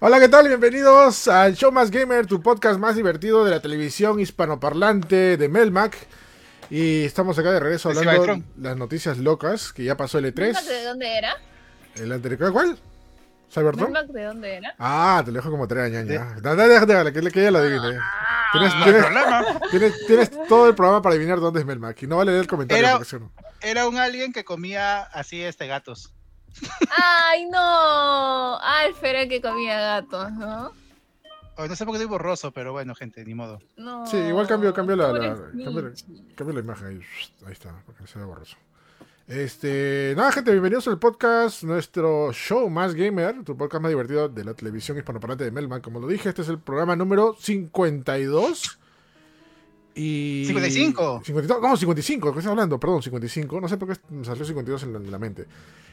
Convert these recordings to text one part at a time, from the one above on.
Hola, ¿qué tal? Bienvenidos al Show Más Gamer, tu podcast más divertido de la televisión hispanoparlante de Melmac. Y estamos acá de regreso hablando de las noticias locas, que ya pasó el E3. ¿De dónde era? ¿El anterior? ¿Cuál? ¿Cybertron? ¿De dónde era? Ah, te lo dejo como tres años ya. Déjale, que, que ella lo adivine. Tienes, tienes, tienes, todo el programa para adivinar dónde es Melmac. Y no vale leer el comentario. Era, era un alien que comía así este gatos. Ay, no. Alfer era el que comía gatos, ¿no? no sé por qué estoy borroso, pero bueno, gente, ni modo. No. Sí, igual cambio, cambio la, la cambio, cambio la imagen ahí. Ahí está, porque se ve borroso. Este, nada, gente, bienvenidos al podcast, nuestro show más gamer, tu podcast más divertido de la televisión hispanoparlante de Melman. Como lo dije, este es el programa número 52. Y... 55. 52, no, 55, ¿qué estoy hablando? Perdón, 55. No sé por qué me salió 52 en la, en la mente.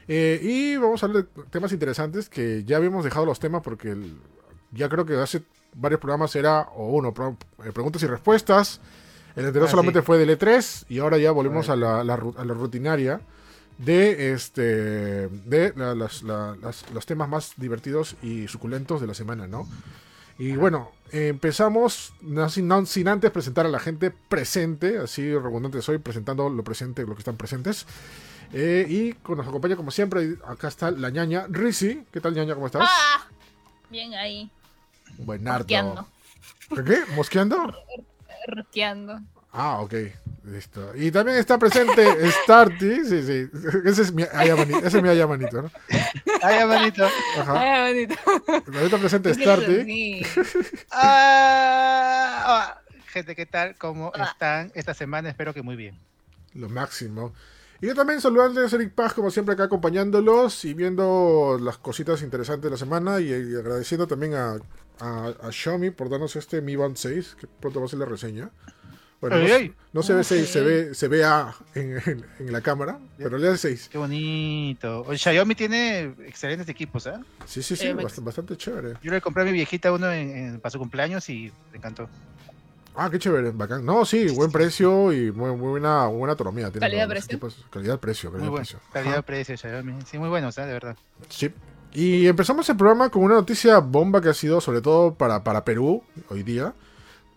Eh, y vamos a hablar de temas interesantes que ya habíamos dejado los temas porque el, ya creo que hace varios programas era, o uno, eh, preguntas y respuestas. El anterior ah, solamente sí. fue del E3 y ahora ya volvemos a la, la, a la rutinaria de este de la, las, las, los temas más divertidos y suculentos de la semana, ¿no? Y bueno, eh, empezamos no, sin, no, sin, antes presentar a la gente presente, así redundante soy, presentando lo presente, lo que están presentes. Eh, y con, nos acompaña como siempre, acá está la ñaña Rizzi. ¿Qué tal ñaña? ¿Cómo estás? Ah, bien ahí. Buenardo. Mosqueando. ¿Qué? ¿Mosqueando? Rosqueando. Ah, ok. Listo. Y también está presente Starty. Sí, sí. Ese es mi Ayamanito, ese es mi Ayamanito, ¿no? Ayamanito. Ajá. Ayamanito. También está presente Starty. Sí. ah, oh, gente, ¿qué tal? ¿Cómo ah. están esta semana? Espero que muy bien. Lo máximo. Y yo también saludándoles Eric Paz, como siempre, acá acompañándolos y viendo las cositas interesantes de la semana y, y agradeciendo también a, a, a, Xiaomi por darnos este Mi Band 6, que pronto va a ser la reseña. Bueno, no, ay. no, se ve 6, se ve, se ve A en, en, en la cámara, pero le da 6. Qué bonito. O Xiaomi tiene excelentes equipos, ¿eh? Sí, sí, sí, eh, bastante, bastante, chévere. Yo le compré a mi viejita uno en, en, para su cumpleaños y me encantó. Ah, qué chévere, bacán. No, sí, buen precio y muy, muy buena, buena autonomía. Calidad-precio. Calidad-precio, calidad-precio. Calidad-precio, Xiaomi. Sí, muy buenos, ¿eh? de verdad. Sí. Y empezamos el programa con una noticia bomba que ha sido sobre todo para, para Perú hoy día.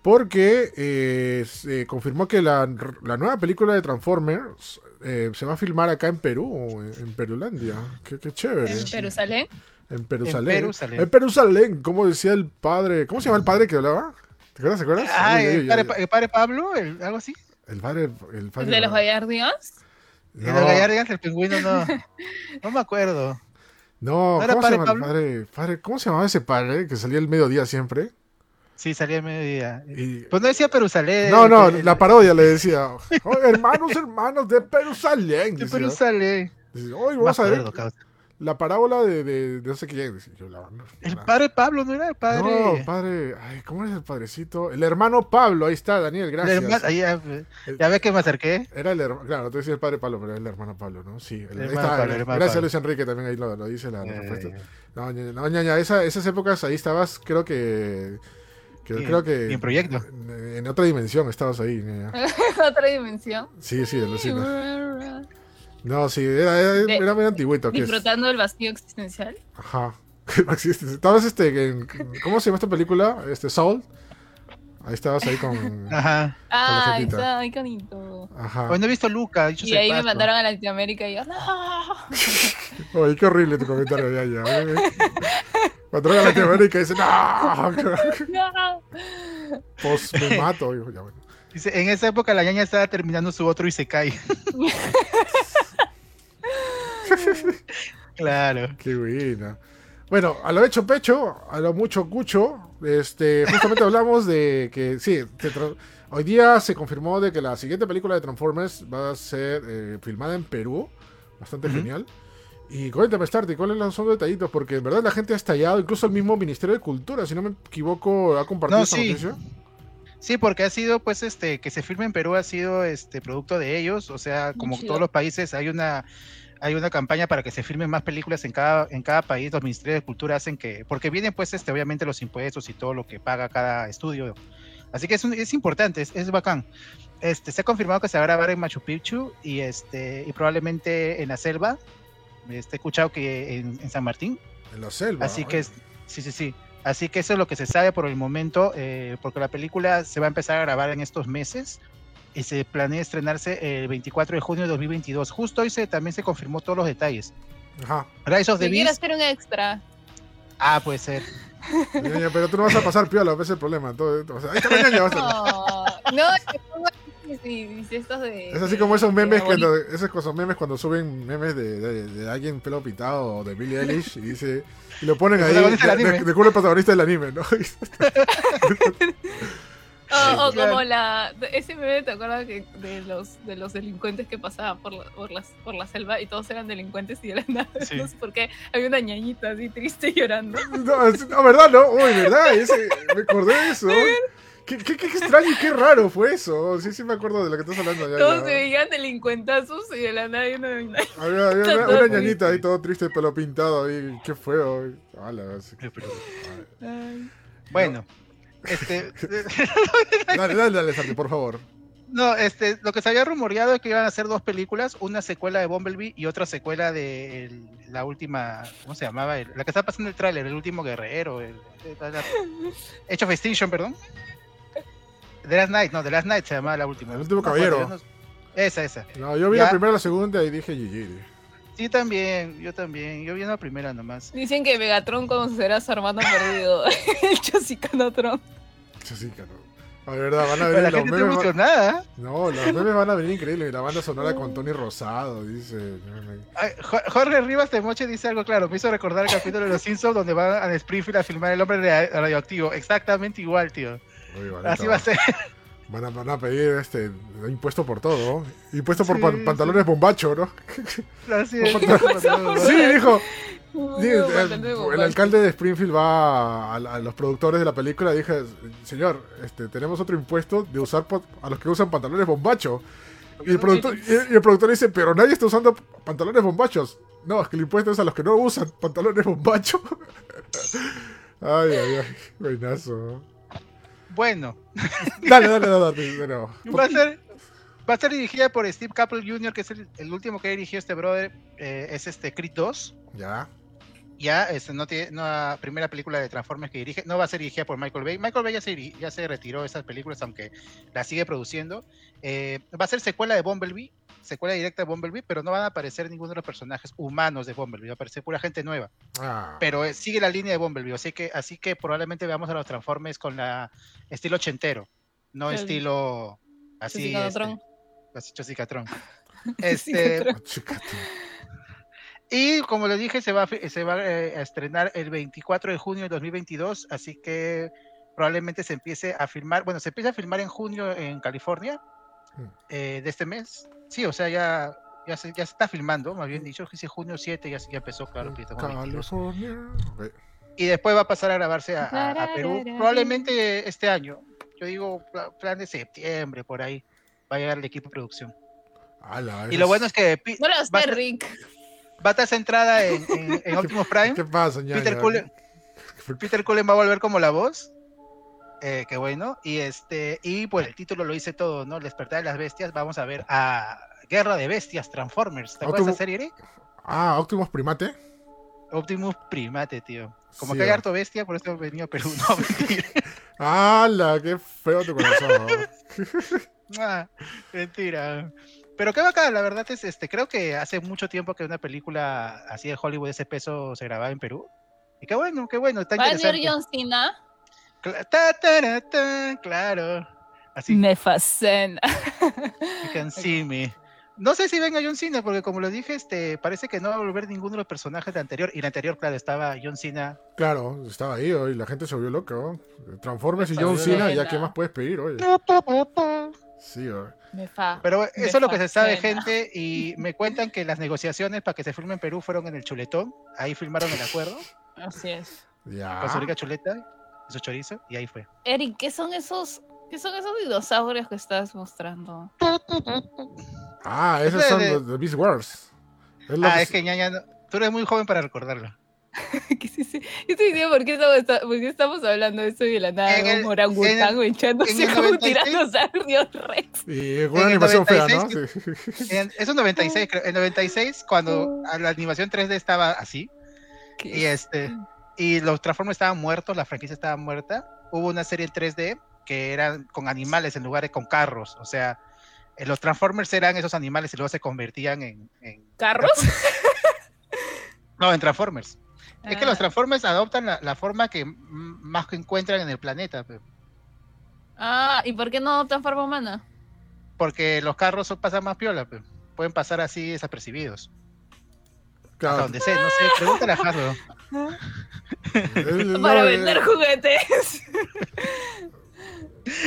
Porque eh, se confirmó que la, la, nueva película de Transformers eh, se va a filmar acá en Perú, en, en Perulandia. Qué, qué, chévere. ¿En Perusalén? En Perusalén. En Perusalén. En Perusalén, como decía el padre. ¿Cómo se llama el padre que hablaba? ¿Te acuerdas? ¿Te acuerdas? Ah, el, padre, el, Pablo, el, algo así. El padre. El, padre, ¿El de los Gallardians? No. ¿El de los Gallardians, el pingüino, no. No me acuerdo. No, ¿No ¿cómo, se llama padre, padre, ¿cómo se llamaba ese padre que salía el mediodía siempre? Sí, salía el mediodía. Y... Pues no decía Perusalén. No, no, el... la parodia le decía. Oh, hermanos, hermanos de Perusalén. De Perusalén. Hoy vamos a ver. La parábola de, de, de no sé quién. Yo, la, no, el la... padre Pablo, ¿no era el padre? No, padre. Ay, ¿cómo es el padrecito? El hermano Pablo, ahí está, Daniel, gracias. Hermano, ahí, ya, ya ves que me acerqué. Era el hermano, claro, te decía el padre Pablo, pero era el hermano Pablo, ¿no? Sí, el, el está, Pablo, el gracias a Luis Enrique también ahí lo, lo dice la, la respuesta. Eh, no, ñaña, no, ñaña, esa, esas épocas ahí estabas, creo que. Que y, creo que. Y en proyecto. En, en, otra dimensión estabas ahí, ¿En otra dimensión? Sí, sí, alucina. No, sí, era, era, de, era muy antiguito. Disfrutando del vacío existencial. Ajá. Estabas este, en, ¿cómo se llama esta película? Este, Soul. Ahí estabas ahí con. Ajá. Con ah, está muy bonito. Ajá. Hoy no he visto Luca. Y ahí pasto. me mandaron a Latinoamérica y yo, no. Oye, qué horrible tu comentario ya, ya. ¿eh? Mandaron a Latinoamérica y dice, no. no. Pues me mato. Hijo, ya, bueno. Dice, en esa época la ñaña estaba terminando su otro y se cae. claro. Qué buena. Bueno, a lo hecho pecho, a lo mucho cucho, este, justamente hablamos de que sí, hoy día se confirmó de que la siguiente película de Transformers va a ser eh, filmada en Perú, bastante uh -huh. genial. Y cuéntame, Starty, ¿cuáles son los detallitos? Porque en verdad la gente ha estallado, incluso el mismo Ministerio de Cultura, si no me equivoco, ha compartido no, esta sí. noticia. Sí, porque ha sido, pues, este, que se firme en Perú ha sido, este, producto de ellos. O sea, como sí. todos los países, hay una, hay una campaña para que se firmen más películas en cada, en cada país. Los ministerios de cultura hacen que, porque vienen, pues, este, obviamente los impuestos y todo lo que paga cada estudio. Así que es, un, es importante, es, es, bacán. Este, se ha confirmado que se va a grabar en Machu Picchu y, este, y probablemente en la selva. Este, he escuchado que en, en San Martín. En la selva. Así que es, Sí, sí, sí. Así que eso es lo que se sabe por el momento, eh, porque la película se va a empezar a grabar en estos meses y se planea estrenarse el 24 de junio de 2022. Justo hoy se, también se confirmó todos los detalles. Ajá. Rise of the Beast. hacer un extra. Ah, puede ser. Pero tú no vas a pasar piola, ese es el problema. Todo, o sea, ahí está la ñaña, va a estar. No, no, es que estos de. Es así como esos memes cuando, esos cosas memes cuando suben memes de, de, de alguien pelo pitado o de Billie Eilish y dice y lo ponen ahí de, culo el protagonista del anime, ¿no? O, o Claro. como la. Ese meme, ¿te acuerdas que de los, de los delincuentes que pasaban por la, por, las, por la selva y todos eran delincuentes y la nada? Sí. No sé por qué había una ñañita así triste llorando. No, es- no, ¿verdad? No, uy, ¿verdad? Ese, me acordé de eso. ¿Qué, qué, qué extraño y qué raro fue eso. Sí, sí me acuerdo de lo que estás hablando. Ya, Todos ya. se veían delincuentazos y de la nada hay una. Había, había una, Todo una ñañita ahí todo triste, pelo pintado ahí. Qué feo. Ala, Ay. Bueno, este, Dale, dale, dale, Santi, por favor. no, este, lo que se había rumoreado es que iban a hacer dos películas, una secuela de Bumblebee y otra secuela de el- la última, ¿cómo se llamaba? El- la que está pasando el tráiler, el último guerrero, el, el- Age of Extinction, perdón. The Last Night, no, The Last Night se llamaba la última. El último bueno, caballero. no- esa, esa. No, yo vi Ya. la primera y la segunda y dije GG. Sí, también, yo también. Yo vi la primera nomás. Dicen que Megatron conocerá a su hermano perdido, el Chosicanotron. Sí, claro. A ver, verdad, van a venir la los memes. emocionada. No, los memes van a venir increíbles. La banda sonora con Tony Rosado, dice. Ay, Jorge Rivas de Moche dice algo claro. Me hizo recordar el capítulo de Los Simpsons donde van a Springfield a filmar el hombre ra- radioactivo. Exactamente igual, tío. Vale, Así va a ser. Van a, van a pedir este impuesto por todo. ¿no? Impuesto por Sí, pan- sí. pantalones bombacho, ¿no? Así es. Sí, dijo. No, Sí, bastante el, alcalde de Springfield va a, a- a los productores de la película y dije, señor, este, tenemos otro impuesto de usar a los que usan pantalones bombacho. Y el, productor, y, y el productor dice, pero nadie está usando pantalones bombachos. No, es que el impuesto es a los que no usan pantalones bombacho. ay, ay, ay, buenazo. Bueno, Dale, dale, dale, dale, va a ser. Va a ser dirigida por Steve Capel Jr., que es el, el último que dirigió este brother. eh, es este Creed 2. Ya. Ya, este, no tiene, no, la primera película de Transformers que dirige, no va a ser dirigida por Michael Bay. Michael Bay ya se, ya se retiró de esas películas, aunque la sigue produciendo. Eh, va a ser secuela de Bumblebee, secuela directa de Bumblebee, pero no van a aparecer ninguno de los personajes humanos de Bumblebee, va a aparecer pura gente nueva. Ah, Pero eh, sigue la línea de Bumblebee, así que, así que probablemente veamos a los Transformers con la estilo ochentero, no El- estilo así. Chosicanotron. Este, así chosicatrón. Este, tú. Y como le dije, se va, a fi- se va eh, a estrenar el 24 de junio de 2022, así que probablemente se empiece a filmar, bueno, se empieza a filmar en junio en California Hmm. eh, de este mes. Sí, o sea, ya, ya, se, ya se está filmando, más bien dicho, que dice junio 7, ya, se- ya empezó, claro. que estamos en 22. California. Ok. Y después va a pasar a grabarse a, a- a Perú, probablemente este año. Yo digo, pla- plan de septiembre, por ahí, va a llegar el equipo de producción. Ala, Y lo bueno es que No lo va, Rick. va a estar centrada en, en, en Optimus Prime. ¿Qué pasa, ñaña? Peter Cullen, Peter Cullen va a volver como la voz. Eh, qué bueno. Y este, y pues el título lo dice todo, ¿no? El despertar de las bestias. Vamos a ver a Guerra de Bestias, Transformers. ¿Te acuerdas de Optimus- esa serie? Eric? Ah, Optimus Primate. Optimus Primate, tío. Como Sí, que hay va. harto bestia, por eso he venido a Perú. No, mentira. ¡Hala! ¡Qué feo tu corazón! Ah, mentira. Pero qué bacán, la verdad es, este, creo que hace mucho tiempo que una película así de Hollywood de ese peso se grababa en Perú. Y qué bueno, qué bueno, está ¿Va a venir. John Cena? Cla- ta, ta, ta, claro. Así. Me fascina. You can see me. No sé si venga John Cena, porque como lo dije, este, parece que no va a volver ninguno de los personajes de anterior. Y la anterior, claro, estaba John Cena. Claro, estaba ahí hoy, la gente se volvió loca. ¿no? Transformers y Se John Cena, ya qué más puedes pedir, oye. Sí, oye. Me fa. Pero eso es lo que se sabe, gente. Y me cuentan que las negociaciones para que se firme en Perú fueron en el Chuletón. Ahí firmaron el acuerdo. Así es. Ya. Con su rica chuleta y su chorizo. Y ahí fue. Eric, ¿qué son esos, qué son esos dinosaurios que estás mostrando? Ah, esos Es son de- los de Beast Wars. Es Ah, que es que ñaña, no- tú eres muy joven para recordarlo. ¿Qué sí, sí. Yo estoy diciendo por qué estamos, por qué estamos hablando de eso y de la nada En el- un orangután echándose como un 96. tiranosaurio rex. Y una animación fea, ¿no? 96 Sí. En, eso en 96, creo. En 96, cuando la animación 3D estaba así. Y este. Y los Transformers estaban muertos, la franquicia estaba muerta. Hubo una serie en 3D que eran con animales en lugar de con carros. O sea, eh, los Transformers eran esos animales y luego se convertían en. en ¿Carros? no, en Transformers. Es que los Ah. Transformers adoptan la, la forma que más que encuentran en el planeta. Ah, ¿y por qué no tan forma humana? Porque los carros pasan más piola. pe. Pueden pasar así desapercibidos. Hasta Claro, donde sé, no sé. Pregúntale a Hasbro. no, Para eh, vender juguetes.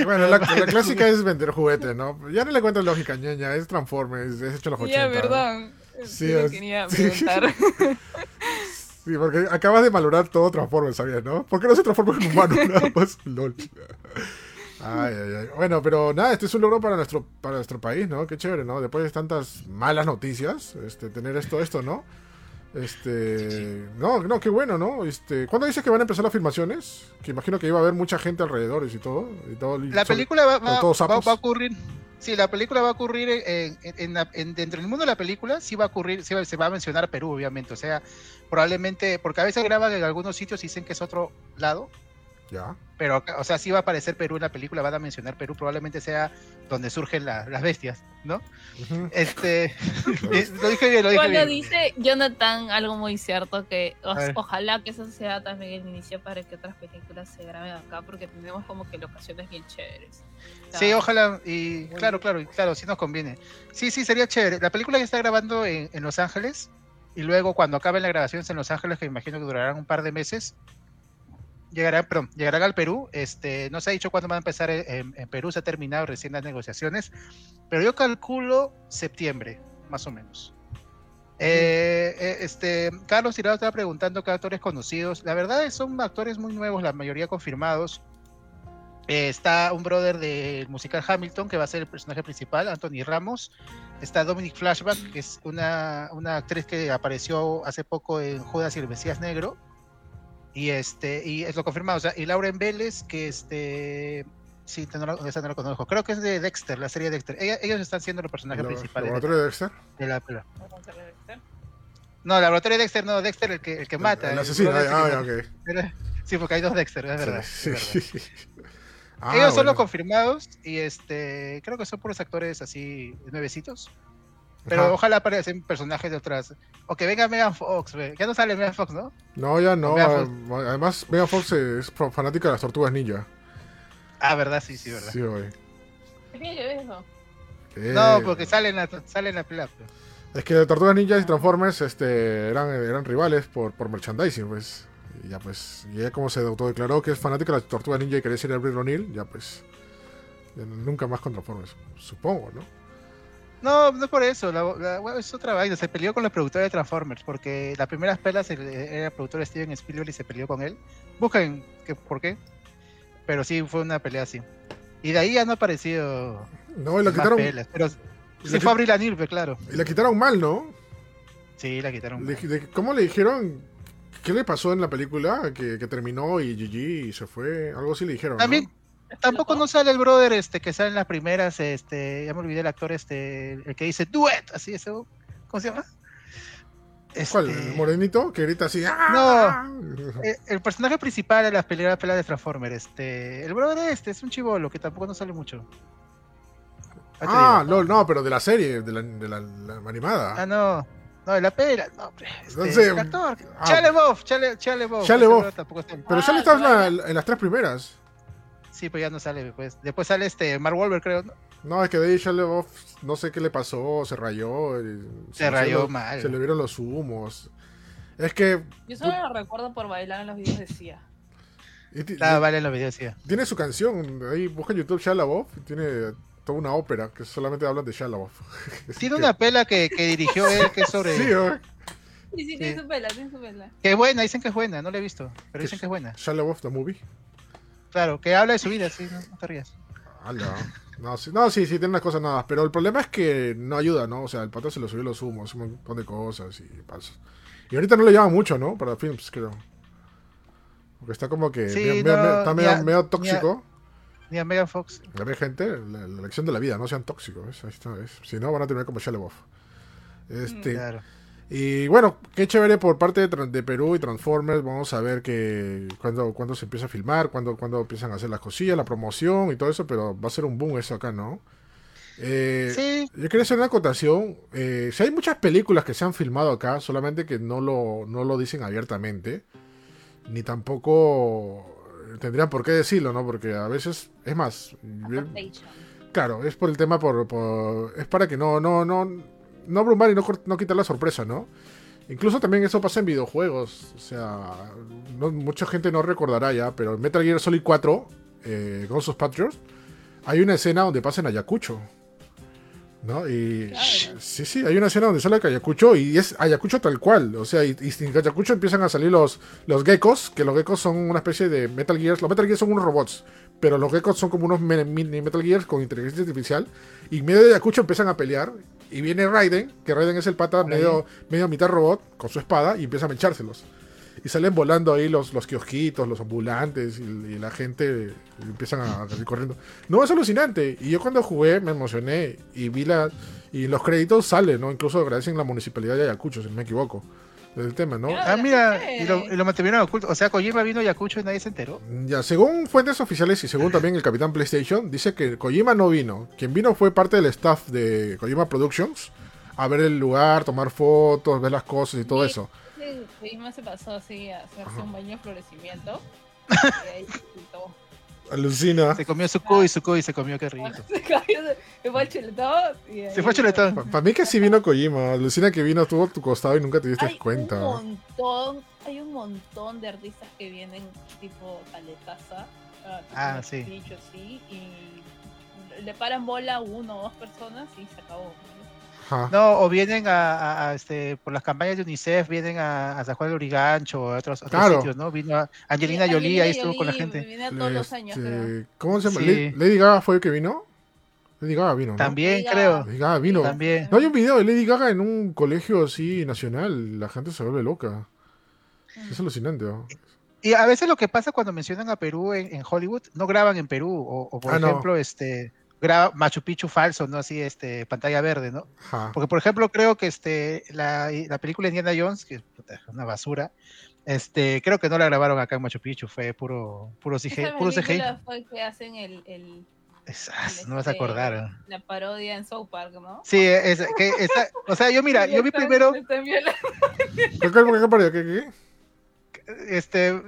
Bueno, la, la clásica es vender juguetes, ¿no? Ya no le encuentro lógica, ñeña. Es Transformers, es hecho los 80. ya, ¿no? perdón. Sí, Sí, lo es- quería sí. preguntar. Sí, porque acabas de valorar todo Transformers, ¿sabías, no? ¿Por qué no se transforma en humano? Nada más, lol. Ay, ay, ay. Bueno, pero nada, este es un logro para nuestro, para nuestro país, ¿no? Qué chévere, ¿no? Después de tantas malas noticias, este, tener esto, esto, ¿no? Este, no, no, qué bueno, ¿no? Este, ¿cuándo dices que van a empezar las filmaciones? Que imagino que iba a haber mucha gente alrededor y todo. Y todo La sobre- película va, va- a ocurrir. Sí, la película va a ocurrir en, en- dentro del mundo de la película, sí va a ocurrir, sí va- se va a mencionar Perú, obviamente. O sea, probablemente, porque a veces graban en algunos sitios y dicen que es otro lado, Ya. pero, o sea, sí va a aparecer Perú en la película, van a mencionar Perú, probablemente sea donde surgen la- las bestias, ¿no? Este, lo dije bien, lo dije Cuando bien. dice Jonathan algo muy cierto, que o- ojalá que eso sea también el inicio para que otras películas se graben acá, porque tenemos como que locaciones bien chéveres. Sí, ojalá, y claro, claro, claro, sí nos conviene. Sí, sí, sería chévere. La película ya está grabando en, en Los Ángeles, y luego cuando acaben las grabaciones en Los Ángeles, que imagino que durarán un par de meses, llegarán, perdón, llegarán al Perú. Este, no se ha dicho cuándo van a empezar en, en Perú, se ha terminado recién las negociaciones, pero yo calculo septiembre, más o menos. Eh, eh, este, Carlos Tirado estaba preguntando qué actores conocidos. La verdad es son actores muy nuevos, la mayoría confirmados. Eh, está un brother del musical Hamilton, que va a ser el personaje principal, Anthony Ramos. Está Dominic Flashback, que es una, una actriz que apareció hace poco en Judas y el Mesías Negro. Y este, y es lo confirmado. O sea, y Lauren Vélez, que este. Sí, no, lo- esa no lo conozco. Creo que es de Dexter, la serie Dexter. Ella- ellos están siendo los personajes ¿El principales de, laboratorio de Dexter? de la película. No, el laboratorio de Dexter, no, Dexter el que, el que mata. El el asesino, ah, ok. Era- Sí, porque hay dos Dexter, es verdad. Sí, es verdad. sí. Ah, Ellos son los confirmados y este creo que son puros actores así nuevecitos. Pero Ajá. ojalá aparecen personajes de otras. O que venga Megan Fox, ve. ya no sale Megan Fox, ¿no? No, ya no. Megan Además, Megan Fox es pro- fanática de las tortugas ninja. Ah, verdad, sí, sí, verdad. Sí, güey. ¿Qué es eso? Eh, No, porque sale en la, sale en la película. Es que Tortugas Ninja y Transformers este, eran, eran rivales por, por merchandising, pues. Y ya pues, y ella como se autodeclaró que es fanática de las Tortugas Ninja y quería ser el Brie O'Neill, ya pues. ya nunca más con Transformers, supongo, ¿no? No, no es por eso, la- la- es otra vaina. Se peleó con los productores de Transformers porque las primeras pelas el- era el productor Steven Spielberg y se peleó con él. Busquen que, por qué. Pero sí, fue una pelea así. Y de ahí ya no ha aparecido No, y la quitaron, pelas. Pero sí la, fue Abril Anilve, claro. y la quitaron mal, ¿no? Sí, la quitaron. Le- de- ¿Cómo le dijeron? ¿Qué le pasó en la película? Que, que terminó y GG y se fue. Algo así le dijeron. ¿no? Tampoco no sale el brother este que sale en las primeras, este, ya me olvidé el actor este, el que dice duet, así eso, ¿cómo se llama? ¿Cuál? Este, ¿El morenito? Que grita así. ¡ah! eh, el personaje principal de las peleas, peleas de Transformers, este, el brother este es un chivolo que tampoco no sale mucho. Ah, digo. no, no, pero de la serie, de la, de la- la animada. Ah, no. No, de la pela, no, hombre. Este, No sé. el actor. Ah. Chale Boff, Chale, Chale Boff. Tampoco está- Pero Ah, ya le estás claro. la- en las tres primeras. Sí, pues ya no sale después. Después sale este Mark Wahlberg, creo. ¿no? No, es que de ahí LaBeouf, no sé qué le pasó, se rayó. y Se rayó mal. Se le vieron los humos. Es que Yo solo lo recuerdo por bailar en los videos de ti- Ah, vale, en los videos, sí. tiene su canción. Ahí busca en YouTube y tiene toda una ópera que solamente hablan de Shia LaBeouf. Tiene Que- una pela que, que dirigió él que es sobre. Sí, ¿eh? Sí, sí, tiene su pela, tiene su pela. Que es buena, dicen que es buena, no la he visto, pero ¿Qué dicen que es buena. Shia LaBeouf, the movie. Claro, que habla de su vida, sí, no, no te rías. Ala. No, sí, no, sí, sí, tiene unas cosas nada. Pero el problema es que no ayuda, ¿no? O sea, el pato se le subió los humos, un montón de cosas y pasa. Y ahorita no le llama mucho, ¿no? Para films, creo. Porque está como que Sí, medio- medio- no, medio- está medio, ya- medio ya- tóxico. Ni a Megan Fox. A ver, gente, la, la lección de la vida, no sean tóxicos, ¿ves? Ahí está, ¿ves? Si no, van a terminar como Shia LaBeouf. Este, Claro. Y bueno, qué chévere por parte de, de, Perú y Transformers. Vamos a ver que cuando, cuando se empieza a filmar, cuando, cuando empiezan a hacer las cosillas, la promoción y todo eso, pero va a ser un boom eso acá, ¿no? Eh, sí. Yo quería hacer una acotación. Eh, si hay muchas películas que se han filmado acá, solamente que no lo, no lo dicen abiertamente, ni tampoco tendrían por qué decirlo, ¿no? Porque a veces, es más, claro, es por el tema, por, por, es para que no, no, no, no abrumar y no, no quitar la sorpresa, ¿no? Incluso también eso pasa en videojuegos. O sea, mucha gente no recordará ya, pero en Metal Gear Solid 4, eh, Ghost of Patriots, hay una escena donde pasan Ayacucho. ¿No? Y sí, sí, hay una escena donde sale Ayacucho y es Ayacucho tal cual. O sea, y, en Ayacucho empiezan a salir los, los geckos, que los geckos son una especie de Metal Gears. Los Metal Gears son unos robots, pero los geckos son como unos mini Metal Gears con inteligencia artificial. Y en medio de Ayacucho empiezan a pelear. Y viene Raiden, que Raiden es el pata medio, medio mitad robot, con su espada, y empieza a mechárselos. Y salen volando ahí los, los kiosquitos, los ambulantes, y, la gente empiezan a salir corriendo. No, es alucinante. Y yo cuando jugué me emocioné y vi la. Y los créditos salen, ¿no? Incluso agradecen la municipalidad de Ayacucho, si no me equivoco. Del tema, ¿no? Ah, mira, y lo, y lo, mantuvieron oculto. O sea, Kojima vino a Ayacucho y nadie se enteró. Ya, según fuentes oficiales y según también el capitán PlayStation, dice que Kojima no vino. Quien vino fue parte del staff de Kojima Productions a ver el lugar, tomar fotos, ver las cosas y todo eso. Kojima se pasó así a hacerse un baño de florecimiento. y ahí Alucina. Se comió su cu y su cu y se comió qué rico. se fue al chuletón. se fue al chuletón. Para mí que sí vino Kojima. Alucina que vino, estuvo a tu costado y nunca te diste cuenta. Hay un montón, hay un montón de artistas que vienen tipo Caletaza. ah, sí. Dicho, sí. Y le paran bola a uno o dos personas y se acabó. No, o vienen a, este, por las campañas de UNICEF, vienen a, a San Juan de Urigancho o a otros, sitios, ¿no? Vino a Angelina Jolie, ahí estuvo con la gente. Viene todos los años, este, ¿Cómo se llama? ¿Lady Gaga fue el que vino? Lady Gaga vino, ¿no? También, creo. Lady Gaga vino. También. No hay un video de Lady Gaga en un colegio así nacional, la gente se vuelve loca. Es alucinante, ¿no? Y a veces lo que pasa cuando mencionan a Perú en, Hollywood, no graban en Perú, o, por ah, ejemplo, este graba Machu Picchu falso, ¿no? Así, este, pantalla verde, ¿no? Porque, por ejemplo, creo que este, la, la película Indiana Jones, que es una basura, este, creo que no la grabaron acá en Machu Picchu, fue puro, puro CGI. Puro CGI. fue que hacen el, el, no vas a este, acordar. La parodia en South Park, ¿no? Sí, es, que, o sea, yo mira, yo vi primero... ¿Qué, qué, qué, Este,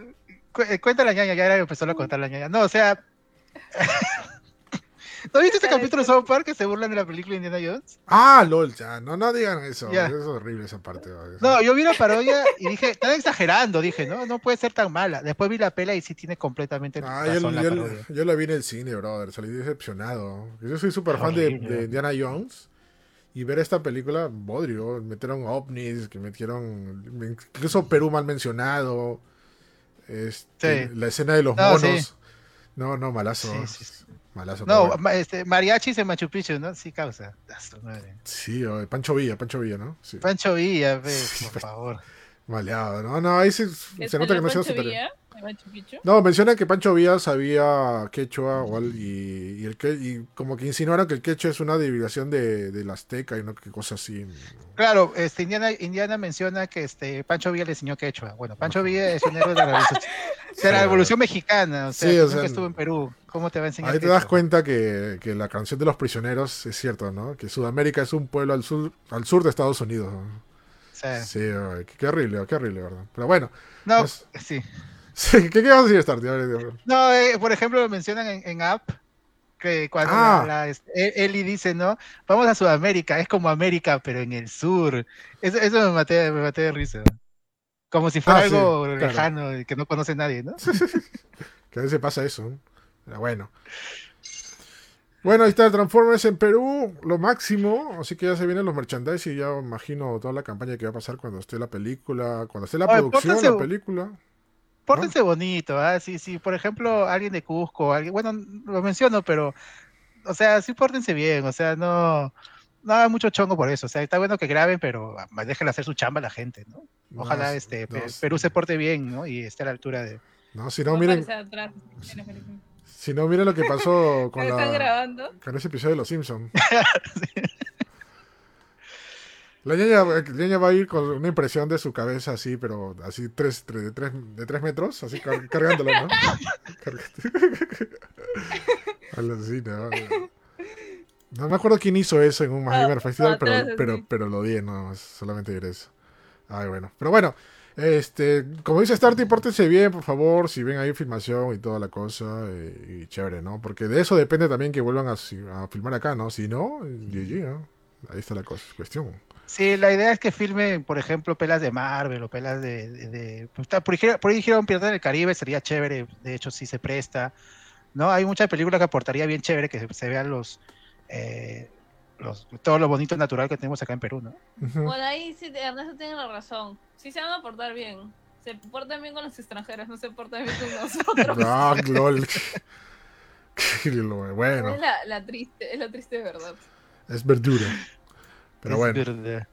cuenta la ñaña, ya era empezó a contar la ñaña. No, o sea... ¿No viste este capítulo de South Park que se burlan de la película Indiana Jones? Ah, lol, ya. No, no digan eso. Es horrible esa parte. No, yo vi la parodia y dije, están exagerando. Dije, no, no puede ser tan mala. Después vi la pela y sí tiene completamente ah, yo, la yo, la vi en el cine, brother. Salí decepcionado. Yo soy súper fan de, Indiana Jones. Y ver esta película, bodrio. Metieron ovnis, que metieron. Incluso Perú mal mencionado. Este, La escena de los monos. No, no, malazo. Sí, sí, Malazo. No, este, mariachis en Machu Picchu, ¿no? Sí, causa. Sí, Pancho Villa, Pancho Villa, ¿no? Sí. Pancho Villa, por favor. Maleado, no, no, ahí se, se nota que no se No, menciona que Pancho Villa sabía quechua y, y, el que, y como que insinuaron que el quechua es una derivación de, del azteca y no que cosas así. Claro, este, Indiana, Indiana menciona que este, Pancho Villa le enseñó quechua. Bueno, Pancho Villa es un héroe de la revolución, de la revolución mexicana, o sea, sí, o sea, estuvo en Perú. ¿Cómo te va a enseñar? Ahí te das cuenta que, que, la canción de los prisioneros es cierto, ¿no? Que Sudamérica es un pueblo al sur, al sur de Estados Unidos. Sí, sí qué horrible, qué horrible, ¿verdad? Pero bueno. No, sí. ¿Qué, qué a decir, Star? No, eh, por ejemplo, lo mencionan en, en App, que cuando ah. la, e, Eli dice, ¿no? Vamos a Sudamérica, es como América, pero en el sur. Eso, eso me, maté, me maté de risa. Como si fuera ah, algo lejano y que no conoce nadie, ¿no? que a veces pasa eso. Pero bueno. Bueno, ahí está Transformers en Perú, lo máximo. Así que ya se vienen los merchandise y ya imagino toda la campaña que va a pasar cuando esté la película, cuando esté la producción de la película. Pórtense bonito, ¿ah? Sí, sí, por ejemplo, alguien de Cusco, alguien, bueno, lo menciono, pero, o sea, sí pórtense bien, o sea, no, no haga mucho chongo por eso, o sea, está bueno que graben, pero ah, déjenle hacer su chamba a la gente, ¿no? Ojalá este Perú se porte bien, ¿no? Y esté a la altura de... No, si no, miren... Si no, miren lo que pasó con, la, con ese episodio de Los Simpsons. La ñaña, la ñaña va a ir con una impresión de su cabeza así, pero así tres, tres- de, tres, de tres metros, así car- cargándolo, ¿no? Alucina, ¿no? No me acuerdo quién hizo eso en un Ah, Gamer Festival, pero, atrás, pero, así. pero lo di, más, solamente diré eso. Ay, bueno. Pero bueno, este, como dice Starty, pórtense bien, por favor, si ven ahí filmación y toda la cosa, eh, y chévere, ¿no? Porque de eso depende también que vuelvan a, filmar acá, ¿no? Si no, GG, ¿no? Ahí está la cosa, cuestión. Sí, la idea es que filmen, por ejemplo, pelas de Marvel o pelas de... de- de- pues, por, ejemplo, por ahí dijeron Piratas del Caribe, sería chévere, de hecho sí se presta. ¿no? Hay muchas películas que aportaría bien chévere que se, se vean los, eh, los... todo lo bonito natural que tenemos acá en Perú, ¿no? Bueno, ahí sí, Ernesto tiene la razón. Sí se van a portar bien. Se portan bien con los extranjeros, no se portan bien con nosotros. Ah, lol. Bueno, Es la, la triste, es la triste verdad. es verdura. Pero Es bueno. verdad.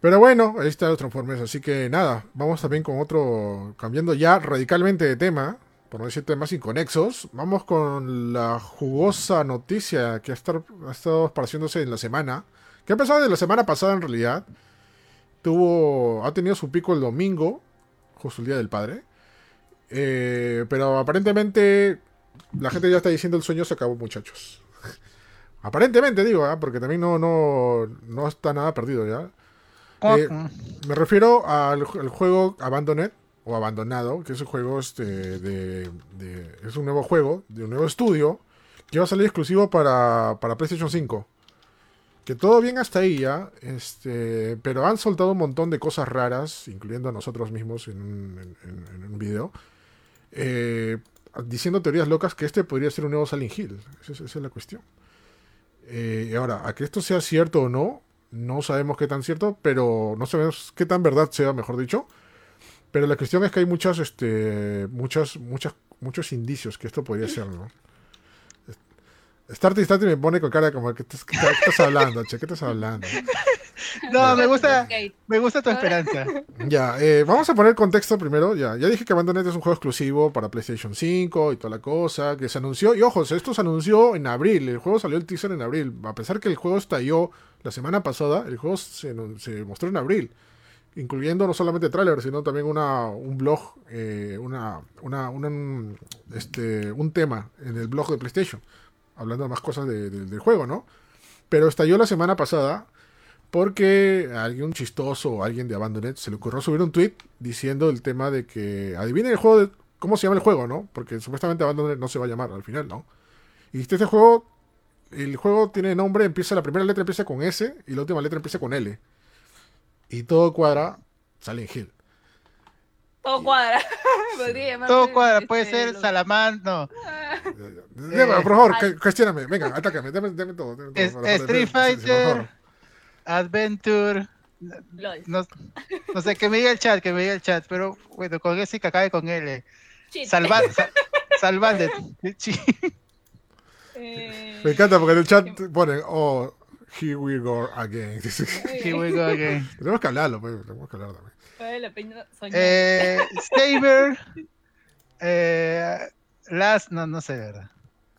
Pero bueno, ahí está los Transformers. Así que nada, vamos también con otro, cambiando ya radicalmente de tema, por no decir temas inconexos. Vamos con la jugosa noticia que ha, estar- ha estado esparciéndose en la semana, que ha empezado de la semana pasada en realidad. Tuvo, ha tenido su pico el domingo, justo el día del padre. Eh, pero aparentemente la gente ya está diciendo el sueño se acabó, muchachos. Aparentemente digo, ¿ah? porque también no, no, no está nada perdido ya. Eh, me refiero al, ju- al juego Abandoned o Abandonado, que es un juego este, de, de- es un nuevo juego de un nuevo estudio que va a salir exclusivo para, para PlayStation 5. Que todo bien hasta ahí ya, este, pero han soltado un montón de cosas raras, incluyendo a nosotros mismos en un, en- un video, eh, diciendo teorías locas que este podría ser un nuevo Silent Hill. Esa es, esa es la cuestión. Eh, ahora, a que esto sea cierto o no, no sabemos qué tan cierto, pero no sabemos qué tan verdad sea, mejor dicho. Pero la cuestión es que hay muchas, este, muchas, muchas, muchos indicios que esto podría ser, ¿no? Starty Starty me pone con cara como que estás, ¿qué estás hablando, che? ¿Qué estás hablando? No, me gusta, me gusta tu esperanza. Ya, eh, vamos a poner contexto primero. Ya, ya dije que Abandoned es un juego exclusivo para PlayStation 5 y toda la cosa, que se anunció. Y ojo, esto se anunció en abril. El juego salió el teaser en abril. A pesar que el juego estalló la semana pasada, el juego se, se mostró en abril. Incluyendo no solamente tráiler, sino también una, un blog, eh, una, una, una- este, un tema en el blog de PlayStation. Hablando más cosas de- de- del juego, ¿no? Pero estalló la semana pasada porque a alguien chistoso o alguien de Abandoned se le ocurrió subir un tweet diciendo el tema de que adivinen el juego, de, cómo se llama el juego, ¿no? Porque supuestamente Abandoned no se va a llamar al final, ¿no? Y este juego, el juego tiene nombre, empieza, la primera letra empieza con S y la última letra empieza con L. Y todo cuadra Silent Hill. Todo cuadra. Podría Todo cuadra, puede este, ser Salamán, no. Deme, por favor, Ay. cu- cuestióname, venga, atácame, dame, dame todo. dame todo, Es- para- para- Street Fighter. Adventure, no, no sé, que me diga el chat, que me diga el chat, pero bueno, con ese que acabe con L. Salvar, sa- salvande. Sí. Eh, Me encanta porque en el chat ponen, oh, here we go again. Here we go again. tenemos que hablarlo, pues, tenemos que hablar también. Vale la pena soñar. Eh, Saber, eh, Last, no, no sé, verdad.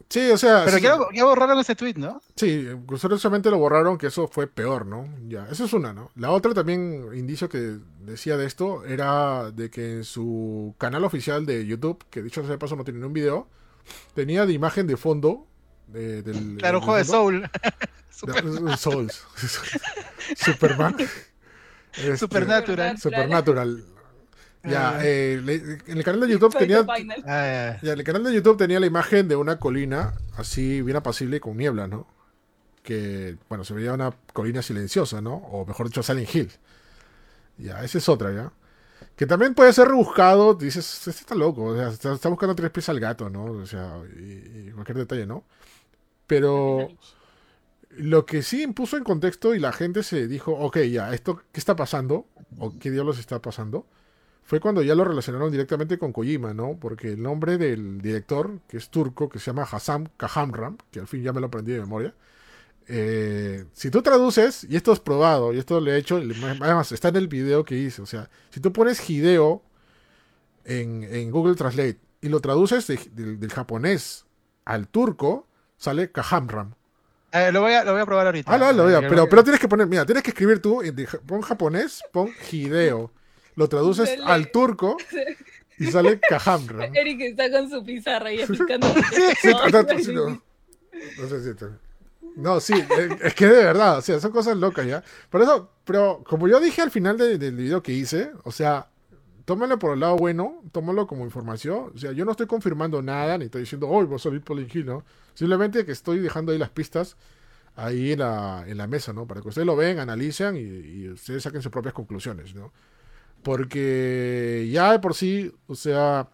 Sí, o sea, Pero sí, ya, ya borraron ese tweet, ¿no? sí, curiosamente lo borraron, que eso fue peor, ¿no? Ya, esa es una, ¿no? La otra también, indicio que decía de esto, era de que en su canal oficial de YouTube, que dicho sea de paso no tiene ni un video, tenía de imagen de fondo de- del... Claro, un juego de Soul. de- Souls. Superman. Este, Supernatural. Supernatural. Ya, Ah. eh, le- en el canal de YouTube tenía... Ah, Ya, el canal de YouTube tenía la imagen de una colina así bien apacible con niebla, ¿no? Que, bueno, se veía una colina silenciosa, ¿no? O mejor dicho, Silent Hill. Ya, esa es otra, ¿ya? Que también puede ser rebuscado, dices, este está loco, o sea, está, está buscando tres pies al gato, ¿no? O sea, y, y cualquier detalle, ¿no? Pero lo que sí impuso en contexto y la gente se dijo, ok, ya, ¿esto qué está pasando? ¿O qué diablos está pasando? Fue cuando ya lo relacionaron directamente con Kojima, ¿no? Porque el nombre del director, que es turco, que se llama Hassam Kahamram, que al fin ya me lo aprendí de memoria, eh, si tú traduces, y esto es probado, y esto lo he hecho, además está en el video que hice, o sea, si tú pones Hideo en, Google Translate y lo traduces de- del- del japonés al turco, sale Kahamram. Eh, lo, voy a, lo voy a probar ahorita. Ah, lo, lo voy a- Eh, pero, pero tienes que poner, mira, tienes que escribir tú, en- pon japonés, pon Hideo. Lo traduces Dele. al turco y sale Kahamra. Eric está con su pizarra y explicando. Sí, sí, no. No sé si te- No, sí, eh, es que de verdad, o sea, son cosas locas ya. Por eso, pero como yo dije al final de- del video que hice, o sea, tómalo por el lado bueno, tómalo como información. O sea, yo no estoy confirmando nada, ni estoy diciendo, hoy a salir Pauline Hill, ¿no? Simplemente que estoy dejando ahí las pistas ahí en la, en la mesa, ¿no? Para que ustedes lo ven, analicen y, y ustedes saquen sus propias conclusiones, ¿no? Porque ya de por sí, o sea,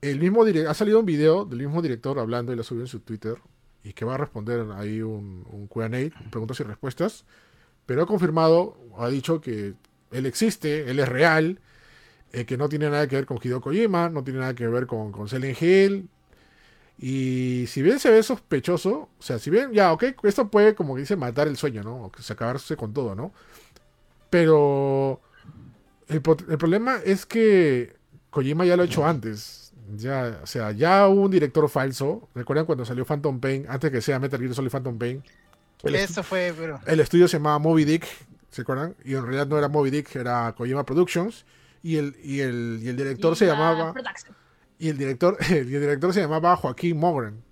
el mismo ha salido un video del mismo director hablando y lo subió en su Twitter y que va a responder ahí un, un Q&A, preguntas y respuestas, pero ha confirmado, ha dicho que él existe, él es real, eh, que no tiene nada que ver con Hideo Kojima, no tiene nada que ver con, con Silent Hill, y si bien se ve sospechoso, o sea, si bien, ya, ok, esto puede, como que dice, matar el sueño, ¿no? O que se acabarse con todo, ¿no? Pero el, problema es que Kojima ya lo ha hecho antes. Ya, o sea, ya hubo un director falso. ¿Recuerdan cuando salió Phantom Pain? Antes que sea Metal Gear Solid Phantom Pain. El, Eso fue, pero. el estudio se llamaba Moby Dick, ¿se acuerdan? Y en realidad no era Moby Dick, era Kojima Productions. Y el, y el, y el director se llamaba. Production. Y el director, y el director se llamaba Joaquín Mogren.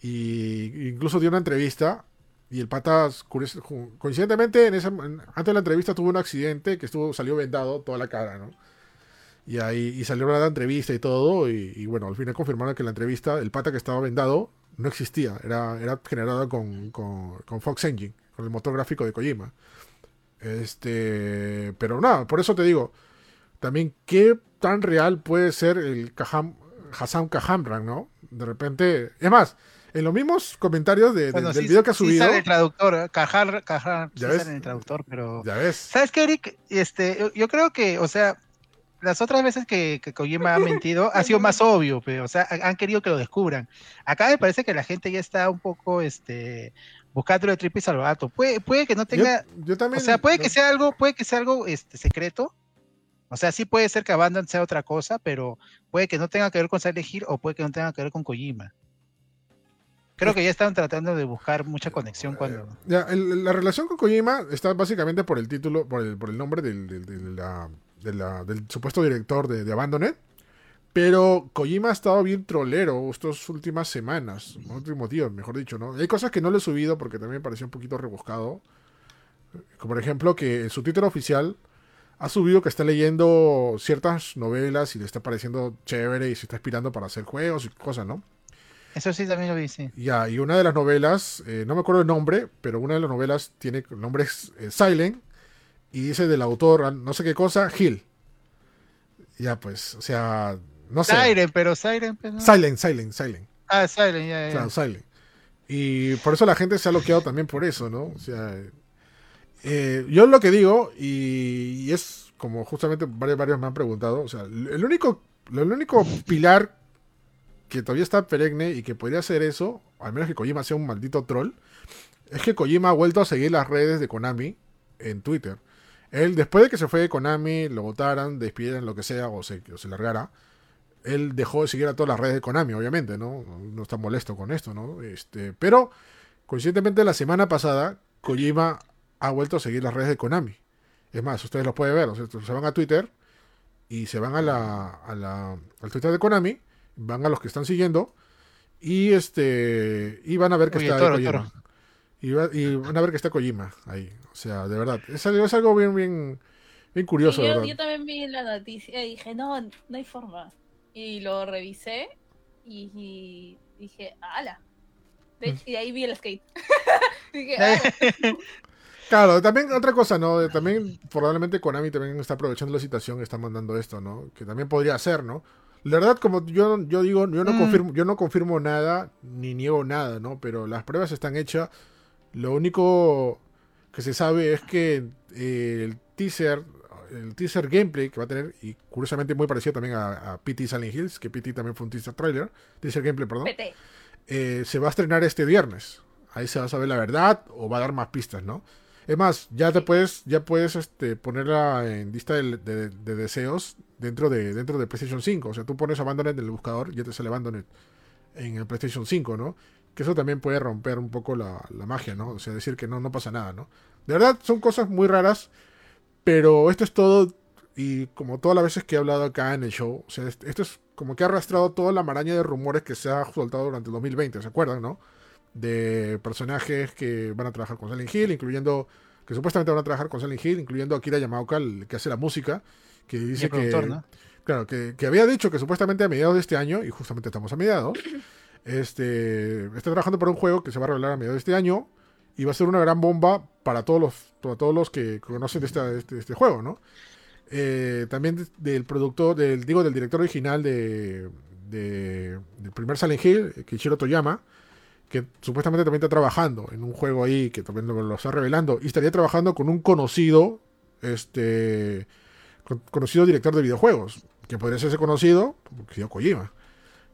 Y incluso dio una entrevista. Y el pata, coincidentemente, en esa, antes de la entrevista tuvo un accidente que estuvo, salió vendado toda la cara, ¿no? Y ahí y salió la entrevista y todo. Y, y bueno, al final confirmaron que la entrevista, el pata que estaba vendado, no existía. Era, era generada con, con, con Fox Engine, con el motor gráfico de Kojima. Este, pero nada, por eso te digo, también qué tan real puede ser el Kaham, Hassan Kahamran, ¿no? De repente, es más, en los mismos comentarios de- de- Bueno, del sí- video que ha sí subido, sale el traductor, ¿eh? Cajar, Cajar, sí ¿Ya ves? sale en el traductor, pero. ya ves, ¿Sabes qué, Eric? Este, yo, yo creo que, o sea, las otras veces que, que Kojima ha mentido ha sido más obvio, pero, o sea, han querido que lo descubran. Acá me parece que la gente ya está un poco, este, buscando el triple salvato. Puede, puede que no yo, tenga, yo también, o sea, puede que sea algo, puede que sea algo, este, secreto. O sea, sí puede ser que Abandon sea otra cosa, pero puede que no tenga que ver con Silent Hill o puede que no tenga que ver con Kojima. Creo que ya están tratando de buscar mucha conexión cuando. Ya, el- la relación con Kojima está básicamente por el título, por el, por el nombre del, del- del- la- de la- del supuesto director de, de Abandoned. Pero Kojima ha estado bien trolero estas últimas semanas, últimos días, mejor dicho, ¿no? Hay cosas que no le he subido porque también me pareció un poquito rebuscado. Como por ejemplo que en su Twitter oficial ha subido que está leyendo ciertas novelas y le está pareciendo chévere y se está inspirando para hacer juegos y cosas, ¿no? Eso sí también lo vi, sí. Ya, y una de las novelas, eh, no me acuerdo el nombre, pero una de las novelas tiene el nombre es, eh, Silent y dice del autor, ah, no sé qué cosa, Hill. Ya, pues, o sea, no sé. Siren, pero Siren. pues, no. Silent, Silent, Silent. Ah, Siren, ya, ya. Claro, Silent. Y por eso la gente se ha bloqueado también por eso, ¿no? O sea, eh, yo lo que digo, y, y es como justamente varios, varios me han preguntado, o sea, el único, el único pilar que todavía está perenne y que podría ser eso, al menos que Kojima sea un maldito troll, es que Kojima ha vuelto a seguir las redes de Konami en Twitter. Él, después de que se fue de Konami, lo votaran, despidieran, lo que sea, o se, o se largara, él dejó de seguir a todas las redes de Konami, obviamente, ¿no? No está molesto con esto, ¿no? Este, pero, coincidentemente, la semana pasada, Kojima ha vuelto a seguir las redes de Konami. Es más, ustedes lo pueden ver, o sea, se van a Twitter y se van a la, a la, al Twitter de Konami, van a los que están siguiendo y este y van a ver que Oye, está Toro, Kojima. Toro. Y, va- y van a ver que está Kojima ahí. O sea, de verdad. Es algo, es algo bien, bien, bien curioso, Sí, yo, también vi la noticia y dije, no, no hay forma. Y lo revisé y, y dije, ala. De hecho, y de ahí vi el skate. dije, "Ala". Claro, también otra cosa, ¿no? También probablemente Konami también está aprovechando la situación y está mandando esto, ¿no? Que también podría ser, ¿no? La verdad, como yo, yo digo, yo no Mm. confirmo, yo no confirmo nada, ni niego nada, ¿no? Pero las pruebas están hechas. Lo único que se sabe es que eh, el teaser, el teaser gameplay que va a tener, y curiosamente muy parecido también a, a PT Silent Hills, que PT también fue un teaser trailer, teaser gameplay, perdón eh, se va a estrenar este viernes. Ahí se va a saber la verdad o va a dar más pistas, ¿no? Es más, ya te puedes, ya puedes este, ponerla en lista de, de- de deseos dentro de, dentro de PlayStation 5. O sea, tú pones Abandoned en el buscador y ya te sale Abandoned en el PlayStation 5, ¿no? que eso también puede romper un poco la, la magia, ¿no? O sea, decir que no, no pasa nada, ¿no? De verdad, son cosas muy raras, pero esto es todo, y como todas las veces que he hablado acá en el show, o sea, esto es como que ha arrastrado toda la maraña de rumores que se ha soltado durante el 2020, ¿se acuerdan, no? De personajes que van a trabajar con Silent Hill, incluyendo, que supuestamente van a trabajar con Silent Hill, incluyendo Akira Yamaoka, el que hace la música, que dice que... Claro, que, que había dicho que supuestamente a mediados de este año, y justamente estamos a mediados, este, está trabajando para un juego que se va a revelar a mediados de este año y va a ser una gran bomba para todos los, para todos los que conocen de este, este, juego, ¿no? Eh, también del productor, del, digo, del director original de, del primer Silent Hill, Kichiro Toyama, que supuestamente también está trabajando en un juego ahí que también lo, está revelando y estaría trabajando con un conocido, este, conocido director de videojuegos, que podría ser ese conocido, Hideo Kojima.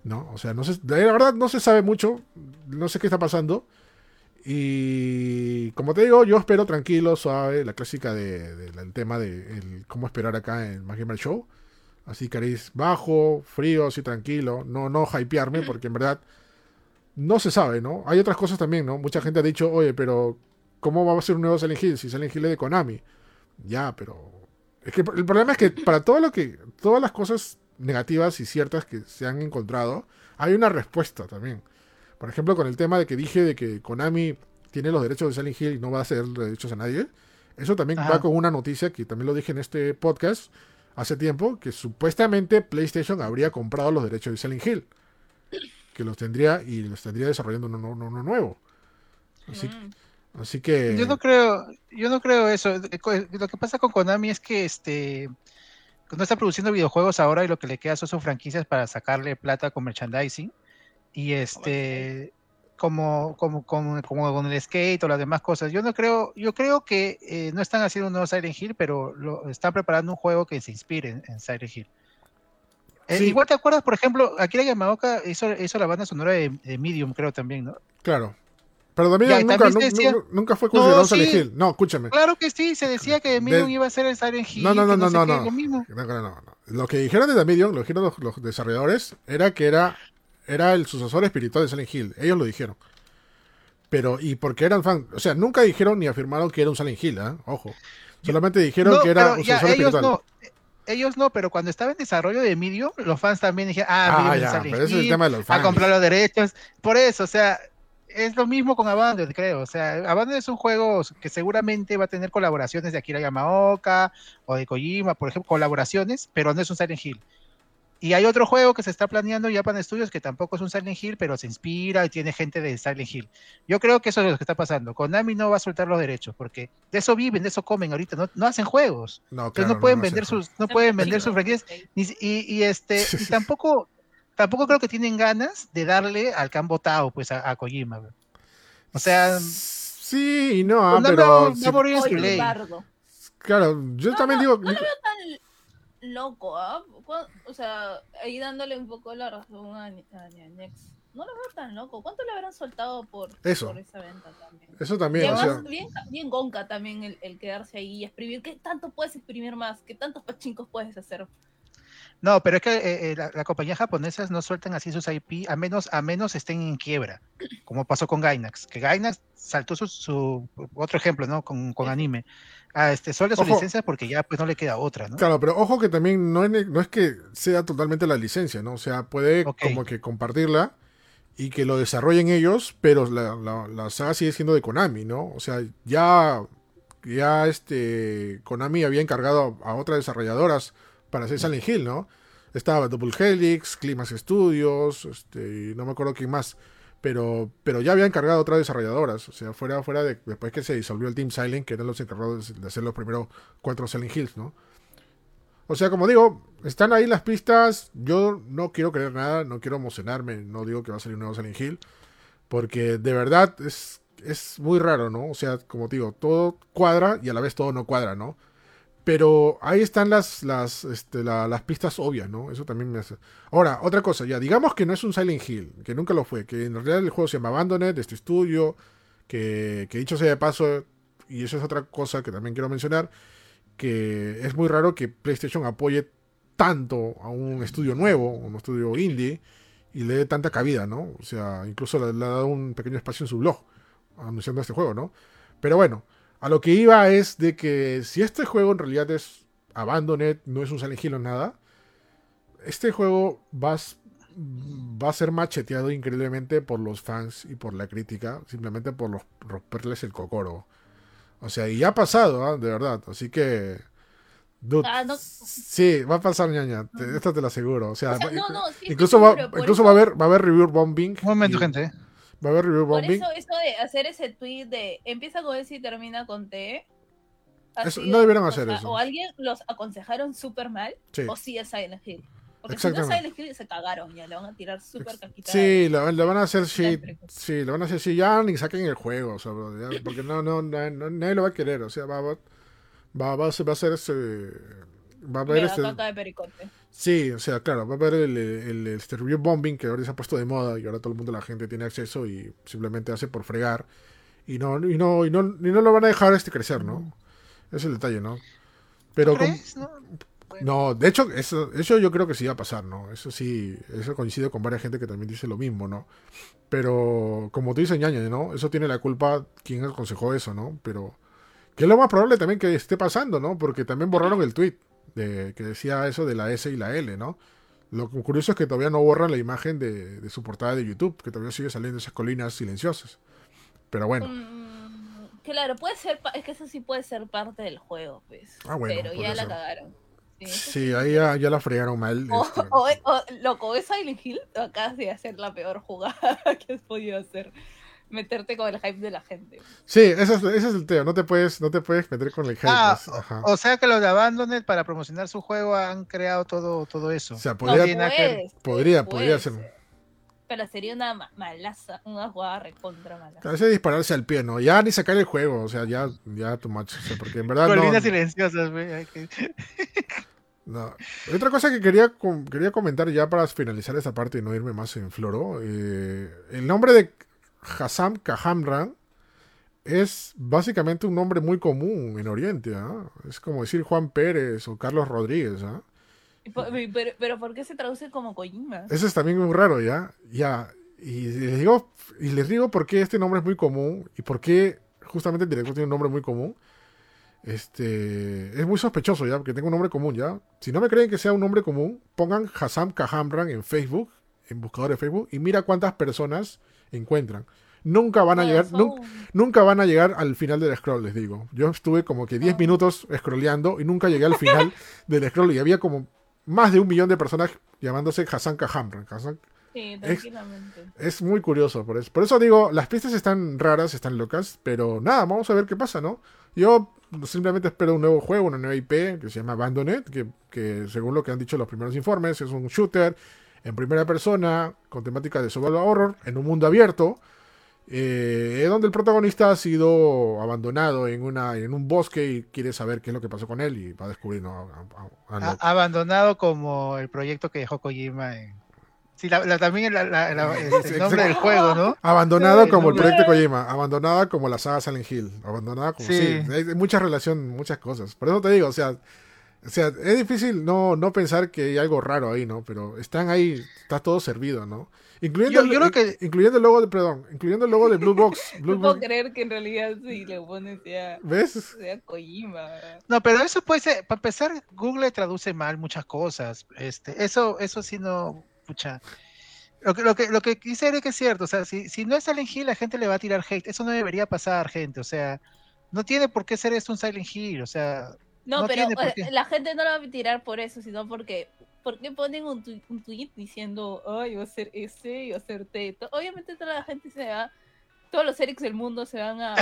¿no? O sea, no la verdad no se sabe mucho, no sé qué está pasando. Y como te digo, yo espero tranquilo, suave, la clásica del de, tema de cómo esperar acá en Magic Show. Así cariz bajo, frío, así tranquilo, no, no hypearme, porque en verdad no se sabe, ¿no? Hay otras cosas también, ¿no? Mucha gente ha dicho, oye, pero ¿cómo va a ser un nuevo Silent Hill si Silent Hill es de Konami? Ya, pero... Es que el problema es que para todo lo que... Todas las cosas negativas y ciertas que se han encontrado, hay una respuesta también. Por ejemplo, con el tema de que dije de que Konami tiene los derechos de Silent Hill y no va a ceder derechos a nadie. Eso también va con una noticia que también lo dije en este podcast hace tiempo, que supuestamente PlayStation habría comprado los derechos de Silent Hill. Que los tendría y los tendría desarrollando uno, uno nuevo. Así, mm. así, que... Yo no creo, yo no creo eso. Lo que pasa con Konami es que este no está produciendo videojuegos ahora y lo que le queda son sus franquicias para sacarle plata con merchandising. Y este, como, como, como, como con el skate o las demás cosas. Yo no creo, yo creo que eh, no están haciendo un nuevo Silent Hill, pero lo, están preparando un juego que se inspire en, Silent Hill. Eh, igual te acuerdas, por ejemplo, Akira Yamaoka hizo, hizo la banda sonora de, de Medium, creo también, ¿no? Claro. Pero también, nunca, nunca, fue considerado Silent Hill. No, escúchame. Claro que sí, se decía que The Medium iba a ser el Silent Hill. No, no, no, no, no, no. Lo que dijeron de The Medium, lo dijeron los, desarrolladores, era que era, era el sucesor espiritual de Silent Hill. Ellos lo dijeron. Pero, y porque eran fan, o sea, nunca dijeron ni afirmaron que era un Silent Hill, ¿eh? Ojo. Solamente dijeron que era un sucesor espiritual. Ellos no, pero cuando estaba en desarrollo de Medium, los fans también dijeron, ah, ah Medium ya, pero es el tema de los fans. a comprar los derechos. Por eso, o sea, es lo mismo con Abandoned, creo. O sea, Abandoned es un juego que seguramente va a tener colaboraciones de Akira Yamaoka o de Kojima, por ejemplo, colaboraciones, pero no es un Silent Hill. Y hay otro juego que se está planeando Japan Studios que tampoco es un Silent Hill, pero se inspira y tiene gente de Silent Hill. Yo creo que eso es lo que está pasando. Konami no va a soltar los derechos porque de eso viven, de eso comen ahorita, no, hacen juegos. No, no pueden vender sus, no pueden vender sus franquicias y, este y tampoco tampoco creo que tienen ganas de darle al que han votado pues a, Kojima. O sea, sí y no, pues, pero Claro, yo también digo no lo veo tan loco, ¿ah? O sea, ahí dándole un poco la razón a, Nex. No lo veo tan loco. ¿Cuánto le habrán soltado por, Eso. esa venta también? Eso también. bien, bien gonca también el, el, quedarse ahí y exprimir. ¿Qué tanto puedes exprimir más? ¿Qué tantos pachincos puedes hacer? No, pero es que eh, eh, las compañías japonesas no sueltan así sus IP a menos a menos estén en quiebra, como pasó con Gainax, que Gainax saltó su, otro ejemplo, ¿no? Con, anime. Ah, este, suelta su licencia porque ya pues no le queda otra, ¿no? Claro, pero ojo que también no es, no es que sea totalmente la licencia, ¿no? O sea, puede como que compartirla y que lo desarrollen ellos, pero la, la, saga sigue siendo de Konami, ¿no? O sea, ya, ya este Konami había encargado a otras desarrolladoras para hacer Silent Hill, ¿no? Estaba Double Helix, Climax Studios, este, no me acuerdo quién más. Pero, pero ya había encargado otras desarrolladoras. O sea, fuera, fuera de. Después que se disolvió el Team Silent, que eran los encargados de hacer los primeros cuatro Silent Hills, ¿no? O sea, como digo, están ahí las pistas. Yo no quiero creer nada, no quiero emocionarme. No digo que va a salir un nuevo Silent Hill. Porque de verdad es, es muy raro, ¿no? O sea, como digo, todo cuadra y a la vez todo no cuadra, ¿no? Pero ahí están las, las, este, las pistas obvias, ¿no? Eso también me hace. Ahora, otra cosa, ya, digamos que no es un Silent Hill, que nunca lo fue, que en realidad el juego se llama Abandoned, este estudio, que, dicho sea de paso, y eso es otra cosa que también quiero mencionar, que es muy raro que PlayStation apoye tanto a un estudio nuevo, un estudio indie, y le dé tanta cabida, ¿no? O sea, incluso le ha dado un pequeño espacio en su blog anunciando este juego, ¿no? Pero bueno, a lo que iba es de que si este juego en realidad es Abandoned, no es un Silent Hill o nada, este juego va, a- va a ser macheteado increíblemente por los fans y por la crítica, simplemente por los, romperles el cocoro. O sea, y ya ha pasado, ¿ah? de verdad. Así que. dude, Ah, no. Sí, va a pasar, ñaña. te- esto te lo aseguro. O sea, O sea, va- no, no, sí incluso, va, seguro, por incluso eso- va a haber, va a haber review bombing. Un momento, y- gente. Va a haber review Por eso, eso de hacer ese tweet de empieza con S y termina con T. Eso- no debieron o hacer sea, eso. O alguien los aconsejaron súper mal, Sí. o sí es Silent Hill. Porque si no es. Silent Hill, se cagaron, ya le van a tirar súper caquita. Sí, le van a hacer shit. Sí, le van a hacer shit. Ya ni saquen el juego, o sea, bro, ya, porque no, no, no, no- nadie lo va a querer. O sea, va, va, va, va a ser- va a ser ese. Va a haber este. de pericote. Sí, o sea, claro, va a haber el, el, este review bombing que ahora se ha puesto de moda y ahora todo el mundo, la gente tiene acceso y simplemente hace por fregar. Y no, y no, y no, y no lo van a dejar este crecer, ¿no? Ese es el detalle, ¿no? Pero com- ¿Crees? No. no, de hecho, eso, eso yo creo que sí va a pasar, ¿no? Eso sí, eso coincide con varias gente que también dice lo mismo, ¿no? Pero, como tú dices, ñaña, ¿no? Eso tiene la culpa quien aconsejó eso, ¿no? Pero, que es lo más probable también que esté pasando, ¿no? Porque también borraron el tweet de, que decía eso de la S y la L, ¿no? Lo curioso es que todavía no borran la imagen de, de su portada de YouTube, que todavía sigue saliendo esas colinas silenciosas. Pero bueno, Mm, claro, puede ser, es que eso sí puede ser parte del juego, pues. Ah, bueno, Pero ya la ser. cagaron. Sí, sí, ahí ya, ya la fregaron mal. O, este. o- o- loco, es Silent Hill, acabas de hacer la peor jugada que has podido hacer. Meterte con el hype de la gente. Sí, ese es, ese es el tema, no te puedes, no te puedes meter con el hype. Ah, pues, ajá. o sea que los de Abandoned para promocionar su juego han creado todo, todo eso. O sea, No, podría, que ver. puedes, podría, podría ser. Pero sería una ma- malaza, una jugada recontra mala. A veces dispararse al pie, ¿no? Ya ni sacar el juego, o sea, ya, ya too much. O sea, porque en verdad no, Colinas silenciosas, güey. no. Otra cosa que quería, com- quería comentar ya para finalizar esta parte y no irme más en floro. eh, el nombre de Hassam Kahamran es básicamente un nombre muy común en Oriente, ¿ah? Es como decir Juan Pérez o Carlos Rodríguez, y- Pero, pero ¿por qué se traduce como Kojima? Eso es también muy raro, ¿ya? Ya. Y les digo, y les digo por qué este nombre es muy común y por qué justamente el director tiene un nombre muy común. Este es muy sospechoso ya, porque tengo un nombre común ya. Si no me creen que sea un nombre común, pongan Hassam Kahamran en Facebook, en buscador de Facebook, y mira cuántas personas encuentran. Nunca van a llegar, nunca van a llegar al final del scroll, les digo. Yo estuve como que 10 Ah. minutos scrolleando y nunca llegué al final del scroll y había como más de un millón de personas llamándose Hassan Kahamran. Hassan- Sí, tranquilamente. Es muy curioso, por eso. Por eso digo, las pistas están raras, están locas, pero nada, vamos a ver qué pasa, ¿no? Yo simplemente espero un nuevo juego, una nueva IP que se llama Abandoned, que, que según lo que han dicho los primeros informes, es un shooter en primera persona, con temática de survival horror, en un mundo abierto, eh, donde el protagonista ha sido abandonado en, una, en un bosque y quiere saber qué es lo que pasó con él y va a descubrir, ¿no? A- a- a- abandonado como el proyecto que dejó Kojima en... Sí, la, la- también la- la- la- el nombre del juego, ¿no? Abandonado Sí, como el proyecto Kojima, abandonada como la saga Silent Hill, abandonada como sí, Sí. hay mucha relación, muchas cosas. Por eso te digo, o sea, o sea, es difícil no, no pensar que hay algo raro ahí, ¿no? Pero están ahí, está todo servido, ¿no? Incluyendo, Yo- el- yo creo que- incluyendo el logo de, perdón, incluyendo el logo de Blue Box. Blue No puedo Box creer que en realidad si le pones sea, ¿Ves? sea Kojima. No, pero eso puede ser, para empezar, Google traduce mal muchas cosas. Este, eso, eso sí no, pucha. Lo que, lo que, lo que es que es cierto, o sea, si, si no es Silent Hill, la gente le va a tirar hate. Eso no debería pasar, gente. O sea, no tiene por qué ser esto un Silent Hill. O sea, No, No pero la gente no lo va a tirar por eso, sino porque ¿por qué ponen un, tu- un tweet diciendo, ay, va a ser S y va a ser T? Obviamente toda la gente se va, todos los Erics del mundo se van a, a,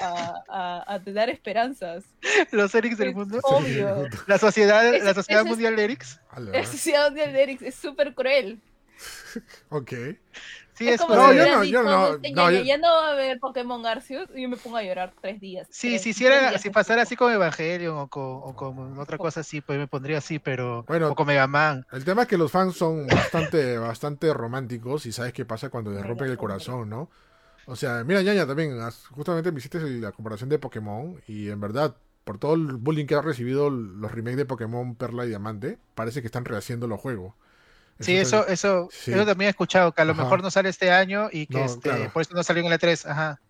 a- a- a dar esperanzas. los Erics del Es mundo. obvio. La sociedad, Ese- la sociedad ese es- mundial de Erics. La sociedad mundial de Erics es súper cruel. Ok. Sí, es es como No, si yo no, yo no, "Ya, no, ya, yo- ya no va a haber Pokémon Arceus y yo me pongo a llorar tres días. Sí, tres- si hiciera, si pasara así con Evangelion o con, o con otra cosa así, pues me pondría así, pero Bueno. o con Mega Man. El tema es que los fans son bastante, bastante románticos y sabes qué pasa cuando les rompen el corazón, ¿no? O sea, mira, ñaña también, justamente me hiciste la comparación de Pokémon y en verdad, por todo el bullying que ha recibido los remakes de Pokémon Perla y Diamante, parece que están rehaciendo los juegos. Sí, eso, eso, Sí. eso también he escuchado, que a lo Ajá. mejor no sale este año y que No, este, claro. por eso no salió en el E3. Ajá.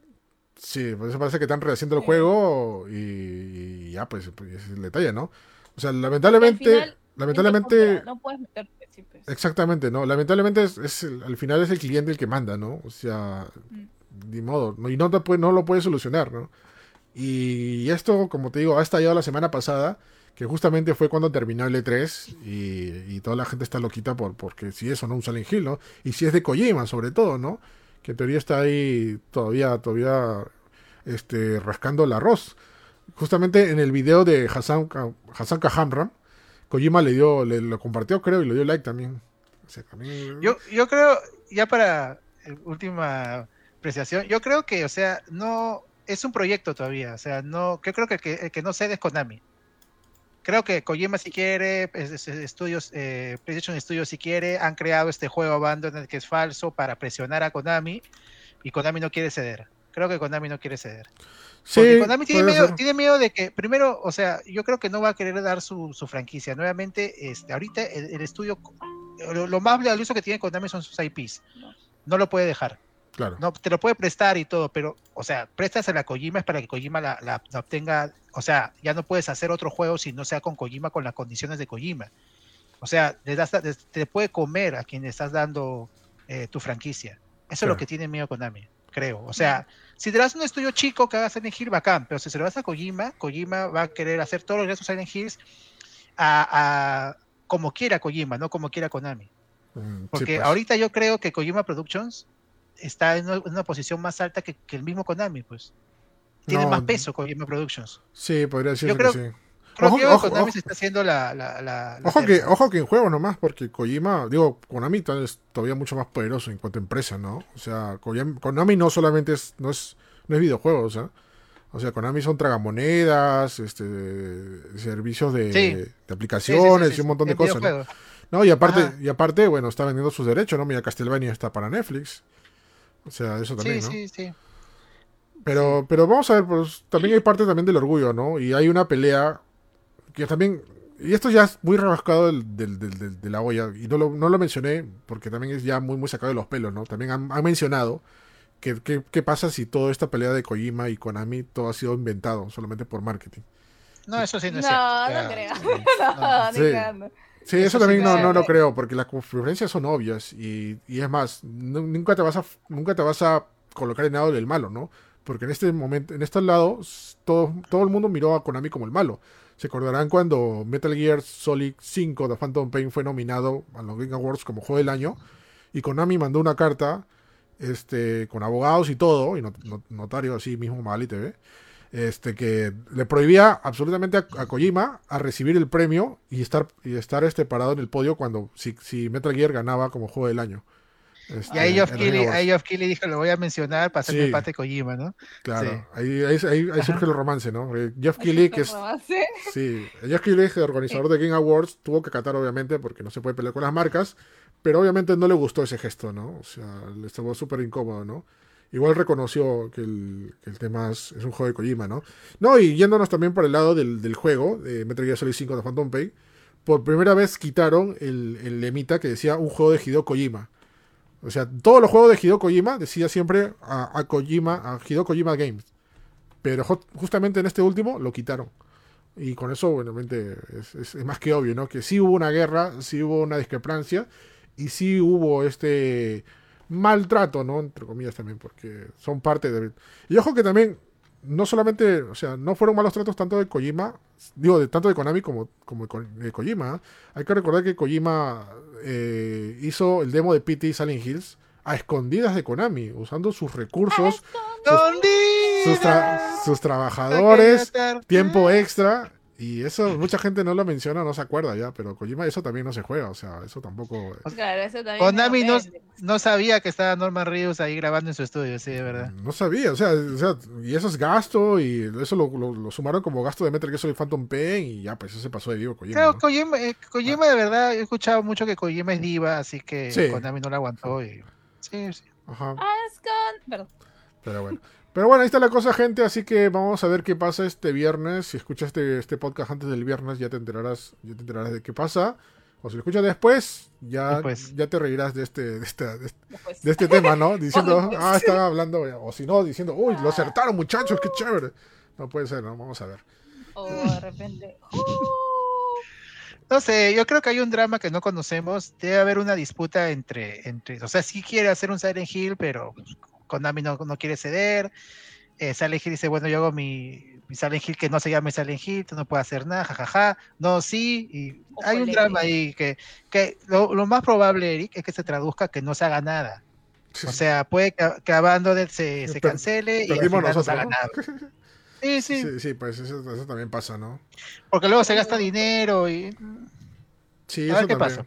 Sí, por eso parece que están rehaciendo el Sí. juego y, y ya, pues, pues, es el detalle, ¿no? O sea, lamentablemente, final, lamentablemente. No puedes meterte, sí, pues. exactamente, ¿no? Lamentablemente es, es el- al final es el cliente el que manda, ¿no? O sea, Mm. ni modo, ¿no? y no, te puede, no lo puede solucionar, ¿no? Y esto, como te digo, ha estallado la semana pasada, que justamente fue cuando terminó el E3 y, y toda la gente está loquita por porque si eso no un Silent Hill. Y si es de Kojima, sobre todo, ¿no? Que en teoría está ahí todavía, todavía, este, rascando el arroz. Justamente en el video de Hassan, Hassan Kahamram, Kojima le dio, le lo compartió, creo, y le dio like también. Yo, yo creo, ya para última apreciación, yo creo que, o sea, no es un proyecto todavía, o sea, no, yo creo que que, el que no cede es Konami. Creo que Kojima si quiere, es- es- es- estudios, eh, PlayStation Studios si quiere, han creado este juego Abandoned que es falso para presionar a Konami y Konami no quiere ceder. Creo que Konami no quiere ceder. Porque sí, Konami tiene miedo, tiene miedo de que, primero, o sea, yo creo que no va a querer dar su, su franquicia. Nuevamente, este, ahorita el, el estudio, lo, lo más valioso que tiene Konami son sus IPs. No lo puede dejar. Claro. No, te lo puede prestar y todo, pero, o sea, prestas a la Kojima es para que Kojima la, la- la obtenga. O sea, ya no puedes hacer otro juego si no sea con Kojima, con las condiciones de Kojima. O sea, le das, le- te puede comer a quien le estás dando eh, tu franquicia. Eso es lo que tiene miedo Konami, creo. O sea, si te das un estudio chico que haga Silent Hill, bacán, pero si se lo das a Kojima, Kojima va a querer hacer todos los restos Silent Hills a, a- como quiera Kojima, no como quiera Konami. Mm, sí, Porque pues. ahorita yo creo que Kojima Productions está en una, en una posición más alta que, que el mismo Konami, pues. Tiene No, más peso Kojima Productions. Sí, podría decirse Yo creo- que sí. Creo Ojo- que ojo- Konami ojo. se está haciendo la... la, la- la Ojo que, ojo que en juego nomás, porque Kojima, digo, Konami es todavía mucho más poderoso en cuanto a empresa, ¿no? O sea, Konami no solamente es, no es, no es videojuegos, ¿ah? O sea, Konami son tragamonedas, este, servicios de, Sí. de Sí, sí, sí, aplicaciones y un montón de cosas, ¿no? y aparte, Ajá. y aparte, bueno, está vendiendo sus derechos, ¿no? Mira, Castlevania está para Netflix. O sea, eso también, Sí, ¿no? sí, sí. Pero, pero vamos a ver, pues también hay parte también del orgullo, ¿no? Y hay una pelea que también, y esto ya es muy rebascado del, del- del- del- de la olla, y no lo, no lo mencioné porque también es ya muy, muy sacado de los pelos, ¿no? También han, han mencionado que, que- qué pasa si toda esta pelea de Kojima y Konami todo ha sido inventado solamente por marketing. No, eso sí no es No, cierto. no Ya, creo. sí, No, ni Sí. Sí, Eso también no, no- no lo creo, porque las confluencias son obvias y, y es más, nu- nunca te vas a nunca te vas a colocar en lado del malo, ¿no? Porque en este momento, en este lado, todo, todo el mundo miró a Konami como el malo. Se acordarán cuando Metal Gear Solid 5 de Phantom Pain fue nominado a los Game Awards como juego del año y Konami mandó una carta este con abogados y todo, y not- not- notario así mismo Magali TV, este que le prohibía absolutamente a, a Kojima a recibir el premio y estar y estar este parado en el podio cuando si, si Metal Gear ganaba como juego del año. Este, Y ahí Geoff Keighley, ahí Geoff Keighley dijo, lo voy a mencionar para hacer Sí. mi empate Kojima, ¿no? Claro, sí. ahí, ahí, ahí- ahí surge el romance, ¿no? Porque Jeff Keighley, que es, sí, Jeff Keighley, el organizador de Game Awards, tuvo que acatar obviamente porque no se puede pelear con las marcas, pero obviamente no le gustó ese gesto, ¿no? O sea, le estuvo súper incómodo, ¿no? Igual reconoció que el, el tema es, un juego de Kojima, ¿no? No, y yéndonos también por el lado del, del juego, de Metal Gear Solid 5 de Phantom Pain, por primera vez quitaron el, el lemita que decía un juego de Hideo Kojima. O sea, todos los juegos de Hideo Kojima decía siempre a, Kojima, a Hideo Kojima Games. Pero ju- justamente en este último lo quitaron. Y con eso, obviamente, es- es más que obvio, ¿no? Que sí hubo una guerra, sí hubo una discrepancia y sí hubo este maltrato, ¿no? Entre comillas también, porque son parte de... Y ojo que también, no solamente, o sea, no fueron malos tratos tanto de Kojima, digo, de, tanto de Konami como, como de Ko- de Kojima. ¿eh? Hay que recordar que Kojima eh, hizo el demo de PT Silent Hills a escondidas de Konami, usando sus recursos, sus, tra- sus trabajadores, tiempo extra. Y eso mucha gente no lo menciona, no se acuerda ya, pero Kojima eso también no se juega, o sea, eso tampoco... Claro, eso también. Konami me no, no sabía que estaba Norman Reedus ahí grabando en su estudio, sí, de verdad. No sabía, o sea, o sea, y eso es gasto, y eso lo, lo- lo sumaron como gasto de Metal Gear Solid Phantom Pain, y ya, pues eso se pasó de vivo Kojima. Creo ¿no? Kojima, eh, Kojima de verdad, he escuchado mucho que Kojima es diva, así que Sí. Konami no la aguantó. Y... Sí, sí. Ajá, pero bueno. Pero bueno, ahí está la cosa, gente, así que vamos a ver qué pasa este viernes. Si escuchas este, este podcast antes del viernes, ya te enterarás, ya te enterarás de qué pasa. O si lo escuchas después, ya, Después. ya te reirás de este, de, esta- de, este tema, ¿no? Diciendo, ah, están hablando, o si no, diciendo, uy, lo acertaron, muchachos, qué chévere. No puede ser, ¿no? Vamos a ver. O de repente. ¡uh! No sé, yo creo que hay un drama que no conocemos. Debe haber una disputa entre, entre o sea, sí quiere hacer un Silent Hill, pero Konami no, no quiere ceder. Eh, Silent Hill dice, bueno, yo hago mi, mi Silent Hill que no se llame Silent Hill, tú no puedes hacer nada, jajaja. No, sí, y hay un drama ahí que, que lo, lo más probable, Eric, es que se traduzca que no se haga nada. O sea, puede que, que Abandoned se, cancele y al no se haga ¿no? nada. Sí, sí, Sí, sí, pues eso, eso también pasa, ¿no? porque luego se gasta dinero y... Sí, A eso ver qué también. pasa.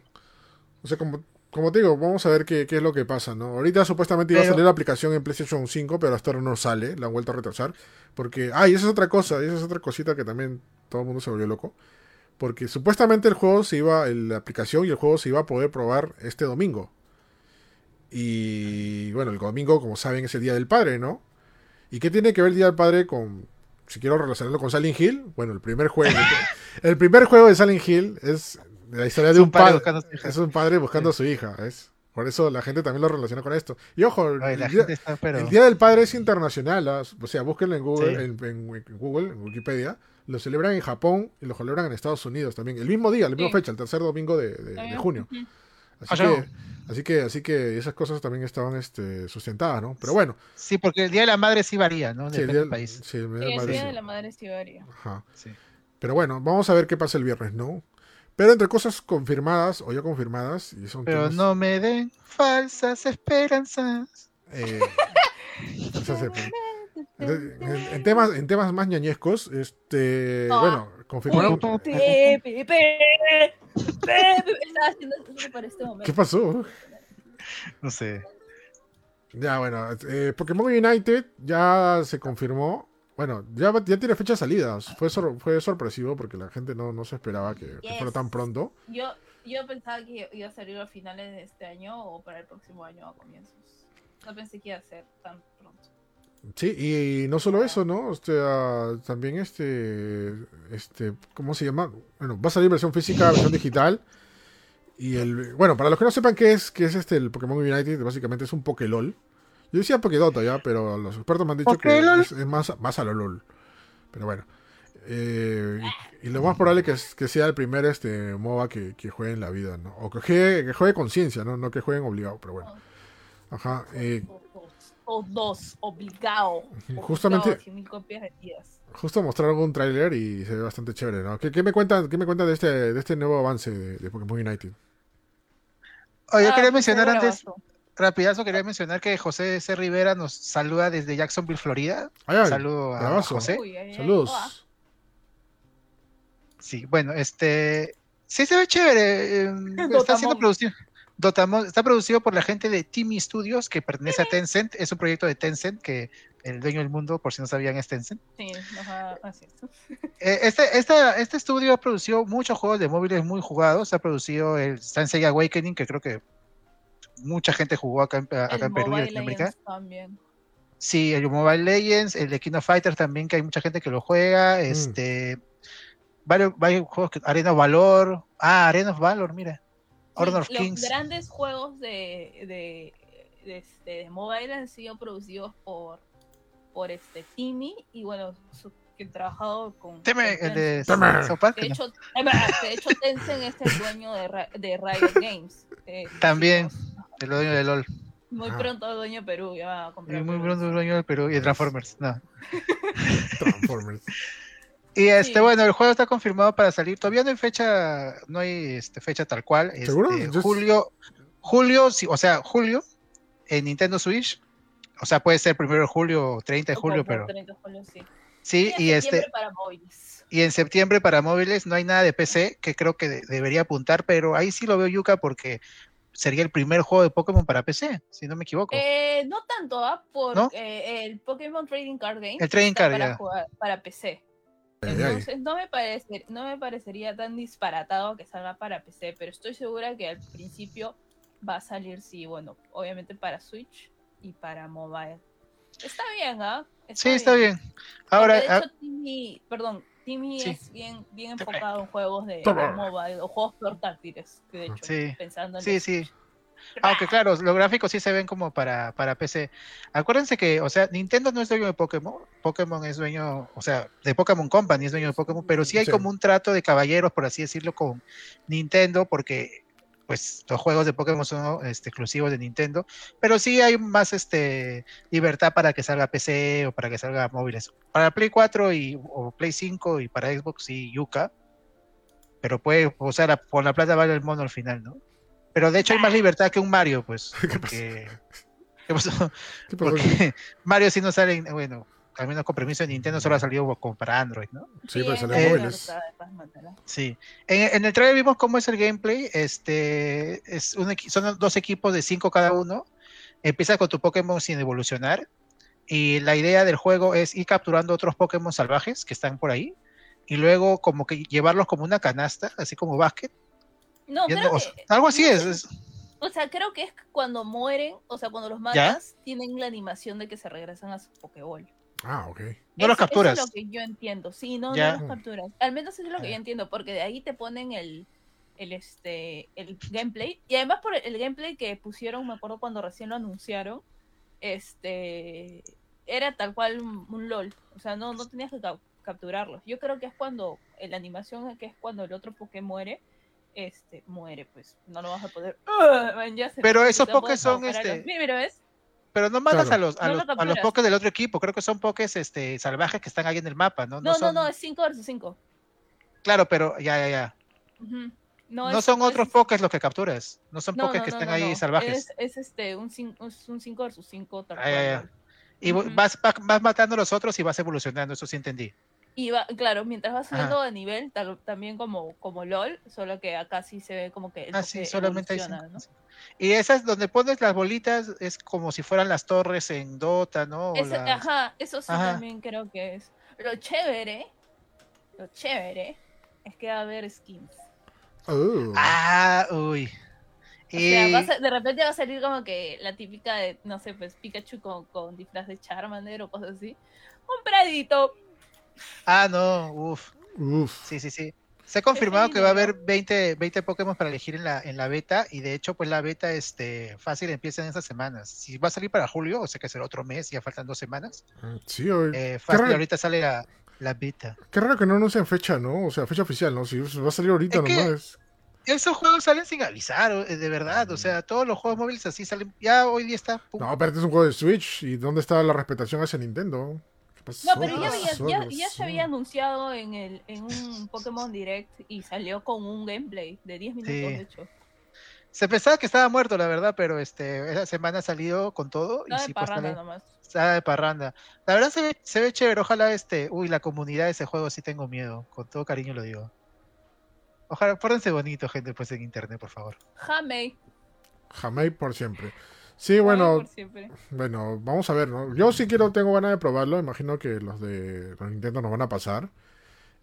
O sea, como, como te digo, vamos a ver qué, qué es lo que pasa, ¿no? Ahorita supuestamente iba a salir la aplicación en PlayStation 5, pero hasta ahora no sale, la han vuelto a retrasar. Porque, ah, y esa es otra cosa, y esa es otra cosita que también todo el mundo se volvió loco. Porque supuestamente el juego se iba, la aplicación y el juego se iba a poder probar este domingo. Y bueno, el domingo, como saben, es el Día del Padre, ¿no? ¿Y qué tiene que ver el Día del Padre con, si quiero relacionarlo con Silent Hill? Bueno, el primer juego, el primer juego de Silent Hill es la historia de Es un padre, buscando a su hija. es un padre buscando a su hija, ¿es? Por eso la gente también lo relaciona con esto. Y ojo, Ay, el la día, gente está, pero... el Día del Padre es internacional, ¿ah? o sea, búsquenlo en Google, Sí. en, en- en Google, en Wikipedia. Lo celebran en Japón y lo celebran en Estados Unidos también. El mismo día, la misma Sí. fecha, el tercer domingo de, de- de junio. Así Ah, que, así que, así que esas cosas también estaban este, sustentadas, ¿no? Pero bueno, Sí, porque el Día de la Madre sí varía, ¿no? sí, el Depende día, del país. sí, el Día Sí, el Padre día sí. de la madre sí varía. Ajá. Sí. Pero bueno, vamos a ver qué pasa el viernes, ¿no? Pero entre cosas confirmadas o ya confirmadas, y son Pero temas, no me den falsas esperanzas. eh, en, en temas, en temas más ñañescos, este, Ah. bueno, para este. ¿Qué pasó? No sé. Ya, bueno, eh, Pokémon United ya se confirmó. Bueno, ya, ya tiene fecha de salidas. Fue, sor- fue sorpresivo porque la gente no, no se esperaba que, que fuera tan pronto. Yo, yo pensaba que iba a salir a finales de este año o para el próximo año a comienzos. No pensé que iba a ser tan pronto. Sí, y no solo eso, ¿no? O sea, también este, este, ¿cómo se llama? Bueno, va a salir versión física, versión digital. Y el, bueno, para los que no sepan qué es, qué es este el Pokémon United, básicamente es un Pokélol. Yo decía Pokédota ya, pero los expertos me han dicho que es, es más, más a lo LOL. Pero bueno. Eh, y, y lo más probable que, es- que sea el primer este MOBA que, que juegue en la vida, ¿no? O que juegue, que juegue conciencia, ¿no? No que jueguen obligado, pero bueno. Ajá. eh, Todos, todos, obligado. Justamente- obligado, 100.000 copias vendidas. Justo mostraron un tráiler y se ve bastante chévere, ¿no? ¿Qué, qué me cuentan, qué me cuentan de este, de este nuevo avance de, de Pokémon United? Oh, yo Ah, quería pues, mencionar antes. Rapidazo, quería mencionar que José C. Rivera nos saluda desde Jacksonville, Florida. Ay, ay, Saludo a bravazo. José. Uy, ay, ay, Saludos. Sí, bueno, este. Sí, se ve chévere. eh, está siendo producido. Dotamon- está producido por la gente de Timmy Studios, que pertenece a Tencent. Es un proyecto de Tencent, que el dueño del mundo, por si no sabían, es Tencent. Sí, ajá, así es. Eh, Este, esta- este estudio ha producido muchos juegos de móviles muy jugados. Ha producido el Saint Awakening, que creo que mucha gente jugó acá en, acá El en Perú y Latinoamérica. También. Sí, el Mobile Legends, el de King of Fighters también, que hay mucha gente que lo juega. Este, varios, varios juegos, que, Arena of Valor. Ah, Arena of Valor, mira. Honor of Kings. Los grandes juegos de, de, de, este, de mobile han sido producidos por, por este Timmy y bueno, su- que han trabajado con. Teme, con el de De ¿no? hecho, de hecho, Tencent es el dueño de, de Riot Games. eh, También. chicos. El dueño de LOL. Muy Ah. pronto el dueño de Perú ya va a Y comprar. muy Perú. pronto el dueño del Perú y de Transformers. No. Transformers. Y este, Sí. bueno, el juego está confirmado para salir. Todavía no hay fecha, no hay este, fecha tal cual. Este, ¿Seguro? Yo- julio, julio, sí, o sea, julio en Nintendo Switch. O sea, puede ser primero de julio o 30 de julio, pero 30 de julio, sí. sí, y este, septiembre para móviles. y en septiembre para móviles no hay nada de PC, que creo que de- debería apuntar, pero ahí sí lo veo Yuka porque sería el primer juego de Pokémon para PC, si no me equivoco. Eh, no tanto, ¿ah? Porque ¿No? el Pokémon Trading Card Game El Trading Card, para jugar para PC. Entonces no me parece, no me parecería tan disparatado que salga para PC, pero estoy segura que al principio va a salir, sí, bueno, obviamente para Switch y para mobile. Está bien, ¿ah? sí, está bien. Ahora, de ah, hecho, Timmy- perdón, Timmy Sí. es bien, bien enfocado en juegos de Toma. mobile o juegos portátiles, que de hecho, Sí. pensando en Sí, sí. Aunque claro, los gráficos sí se ven como para, para PC. Acuérdense que, o sea, Nintendo no es dueño de Pokémon. Pokémon es dueño, o sea, de Pokémon Company es dueño de Pokémon, pero sí hay Sí. como un trato de caballeros, por así decirlo, con Nintendo, porque pues los juegos de Pokémon son este, exclusivos de Nintendo, pero sí hay más este libertad para que salga PC o para que salga móviles. Para Play 4 y, o Play 5 y para Xbox y Yuka, pero puede, o sea, por la plata vale el mono al final, ¿no? Pero de hecho hay más libertad que un Mario, pues. Porque, ¿Qué pasó? ¿Qué pasó? Porque Mario sí no sale, en- bueno, al menos con permiso de Nintendo solo ha salido como para Android, ¿no? Sí, pero es salió en móviles. Sí. En, en el trailer vimos cómo es el gameplay. Este es un son dos equipos de cinco cada uno. Empieza con tu Pokémon sin evolucionar. Y la idea del juego es ir capturando otros Pokémon salvajes que están por ahí. Y luego como que llevarlos como una canasta, así como básquet. No, creo o- que, algo así no es. o sea, creo que es cuando mueren, o sea, cuando los ¿Ya? matas, tienen la animación de que se regresan a su Pokéball. Ah, ok. No los capturas. Eso es lo que yo entiendo. Sí, no, Ya. no los capturas. Al menos eso es lo que Ah. yo entiendo, porque de ahí te ponen el, el este el gameplay. Y además por el, gameplay que pusieron, me acuerdo cuando recién lo anunciaron, este era tal cual un, un LOL. O sea, no, no tenías que cap- capturarlos. Yo creo que es cuando en la animación que es cuando el otro Poké muere. Este, muere, pues no lo vas a poder. ¡Ugh! Man, ya se- Pero esos Pokés son, los- este, ¿ves? Pero no matas Claro. a los, a No lo los, a los. Pokés del otro equipo. Creo que son Pokés este, salvajes que están ahí en el mapa, ¿no? No, no, son- no, es 5 versus 5. Claro, pero ya, ya, ya. No, es- son es- otros Pokés los que capturas. No son no, Pokés no, que no, estén no, ahí no. salvajes. Es, es este, un 5 versus 5 tal Ah, ya, ya. ¿no? Y vas, va- vas matando a los otros y vas evolucionando, eso sí entendí. Y va, claro, mientras vas Ajá. subiendo de nivel, tal- también como, como LOL, solo que acá sí se ve como que el Ah, sí, solamente hay. ¿no? Y esas donde pones las bolitas es como si fueran las torres en Dota, ¿no? O Eso- las- Ajá, eso sí Ajá. también creo que es. Lo chévere, lo chévere, es que va a haber skins. Oh. Ah, uy. O Y... sea, a de repente va a salir como que la típica de, no sé, pues Pikachu con, con disfraz de Charmander o cosas así. Un pradito. Ah, no, uff. Uf. Sí, sí, sí. Se ha confirmado que va a haber 20, 20 Pokémon para elegir en la, en la beta y de hecho pues la beta este, fácil empieza en estas semanas. Si va a salir para julio, o sea que será otro mes, ya faltan dos semanas. Sí, oye, Eh, fácil, raro. ahorita sale la, la beta. qué raro que no anuncien fecha, ¿no? O sea, fecha oficial, ¿no? Si va a salir ahorita Es que- nomás. Esos juegos salen sin avisar, o- eh, de verdad. O sea, todos los juegos móviles así salen. Ya hoy día está. pum. No, pero este es un juego de Switch. ¿Y dónde está la respetación hacia Nintendo? ¿Qué pasó? No, pero ya, se había anunciado en, el, en un Pokémon Direct y salió con un gameplay de 10 minutos, Sí. de hecho. Se pensaba que estaba muerto, la verdad, pero este, esa semana ha salido con todo. Estaba y de sí, pues, parranda sale- nomás. está de parranda. La verdad se ve, se ve chévere. Ojalá este. Uy, la comunidad de ese juego sí tengo miedo. Con todo cariño lo digo. Ojalá, pórtense bonito, gente, pues en internet, por favor. Jamei. Jamei por siempre. Sí, bueno, por siempre. bueno, vamos a ver, ¿no? Yo sí quiero, tengo ganas de probarlo. Imagino que los de los Nintendo nos van a pasar.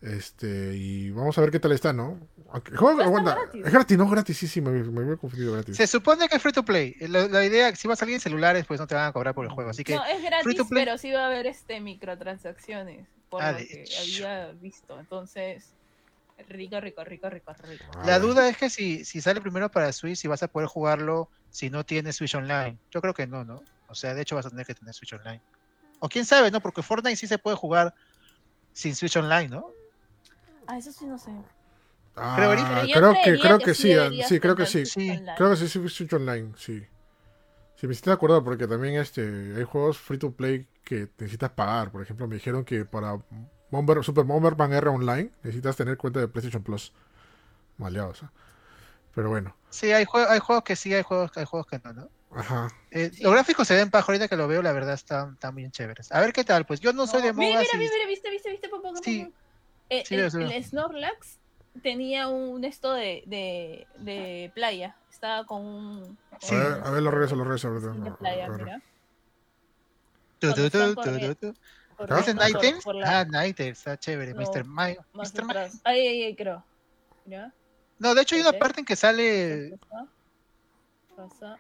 Este, y vamos a ver qué tal está, ¿no? Aunque- juego- aguanta, gratis. es gratis, no gratis, sí, sí, me, me confundido gratis. Se supone que es free to play. La, la idea, si va a salir en celulares, pues no te van a cobrar por el juego. Así que No, es free gratis, to play. pero sí va a haber este microtransacciones. Por Ah, lo que había visto. Entonces, rico, rico, rico, rico, rico. La duda es que si, si sale primero para Switch, si vas a poder jugarlo si no tienes Switch Online. Yo creo que no, ¿no? O sea, de hecho vas a tener que tener Switch Online. O quién sabe, ¿no? Porque Fortnite sí se puede jugar sin Switch Online, ¿no? Ah, eso sí no sé. Ah, Creo creo que, creo que que sí sí, creo que sí. Creo que sí, sí, Switch Online, sí. Sí, me hiciste de acuerdo porque también este, hay juegos free to play que necesitas pagar. Por ejemplo, me dijeron que para Bomber, Super Bomberman R Online necesitas tener cuenta de PlayStation Plus. Maleados. ¿eh? Pero bueno, Sí, hay, jue- hay juegos que sí, hay juegos, hay juegos que no, ¿no? ajá. Eh, Sí. Los gráficos se ven paja, ahorita que lo veo, la verdad están, están bien chéveres. A ver qué tal, pues yo no soy de mira, modas mira, mira, mira, viste, viste, viste, pum, pum, Sí. Eh, Sí, el, sí el Snorlax tenía un esto de, de, de playa. Estaba con un. Sí. A ver, a ver, lo regreso, lo regreso. ahorita, skin de playa, mira. Tu, tu, Cuando tu, Corriendo ¿Ese es la- Ah, Ninetales, está chévere. No, Mr. Mime. más Mr. Ahí, ahí, ahí, creo. No, de hecho hay una parte en que sale. Pasa. Pasa.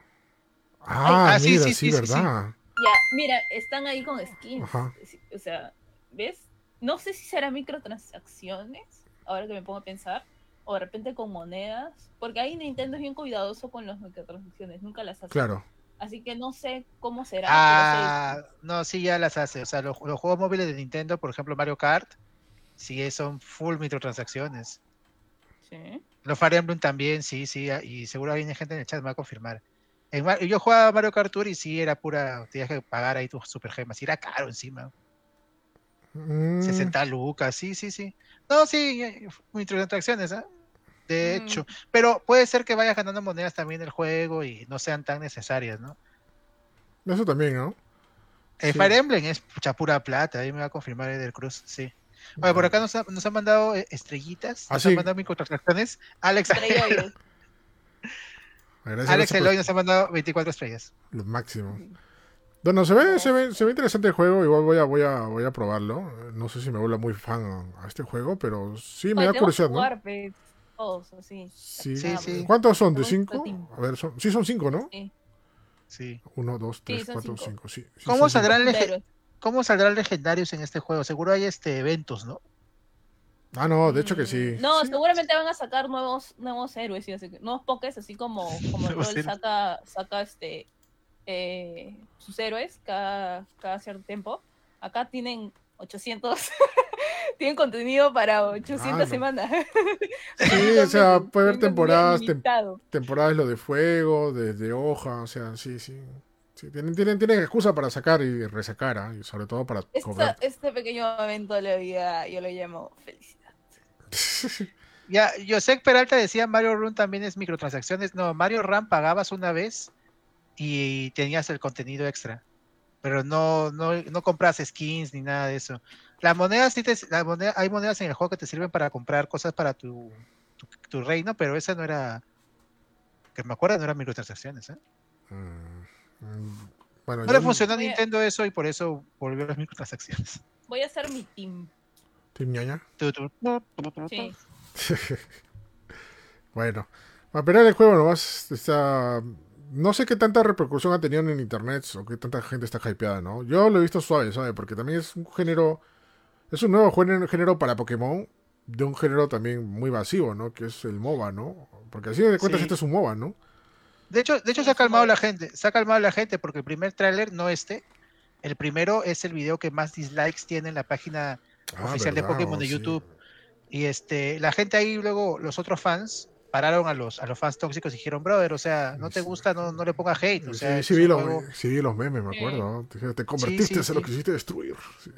Ah, ah, sí, mira, sí, sí, sí, sí, sí. verdad. Ya, mira, están ahí con skins. Ajá. O sea, ¿ves? no sé si será microtransacciones, ahora que me pongo a pensar, o de repente con monedas, porque ahí Nintendo es bien cuidadoso con las microtransacciones, nunca las hace. Claro. Así que no sé cómo será. Ah, no, sí, ya las hace. O sea, los, los, juegos móviles de Nintendo, por ejemplo, Mario Kart, sí son full microtransacciones. Sí. Los Fire Emblem también, sí, sí, y seguro hay gente en el chat me va a confirmar. En, yo jugaba Mario Kart Tour y sí, era pura, tenías que pagar ahí tus super gemas, y era caro encima. Mm. 60 lucas, sí, sí, sí. No, sí, eh, microtransacciones, ¿eh? De mm. hecho, pero puede ser que vayas ganando monedas también el juego y no sean tan necesarias, ¿no? Eso también, ¿no? El sí. Fire Emblem es mucha pura plata, ahí me va a confirmar Eder Cruz, sí. Bueno, por acá nos, ha, nos han mandado eh, estrellitas, ¿Ah, nos sí? han mandado microtransacciones. Alex, Gracias, Alex Eloy nos ha mandado 24 estrellas. Lo máximo. Bueno, se ve, se ve, se ve interesante el juego, igual voy a, voy a, voy a probarlo. No sé si me vuelve muy fan a este juego, pero sí me da curiosidad, ¿no? Jugar, pues, todos, así. Sí. Sí, sí. ¿Cuántos son? ¿De cinco? A ver, son, sí son cinco, ¿no? Sí. Sí. Uno, dos, tres, Sí, cuatro, cinco. cinco. Sí, sí ¿Cómo saldrán, cinco. lege- Pero- ¿Cómo saldrán legendarios en este juego? Seguro hay este eventos, ¿no? Ah, no, de hecho que sí. No, Sí. seguramente van a sacar nuevos nuevos héroes y así, que- nuevos pokés, así como, como LOL saca, saca este eh, sus héroes cada, cada cierto tiempo. Acá tienen 800, tienen contenido para 800 Ah, no. semanas. Sí, o sea, puede haber temporadas, tem- temporadas lo de fuego, de, de hoja, o sea, sí, sí. Sí, tienen, tienen, tienen excusa para sacar y resacar, ¿ah? y sobre todo para Esta- cobrar. este pequeño evento lo había- yo lo llamo felicidad. Ya, Josep Peralta decía Mario Run también es microtransacciones. No, Mario Run pagabas una vez y tenías el contenido extra. Pero no, no, no compras skins ni nada de eso. Las monedas sí te, la moneda, hay monedas en el juego que te sirven para comprar cosas para tu, tu, tu reino, pero esa no era. Que me acuerdo, no eran microtransacciones. ¿eh? Mm, mm, bueno, No yo le funcionó a Nintendo eso y por eso volvió a las microtransacciones. Voy a hacer mi team. Team ñaña. Tu, tu, Sí. Bueno, para el juego nomás está... No sé qué tanta repercusión ha tenido en internet o qué tanta gente está hypeada, ¿no? Yo lo he visto suave, ¿sabes? Porque también es un género... Es un nuevo género, para Pokémon de un género también muy masivo, ¿no? Que es el MOBA, ¿no? Porque así de cuentas Sí. este es un MOBA, ¿no? De hecho, de hecho se ha calmado la gente, se ha calmado la gente porque el primer tráiler, no este, el primero es el video que más dislikes tiene en la página Ah, oficial de Pokémon oh, de sí. YouTube. Y este, la gente ahí luego, los otros fans, pararon a los, a los fans tóxicos y dijeron, brother, o sea, no te Sí. gusta, no, no le pongas hate. O Sí, sea, sí, es vi los, juego- sí vi los memes, me Sí. acuerdo. ¿no? Te, te convertiste sí, en lo sí. que quisiste destruir. Sí.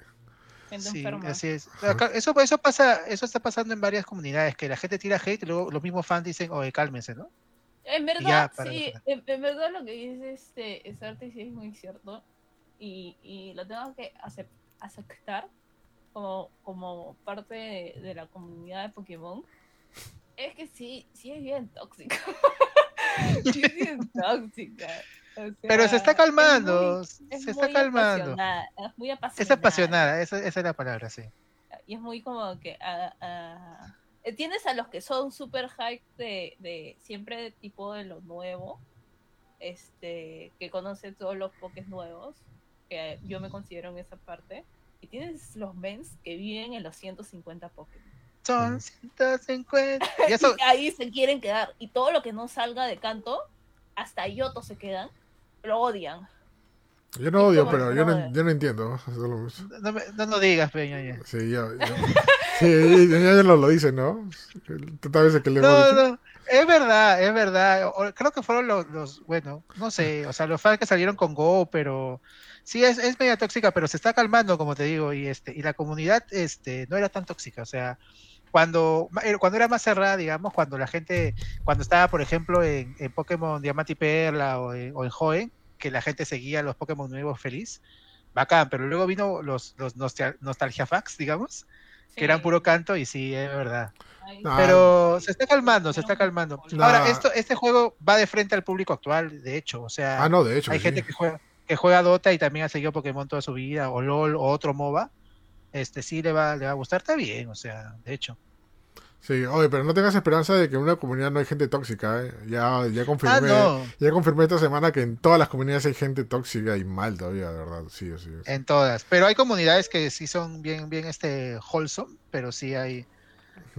Sí, así es. Eso, eso pasa, eso está pasando en varias comunidades, que la gente tira hate y luego los mismos fans dicen, oye, cálmense, ¿no? En verdad, sí, en, en verdad lo que dice este es arte sí es muy cierto y, y lo tengo que acep- aceptar como, como parte de, de la comunidad de Pokémon. Es que sí, sí es bien tóxico. sí es bien tóxica. O Pero se está es calmando, muy- es se está calmando. apasionada, Es muy apasionada. Es apasionada, esa, esa es la palabra, sí. y es muy como que eh, tienes a los que son super hype de, de siempre de tipo de lo nuevo este que conocen todos los pokés nuevos que yo me considero en esa parte y tienes los mens que viven en los 150 Pokémon Son 150. Y eso, y ahí se quieren quedar y todo lo que no salga de canto hasta Yoto se quedan lo odian Yo no odio, pero yo no, no, yo no entiendo. No, me- no nos digas, peña. ya. Sí, ya, ya. Sí, ya, ya lo, lo dice, ¿no? Tantas veces que le No, no, es verdad, es verdad. O- Creo que fueron los, los, bueno, no sé, o sea, los fans que salieron con Go, pero sí es, es media tóxica, pero se está calmando, como te digo, y este, y la comunidad este, no era tan tóxica, o sea, cuando, eh, cuando era más cerrada, digamos, cuando la gente, cuando estaba, por ejemplo, en, en Pokémon Diamante y Perla o en, o en Joven, que la gente seguía los Pokémon nuevos feliz, bacán, pero luego vino los, los nostal- nostalgia facts, digamos, que eran puro canto, y sí, es verdad. Pero se está calmando, se está calmando. No. Ahora, esto, este juego va de frente al público actual, de hecho. O sea, Ah, no, de hecho. hay sí. gente que juega, que juega Dota y también ha seguido Pokémon toda su vida, o LOL, o otro MOBA. Este sí le va, le va a gustar, está bien, o sea, de hecho. Sí, oye, pero no tengas esperanza de que en una comunidad no hay gente tóxica, ¿eh? Ya, ya confirmé, Ah, no. ya confirmé esta semana que en todas las comunidades hay gente tóxica y mal todavía, de verdad. Sí, sí. sí. En todas. Pero hay comunidades que sí son bien, bien este wholesome, pero sí hay,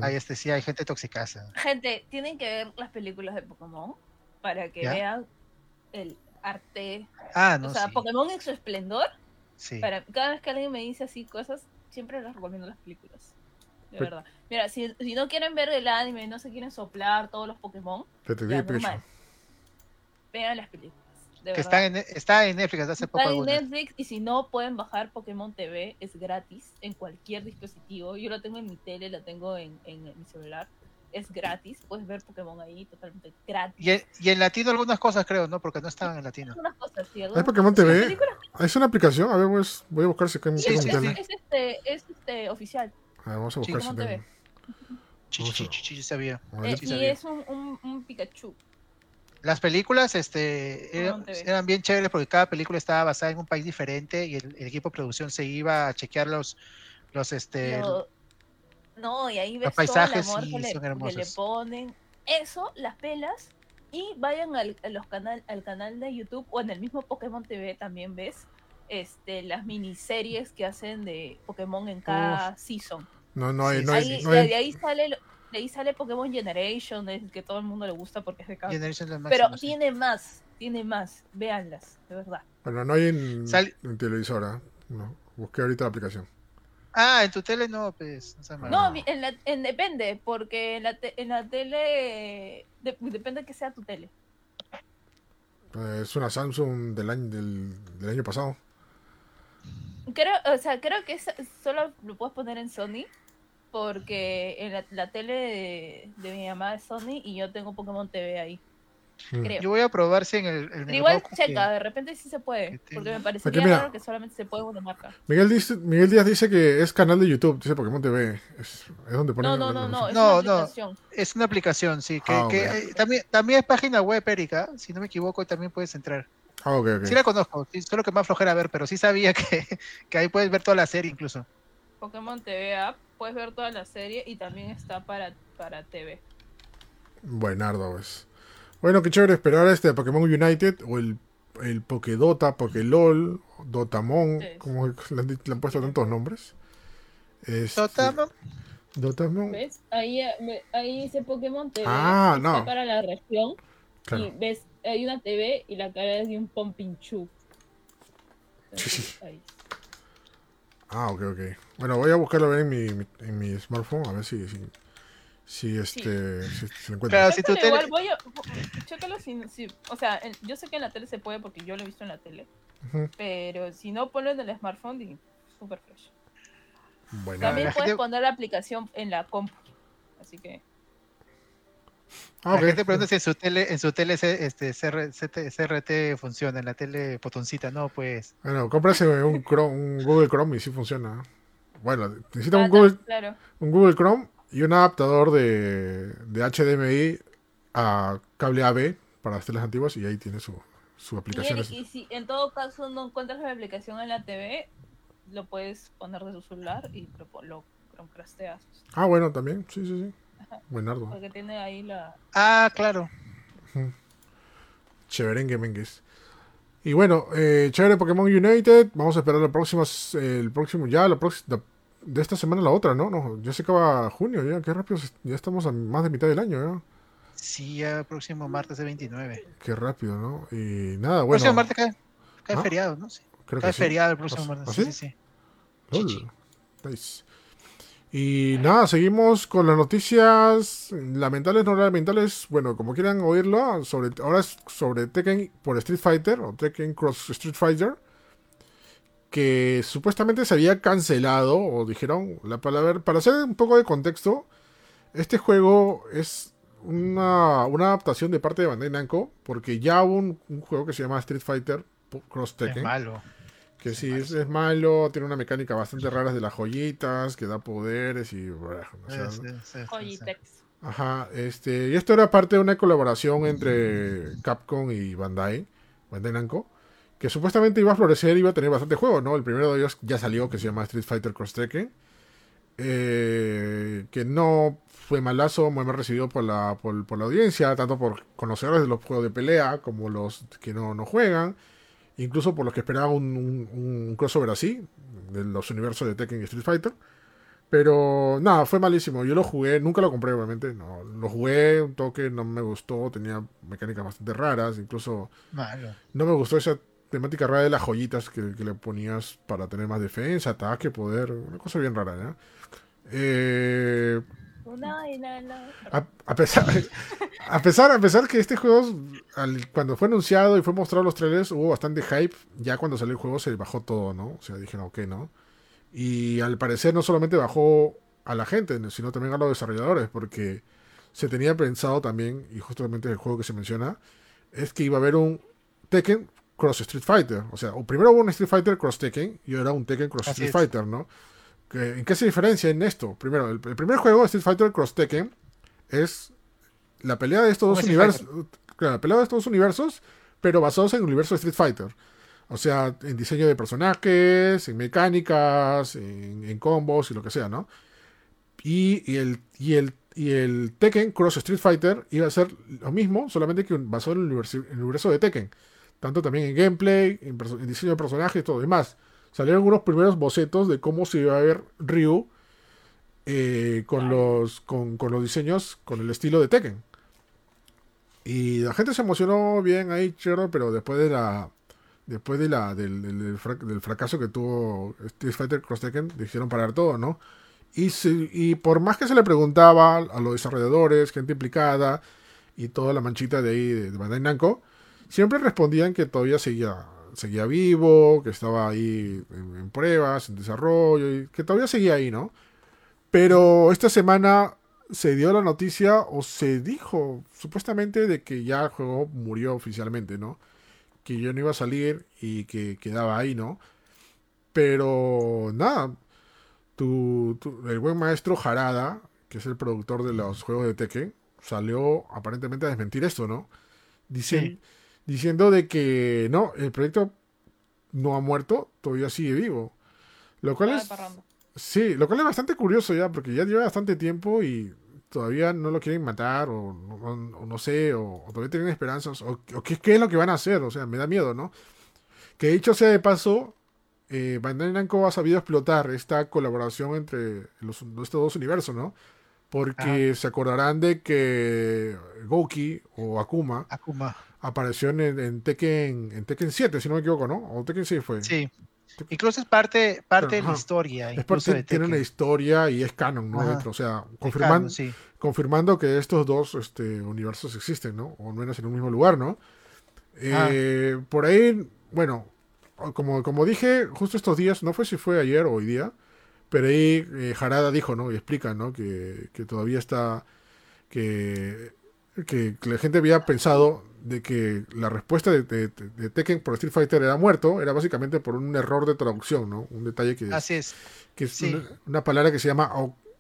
hay este, sí hay gente toxicaza. Gente, tienen que ver las películas de Pokémon para que ¿Ya? vean el arte. Ah, no, o sea, sí, Pokémon en su esplendor. sí. Para, cada vez que alguien me dice así cosas, siempre les recomiendo las películas. De verdad. Mira, si, si no quieren ver el anime, no se quieren soplar todos los Pokémon, ya, normal. Vean las películas. De Que verdad. está en, está en Netflix hace poco Está en algunas. Netflix y si no pueden bajar Pokémon TV, es gratis en cualquier dispositivo. Yo lo tengo en mi tele, lo tengo en, en mi celular. Es gratis, puedes ver Pokémon ahí totalmente gratis. Y en, y en latino algunas cosas creo, ¿no? Porque no estaban en latino. Algunas cosas, sí, ¿Hay algunas Pokémon cosas. TV? Película ¿Es una aplicación? A ver, pues, voy a buscar si Sí, es, sí. es este, es este oficial. A ver, vamos a Sí, buscar si Pokémon. TV. Sabía. Eh, sí y sabía. es un, un, un Pikachu. Las películas este, Pokémon eran, TV. eran bien chéveres porque cada película estaba basada en un país diferente y el, el equipo de producción se iba a chequear los, los este, Lo- no, y ahí ves paisajes todo el amor sí que, le, que le ponen. Eso, las pelas. Y vayan al, a los canal, al canal de YouTube o en el mismo Pokémon TV también ves este, las miniseries que hacen de Pokémon en cada season. No, no hay, Sí, no hay, ahí, no de, hay- de ahí sale lo- de ahí sale Pokémon Generation, el que todo el mundo le gusta porque es de cada. Pero sí. tiene más, tiene más. Véanlas, de verdad. bueno, no hay en, Sal- en televisora. No, busqué ahorita la aplicación. Ah, en tu tele no, pues. No. No, en la, en, depende, porque en la, te- en la tele de- depende que sea tu tele. Eh, es una Samsung del año, del, del año pasado. Creo, o sea, creo que es- solo lo puedes poner en Sony, porque en la, la tele de, de mi mamá es Sony y yo tengo Pokémon TV ahí, Mm. Creo. Yo voy a probar si en el. el igual que- checa, de repente sí se puede, que porque me parecería mira. raro que solamente se puede una marca. Miguel, dice, Miguel Díaz dice que es canal de YouTube, dice Pokémon TV. Es, es donde ponen No, no, la- no, no, es No, una no. aplicación. Es una aplicación, sí. Que, Ah, que, eh, también, también es página web, Erika. Si no me equivoco, también puedes entrar. Ah, ok, ok. Sí la conozco, sí, solo que más flojera ver, pero sí sabía que, que ahí puedes ver toda la serie incluso. Pokémon TV app, puedes ver toda la serie y también está para, para TV. Buenardo, pues. Bueno, qué chévere esperar este Pokémon United o el, el Pokédota, Pokélol, Dotamon, Sí. como le han, le han puesto tantos nombres. Este, Total, Dotamon. ¿Ves? Ahí, eh, ahí dice Pokémon TV. Ah, está no. para la región. Claro. Y ves, hay una TV y la cara es de un Pompinchu. Sí. Ahí. Ah, ok, ok. Bueno, voy a buscarlo a ver en mi, mi- en mi smartphone, a ver si, si, si este, si, si lo encuentro. Claro, si tu Chécalo tele- igual, voy a, chécalo si, si- o sea, en- yo sé que en la tele se puede porque yo lo he visto en la tele, pero si no ponlo en el smartphone, y super fresh. Bueno, También la puedes gente- poner la aplicación en la compu, así que ah, La ok. gente pregunta si en su tele, en su tele este CR CT CRT funciona, en la tele botoncita, no, pues. Bueno, cómprase un, Chrome, un Google Chrome y sí funciona. Bueno, necesita Ah, un Google, claro. un Google Chrome y un adaptador de, de HDMI a cable AB para las telas antiguas y ahí tiene su, su Y, aplicación. Eric, y si en todo caso no encuentras la aplicación en la TV, lo puedes poner de tu celular y lo, lo chromecrasteas, Ah, bueno, también. Sí, sí, sí. Ajá. Buenardo. porque tiene ahí la... Ah, claro. Chéverengue mengues. Y bueno, eh, chévere Pokémon United. Vamos a esperar la próxima, el próximo, ya la próxima, de esta semana a la otra, ¿no? no ya se acaba junio, ya, qué rápido, ya estamos a más de mitad del año, ¿ya? Sí, ya próximo martes de 29. Qué rápido, ¿no? Y nada, bueno. próximo martes cae, cae ¿Ah? feriado, ¿no? Sí. creo Cae que sí. feriado el próximo ¿Ah, martes. ¿ah, Sí, sí? sí. Nice. Y nada, seguimos con las noticias lamentables, no lamentables, bueno, como quieran oírlo, sobre, ahora es sobre Tekken por Street Fighter o Tekken Cross Street Fighter, que supuestamente se había cancelado, o dijeron la palabra, para hacer un poco de contexto, este juego es una, una adaptación de parte de Bandai Namco, porque ya hubo un, un juego que se llama Street Fighter Cross Es Tekken. malo. Que sí, es, es malo, tiene una mecánica bastante rara de las joyitas, que da poderes y... o sea, Sí, sí, sí, sí, sí. Cogitex. Ajá, este, y esto era parte de una colaboración entre Capcom y Bandai, Bandai Namco, que supuestamente iba a florecer iba a tener bastante juego, ¿no? El primero de ellos ya salió, que se llama Street Fighter Cross Tekken, eh, que no fue malazo, muy mal recibido por la, por, la audiencia, tanto por conocedores de los juegos de pelea como los que no, no juegan, incluso por los que esperaban un, un, crossover así, de los universos de Tekken y Street Fighter. Pero nada, fue malísimo. Yo lo jugué, nunca lo compré, obviamente. No, lo jugué un toque, no me gustó, tenía mecánicas bastante raras, incluso no me gustó esa temática rara de las joyitas que, le ponías para tener más defensa, ataque, poder, una cosa bien rara, ¿ya? Eh, a, pesar, a pesar, a pesar que este juego, cuando fue anunciado y fue mostrado los trailers, hubo bastante hype. Ya cuando salió el juego se bajó todo, ¿no? O sea, dijeron, ok, ¿no? Y al parecer no solamente bajó a la gente, sino también a los desarrolladores, porque se tenía pensado también, y justamente el juego que se menciona, es que iba a haber un Tekken cross Street Fighter. O sea, primero hubo un Street Fighter cross Tekken y ahora un Tekken cross Street Fighter, ¿no? ¿En qué se diferencia en esto? Primero, el, primer juego, Street Fighter Cross Tekken, es la pelea de estos dos universos. la pelea de estos dos universos, pero basados en el universo de Street Fighter. O sea, en diseño de personajes, en mecánicas, en, combos y lo que sea, ¿no? Y, el, y, el, y el Tekken Cross Street Fighter iba a ser lo mismo, solamente que basado en el universo, de Tekken. Tanto también en gameplay, en, en diseño de personajes y todo. demás salieron unos primeros bocetos de cómo se iba a ver Ryu eh, con, los, con, los diseños, con el estilo de Tekken. Y la gente se emocionó bien ahí, chévere, pero después de la después de la del, fracaso que tuvo Street Fighter Cross Tekken, dijeron parar todo, ¿no? Y, y por más que se le preguntaba a los desarrolladores, gente implicada y toda la manchita de ahí de Bandai Namco, siempre respondían que todavía seguía seguía vivo, que estaba ahí en, pruebas, en desarrollo, que todavía seguía ahí, ¿no? Pero esta semana se dio la noticia, o se dijo supuestamente, de que ya el juego murió oficialmente, ¿no? Que ya no iba a salir y que quedaba ahí, ¿no? Pero nada, tu, el buen maestro Harada, que es el productor de los juegos de Tekken, salió aparentemente a desmentir esto, ¿no? Dicen, diciendo de que no, el proyecto no ha muerto, todavía sigue vivo. Lo cual es... Sí, lo cual es bastante curioso ya, porque ya lleva bastante tiempo y todavía no lo quieren matar, o, no sé, o, todavía tienen esperanzas, o, qué, es lo que van a hacer, o sea, me da miedo, ¿no? Que dicho sea de paso, eh, Bandai Namco ha sabido explotar esta colaboración entre los, estos dos universos, ¿no? Porque se acordarán de que Goki o Akuma, Akuma apareció en, Tekken, en Tekken 7, si no me equivoco, ¿no? O Tekken 6 fue. Sí. Incluso es parte, parte de la historia. Es parte, tiene una historia y es canon, ¿no? Dentro, o sea, confirmando, confirmando que estos dos este, universos existen, ¿no? O al menos en un mismo lugar, ¿no? Eh, por ahí, bueno, como, como dije, justo estos días, no fue si fue ayer o hoy día, pero ahí eh, Harada dijo, ¿no? Y explica, ¿no? Que, que todavía está, que, que la gente había pensado de que la respuesta de, Tekken por Street Fighter era muerto, era básicamente por un error de traducción, ¿no? Un detalle que, Así es. que es una, palabra que se llama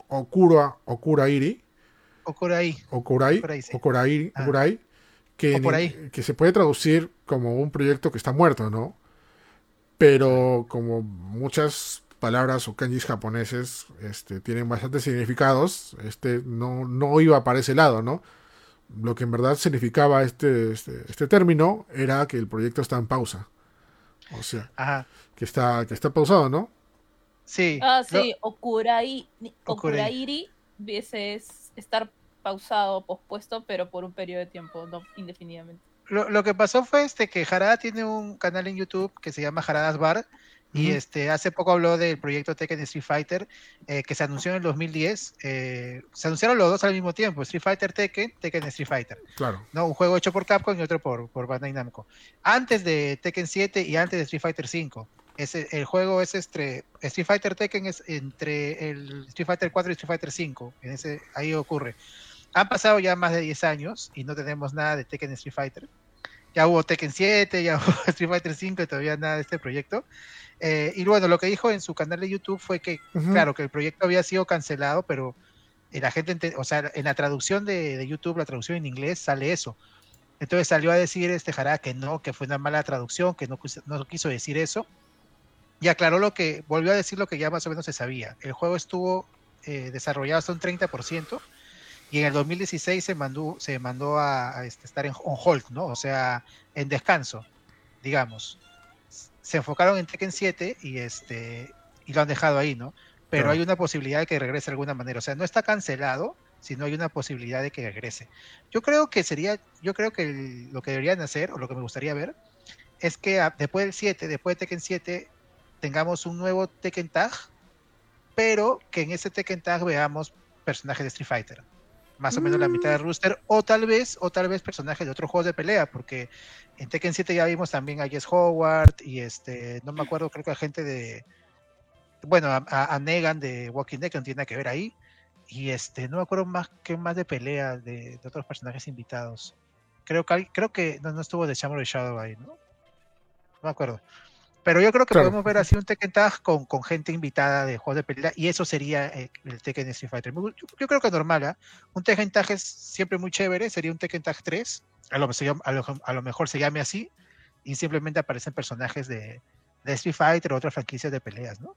Okura, Okurairi. Okurai. Okurai. Okurai. Ah. Okurai que, que se puede traducir como un proyecto que está muerto, ¿no? Pero como muchas palabras o kanjis japoneses este, tienen bastantes significados, este no, no iba para ese lado, ¿no? Lo que en verdad significaba este, este, este, término era que el proyecto está en pausa. O sea, que está que está pausado, ¿no? Sí. Ah, sí, Okurai, Okurairi es estar pausado, pospuesto, pero por un periodo de tiempo, no indefinidamente. Lo, lo que pasó fue este que Harada tiene un canal en YouTube que se llama Haradas Bar y este, hace poco habló del proyecto Tekken Street Fighter, eh, que se anunció en el 2010. Eh, se anunciaron los dos al mismo tiempo, Street Fighter Tekken, Tekken Street Fighter. Claro. ¿no? Un juego hecho por Capcom y otro por, por Bandai Namco. Antes de Tekken 7 y antes de Street Fighter 5. Ese, el juego es entre Street Fighter Tekken es entre el Street Fighter 4 y Street Fighter 5. En ese, ahí ocurre. Han pasado ya más de 10 años y no tenemos nada de Tekken Street Fighter. Ya hubo Tekken 7, ya hubo Street Fighter 5 y todavía nada de este proyecto. Eh, y bueno, lo que dijo en su canal de YouTube fue que, claro, que el proyecto había sido cancelado, pero la gente, o sea, en la traducción de, YouTube, la traducción en inglés, sale eso. Entonces salió a decir este Jara que no, que fue una mala traducción, que no, no quiso decir eso. Y aclaró lo que, volvió a decir lo que ya más o menos se sabía. El juego estuvo eh, desarrollado hasta un 30%, y en el 2016 se mandó, se mandó a, este, estar en on hold, ¿no? O sea, en descanso, digamos. Se enfocaron en Tekken 7 y este y lo han dejado ahí, ¿no? Pero hay una posibilidad de que regrese de alguna manera. O sea, no está cancelado, sino hay una posibilidad de que regrese. Yo creo que sería, yo creo que lo que deberían hacer, o lo que me gustaría ver, es que después del 7, después de Tekken 7, tengamos un nuevo Tekken Tag, pero que en ese Tekken Tag veamos personajes de Street Fighter más o menos la mitad de mm. rooster, o tal vez, o tal vez personajes de otros juegos de pelea, porque en Tekken 7 ya vimos también a Jess Howard y este, no me acuerdo, creo que a gente de, bueno, a, Negan de Walking Dead que no tiene nada que ver ahí, y este, no me acuerdo más que más de pelea de, otros personajes invitados. Creo que creo que no, estuvo de Shadow Shadow ahí, ¿no? No me acuerdo. Pero yo creo que podemos ver así un Tekken Tag con, con, gente invitada de juegos de pelea y eso sería eh, el Tekken Street Fighter. Yo, creo que es normal, ¿eh? Un Tekken Tag es siempre muy chévere, sería un Tekken Tag 3, a lo, a lo, mejor se llame así, y simplemente aparecen personajes de, de Street Fighter o otras franquicias de peleas, ¿no?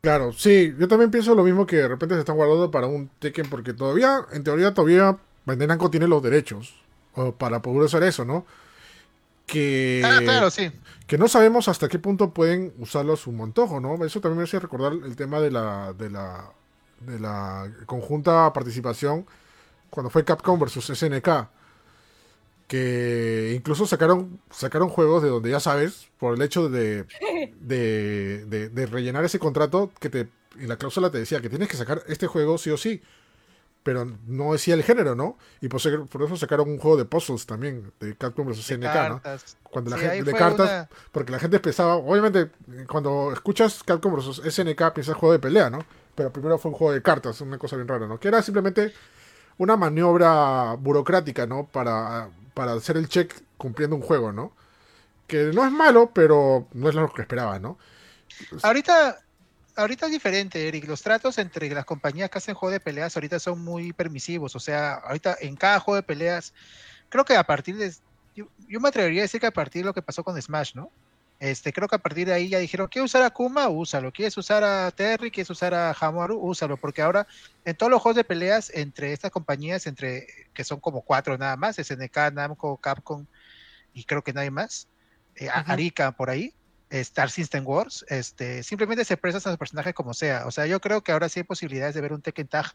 Claro, sí, yo también pienso lo mismo que de repente se están guardando para un Tekken, porque todavía, en teoría, todavía Bandai tiene los derechos para poder hacer eso, ¿no? Que, ah, que no sabemos hasta qué punto pueden usarlo a su montojo, ¿no? Eso también me hace recordar el tema de la, de la, de la conjunta participación cuando fue Capcom versus SNK. Que incluso sacaron, sacaron juegos de donde ya sabes, por el hecho de, de, de rellenar ese contrato, que te, en la cláusula te decía que tienes que sacar este juego sí o sí pero no decía el género, ¿no? Y por, eso sacaron un juego de puzzles también, de Capcom vs SNK, ¿no? Cuando la gente, de cartas, porque la gente empezaba, obviamente, cuando escuchas Capcom vs SNK piensas juego de pelea, ¿no? Pero primero fue un juego de cartas, una cosa bien rara, ¿no? Que era simplemente una maniobra burocrática, ¿no? Para, para hacer el check cumpliendo un juego, ¿no? Que no es malo, pero no es lo que esperaba, ¿no? Ahorita, ahorita es diferente, Eric. Los tratos entre las compañías que hacen juego de peleas ahorita son muy permisivos. O sea, ahorita en cada juego de peleas, creo que a partir de. Yo, me atrevería a decir que a partir de lo que pasó con Smash, ¿no? Este, creo que a partir de ahí ya dijeron, ¿quieres usar a Kuma? Úsalo. ¿Quieres usar a Terry? ¿Quieres usar a Hamaru? Úsalo. Porque ahora en todos los juegos de peleas entre estas compañías, entre que son como cuatro nada más, SNK, Namco, Capcom y creo que nadie más, eh, Arika por ahí, Star System Wars, este, simplemente se presta a los personajes como sea. O sea, yo creo que ahora sí hay posibilidades de ver un Tekken Tag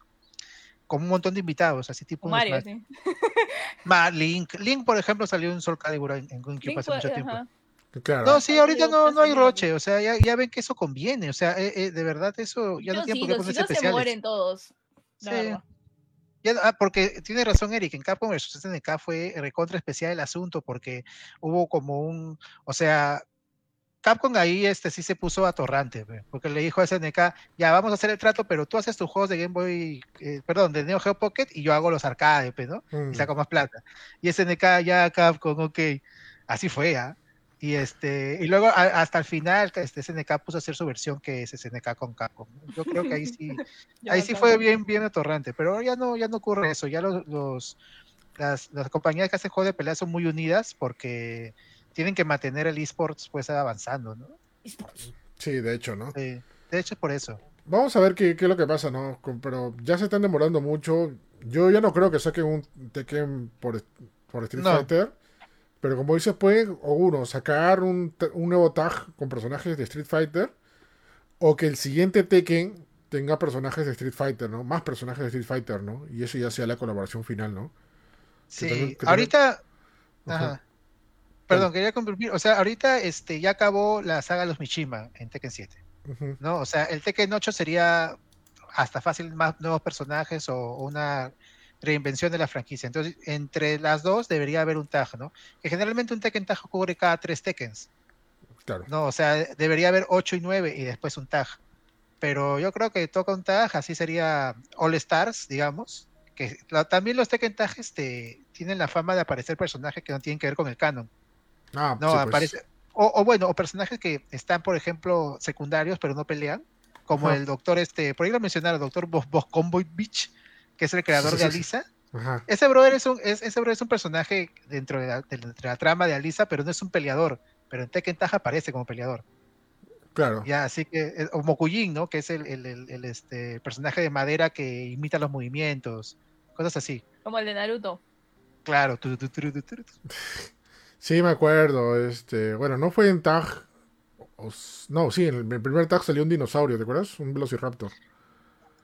con un montón de invitados, así tipo Mario, sí. Link. Link, por ejemplo, salió en Soul Calibur en, en GameCube hace mucho tiempo. No, sí, ahorita no, no hay roche, o sea, ya, ya ven que eso conviene, o sea, eh, eh, de verdad eso ya no tiene por qué ponerse si no se mueren todos. Sí. Ya, ah, porque tiene razón Eric, en Capcom vs SNK fue recontra especial el asunto porque hubo como un, o sea, Capcom ahí este, sí se puso atorrante, porque le dijo a SNK, ya vamos a hacer el trato, pero tú haces tus juegos de Game Boy, eh, perdón, de Neo Geo Pocket y yo hago los arcades, ¿no? Y mm. saco más plata. Y SNK, ya Capcom, ok. Así fue, ¿ah? Y este, y luego hasta el final, este SNK puso a hacer su versión que es SNK con Capcom. Yo creo que ahí sí, ahí sí fue bien, bien atorrante, pero ya no, ya no ocurre eso, ya los, los las, las compañías que hacen juegos de pelea son muy unidas porque tienen que mantener el esports pues avanzando, ¿no? Sí, de hecho, ¿no? Sí, de hecho es por eso. Vamos a ver qué, qué, es lo que pasa, ¿no? Pero ya se están demorando mucho. Yo ya no creo que saquen un Tekken por, por Street Fighter. Pero como dices, pueden, o uno, sacar un, un, nuevo tag con personajes de Street Fighter. O que el siguiente Tekken tenga personajes de Street Fighter, ¿no? Más personajes de Street Fighter, ¿no? Y eso ya sea la colaboración final, ¿no? Sí, ahorita... Ajá. Perdón, quería cumplir. O sea, ahorita este, ya acabó la saga de los Mishima en Tekken 7. ¿no? O sea, el Tekken 8 sería hasta fácil más nuevos personajes o, una reinvención de la franquicia. Entonces, entre las dos debería haber un tag, ¿no? Que generalmente un Tekken tag ocurre cada tres Tekkens. Claro. No, o sea, debería haber 8 y 9 y después un tag. Pero yo creo que toca un tag, así sería All Stars, digamos. Que también los Tekken tags este, tienen la fama de aparecer personajes que no tienen que ver con el canon. Ah, no, pues. aparece. O, bueno, o personajes que están, por ejemplo, secundarios, pero no pelean, como el doctor, este, por ahí lo mencionaron, el doctor Boscomboy Beach, que es el creador de Alisa. Ese brother es un, ese es un personaje dentro de, la, trama de Alisa, pero no es un peleador. Pero en Tekken Taja aparece como peleador. Claro. Ya, así que, eh, o Mokujin, ¿no? Que es el, el, el- el, este, personaje de madera que imita los movimientos, cosas así. Como el de Naruto. Claro. tu, tu, tu, tu, tu, tu. Sí, me acuerdo. Este, bueno, no fue en Tag. no, sí, en el, primer Tag salió un dinosaurio, ¿te acuerdas? Un Velociraptor.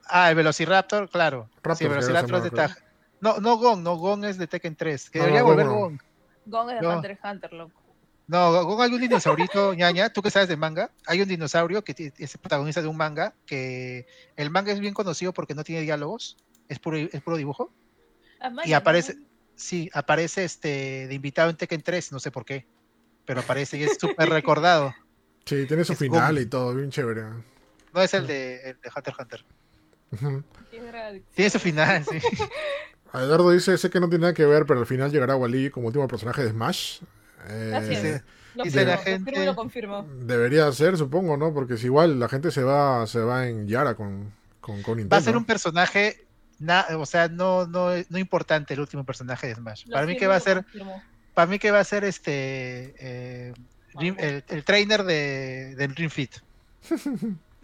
Ah, el Velociraptor, claro. Raptor, sí, el Velociraptor es de Tag. No, no Gon, no Gon es de Tekken 3. Que No, debería no, volver Gon no. Gon. Gon es de No. Hunter x Hunter, loco. No, Gon hay un dinosaurito, ñaña, tú que sabes de manga, hay un dinosaurio que es protagonista de un manga, que el manga es bien conocido porque no tiene diálogos, es puro, es puro dibujo. Y aparece. Sí, aparece este de invitado en Tekken 3, no sé por qué, pero aparece y es súper recordado. Sí, tiene su Es final y todo, bien chévere. No es el de, el de Hunter x Hunter. Tiene su final, sí. Eduardo dice, sé que no tiene nada que ver, pero al final llegará Wally como último personaje de Smash. Eh, Así Dice- es. Lo dice la gente- lo confirmo. Debería ser, supongo, ¿no? Porque si igual la gente se va, se va en Yara con, con, con Nintendo. Va a ser un personaje, na- o sea, no, no, no importante el último personaje de Smash. Lo Para mí que va a ser, para mí que va a ser este eh, el, el trainer de, del Ring Fit.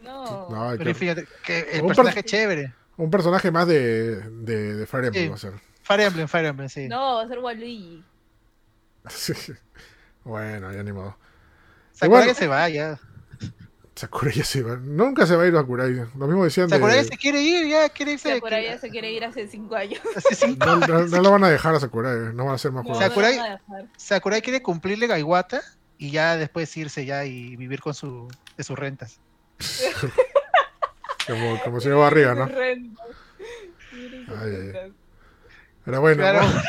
No. Que- que el Un personaje per- chévere. un personaje más de, de, de Fire Emblem Sí. va a ser. Fire Emblem, Fire Emblem, sí. No, va a ser Waluigi. Sí. Bueno, ya ni modo. Sakurai Igual- se va ya. Sakurai ya se va. Nunca se va a ir Sakurai. Lo mismo decían de... Sakurai se quiere ir, ya quiere irse. Sakurai ya se quiere ir hace cinco años. hace cinco No, no- no lo van a dejar a Sakurai. No van a hacer más No, no Sakurai- a. Sakurai quiere cumplirle Gaiwata y ya después irse ya y vivir con su de sus rentas. Como, como señor Barriga, ¿no? Renta. Miren sus Ay, ay. Pero bueno, Claro. vamos-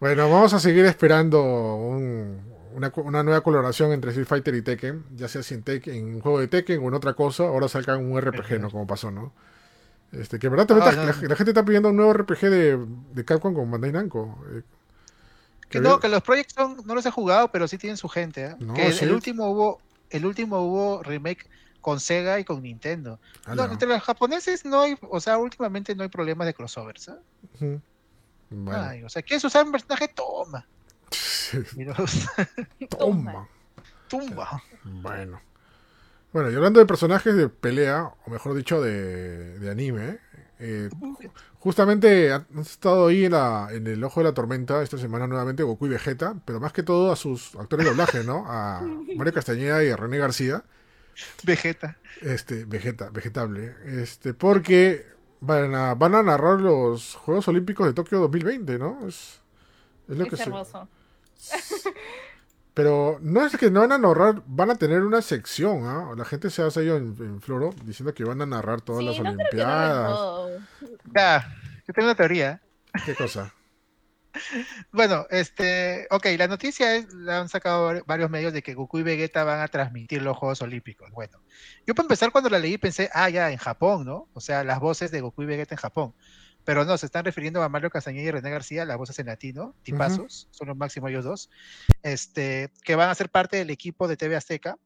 bueno, vamos a seguir esperando un- una, nueva colaboración entre Street Fighter y Tekken, ya sea si en, Tekken, en un juego de Tekken o en otra cosa, ahora salga un RPG, ¿no? Como pasó, ¿no? Este, que en verdad también Ah, está- la, la gente está pidiendo un nuevo RPG de, de Capcom con Bandai Namco. eh, Que que no, que los Project Zone no los he jugado, pero sí tienen su gente. ¿eh? No, que el, sí. el último hubo, el último hubo remake con Sega y con Nintendo. Ala. No, entre los japoneses no hay, o sea, últimamente no hay problemas de crossovers. ¿eh? Bueno. Ay, o sea, ¿quieres usar un personaje? Toma. Toma. Tumba. Bueno. Bueno, y hablando de personajes de pelea, o mejor dicho, de, de anime, eh, ju- justamente han estado ahí en, la, en el ojo de la tormenta esta semana nuevamente Goku y Vegeta, pero más que todo a sus actores de doblaje, ¿no? A Mario Castañeda y a René García, Vegeta. este, Vegeta, vegetable, este, porque van a, van a narrar los Juegos Olímpicos de Tokio 2020, ¿no? Es, es lo que Es se... Pero no es que no van a narrar, van a tener una sección, ¿ah? La gente se ha salido en, en Floro diciendo que van a narrar todas Sí, las no creo que narren Olimpiadas. Ya, yo tengo una teoría. ¿Qué cosa? Bueno, este, ok, la noticia es, la han sacado vari- varios medios de que Goku y Vegeta van a transmitir los Juegos Olímpicos. Bueno, yo para empezar cuando la leí pensé, ah, ya, en Japón, ¿no? O sea, las voces de Goku y Vegeta en Japón. Pero no, se están refiriendo a Mario Castañeda y René García, las voces en latino, tipazos, son los máximos ellos dos, este, que van a ser parte del equipo de TV Azteca,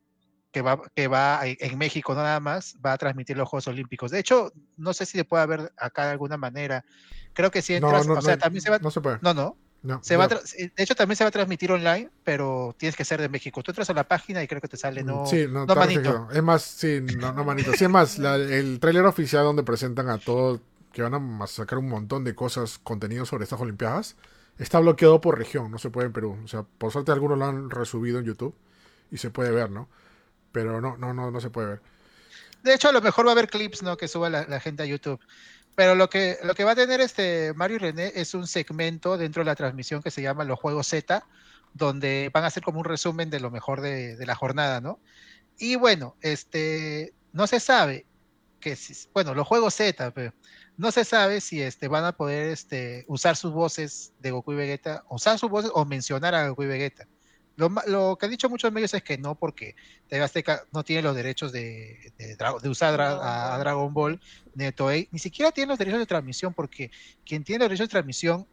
que va, que va en México no nada más, va a transmitir los Juegos Olímpicos. De hecho, no sé si se puede ver acá de alguna manera. Creo que si No, entras, no, o sea, no, también se va... no se puede. No, no, No, se va tra- de hecho, también se va a transmitir online, pero tienes que ser de México. Tú entras a la página y creo que te sale no. sí, no, no, manito. Es más, sí, no, no manito. Sí, es más, la- el tráiler oficial donde presentan a todos, que van a sacar un montón de cosas, contenido sobre estas Olimpiadas, está bloqueado por región, no se puede en Perú. O sea, por suerte algunos lo han resubido en YouTube y se puede ver, ¿no? Pero no, no, no, no se puede ver. De hecho, a lo mejor va a haber clips, ¿no? Que suba la, la gente a YouTube. Pero lo que, lo que va a tener este Mario y René es un segmento dentro de la transmisión que se llama Los Juegos Z, donde van a hacer como un resumen de lo mejor de, de la jornada, ¿no? Y bueno, este, no se sabe que, si- bueno, los Juegos Z, pero no se sabe si este, van a poder este, usar sus voces de Goku y Vegeta, usar sus voces o mencionar a Goku y Vegeta. Lo, ma- lo que han dicho muchos medios es que no, porque TV Azteca no tiene los derechos de, de, Dra- de usar a, a Dragon Ball, ni de Toei, ni siquiera tiene los derechos de transmisión, porque quien tiene los derechos de transmisión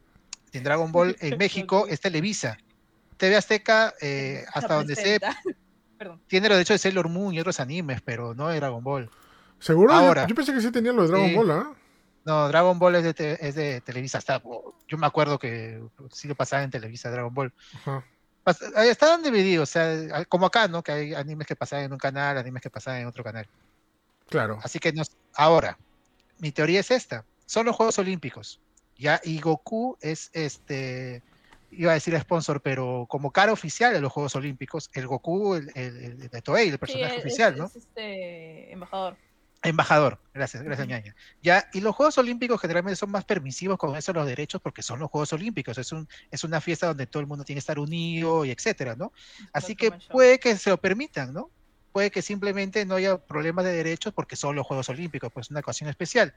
en Dragon Ball en México es Televisa. TV Azteca, eh, hasta donde sé. Perdón. tiene los derechos de Sailor Moon y otros animes, pero no de Dragon Ball. ¿Seguro? Yo- Ahora. yo, pensé que sí tenían lo de Dragon. Ball, ¿ah? No, Dragon Ball es de, te- es de Televisa. Hasta, yo me acuerdo que sí lo pasaba en Televisa, Dragon Ball. Ajá. Estaban divididos, o sea, como acá, ¿no? Que hay animes que pasan en un canal, animes que pasan en otro canal. Claro. Así que nos, ahora, mi teoría es esta. Son los Juegos Olímpicos. Ya, y Goku es este, iba a decir sponsor, pero como cara oficial de los Juegos Olímpicos, el Goku, el, de Toei, el personaje oficial, ¿no? Es este embajador. Embajador, gracias, gracias, ñaña. Ya, y los Juegos Olímpicos generalmente son más permisivos con eso los derechos porque son los Juegos Olímpicos, es un, es una fiesta donde todo el mundo tiene que estar unido y etcétera, ¿no? Así que puede que se lo permitan, ¿no? Puede que simplemente no haya problemas de derechos porque son los Juegos Olímpicos, pues una ocasión especial.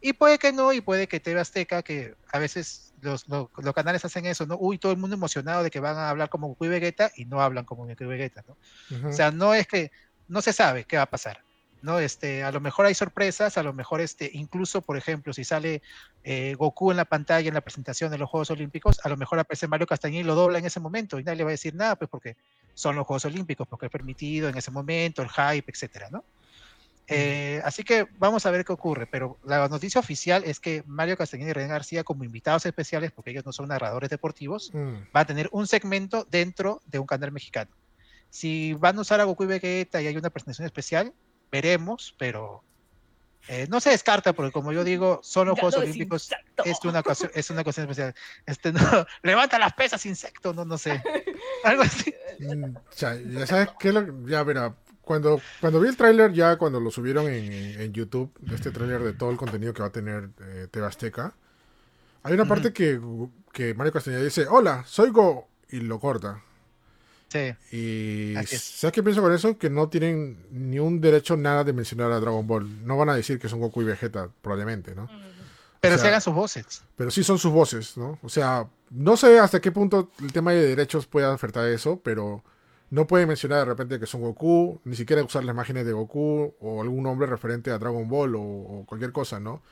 Y puede que no, y puede que TV Azteca, que a veces los, los, canales hacen eso, ¿no? Uy, todo el mundo emocionado de que van a hablar como Goku y Vegeta y no hablan como Goku y Vegeta, ¿no? O sea, no es que, no se sabe qué va a pasar. ¿No? Este, a lo mejor hay sorpresas, a lo mejor este, incluso, por ejemplo, si sale eh, Goku en la pantalla en la presentación de los Juegos Olímpicos, a lo mejor aparece Mario Castañeda y lo dobla en ese momento y nadie le va a decir nada, pues porque son los Juegos Olímpicos, porque es permitido en ese momento, el hype, etcétera, ¿no? Eh, así que vamos a ver qué ocurre, pero la noticia oficial es que Mario Castañeda y René García, como invitados especiales, porque ellos no son narradores deportivos, mm. va a tener un segmento dentro de un canal mexicano. Si van a usar a Goku y Vegeta y hay una presentación especial, veremos, pero eh, no se descarta, porque como yo digo, son los Juegos Olímpicos, es una, cosa, es una cosa especial. Este, no, levanta las pesas, insecto, no, no sé. Algo así. Mm, ya, ya sabes que ya verá. Cuando, cuando vi el tráiler, ya cuando lo subieron en, en, YouTube, este tráiler de todo el contenido que va a tener eh, Tebasteca, hay una parte que, que Mario Castañeda dice, hola, soy Go, y lo corta. Y ¿sabes qué pienso con eso? Que no tienen ni un derecho nada de mencionar a Dragon Ball. No van a decir que son Goku y Vegeta, probablemente, ¿no? Pero se hagan sus voces. Pero sí son sus voces, ¿no? O sea, no sé hasta qué punto el tema de derechos puede afectar eso, pero no pueden mencionar de repente que son Goku, ni siquiera usar las imágenes de Goku o algún nombre referente a Dragon Ball o, cualquier cosa, ¿no?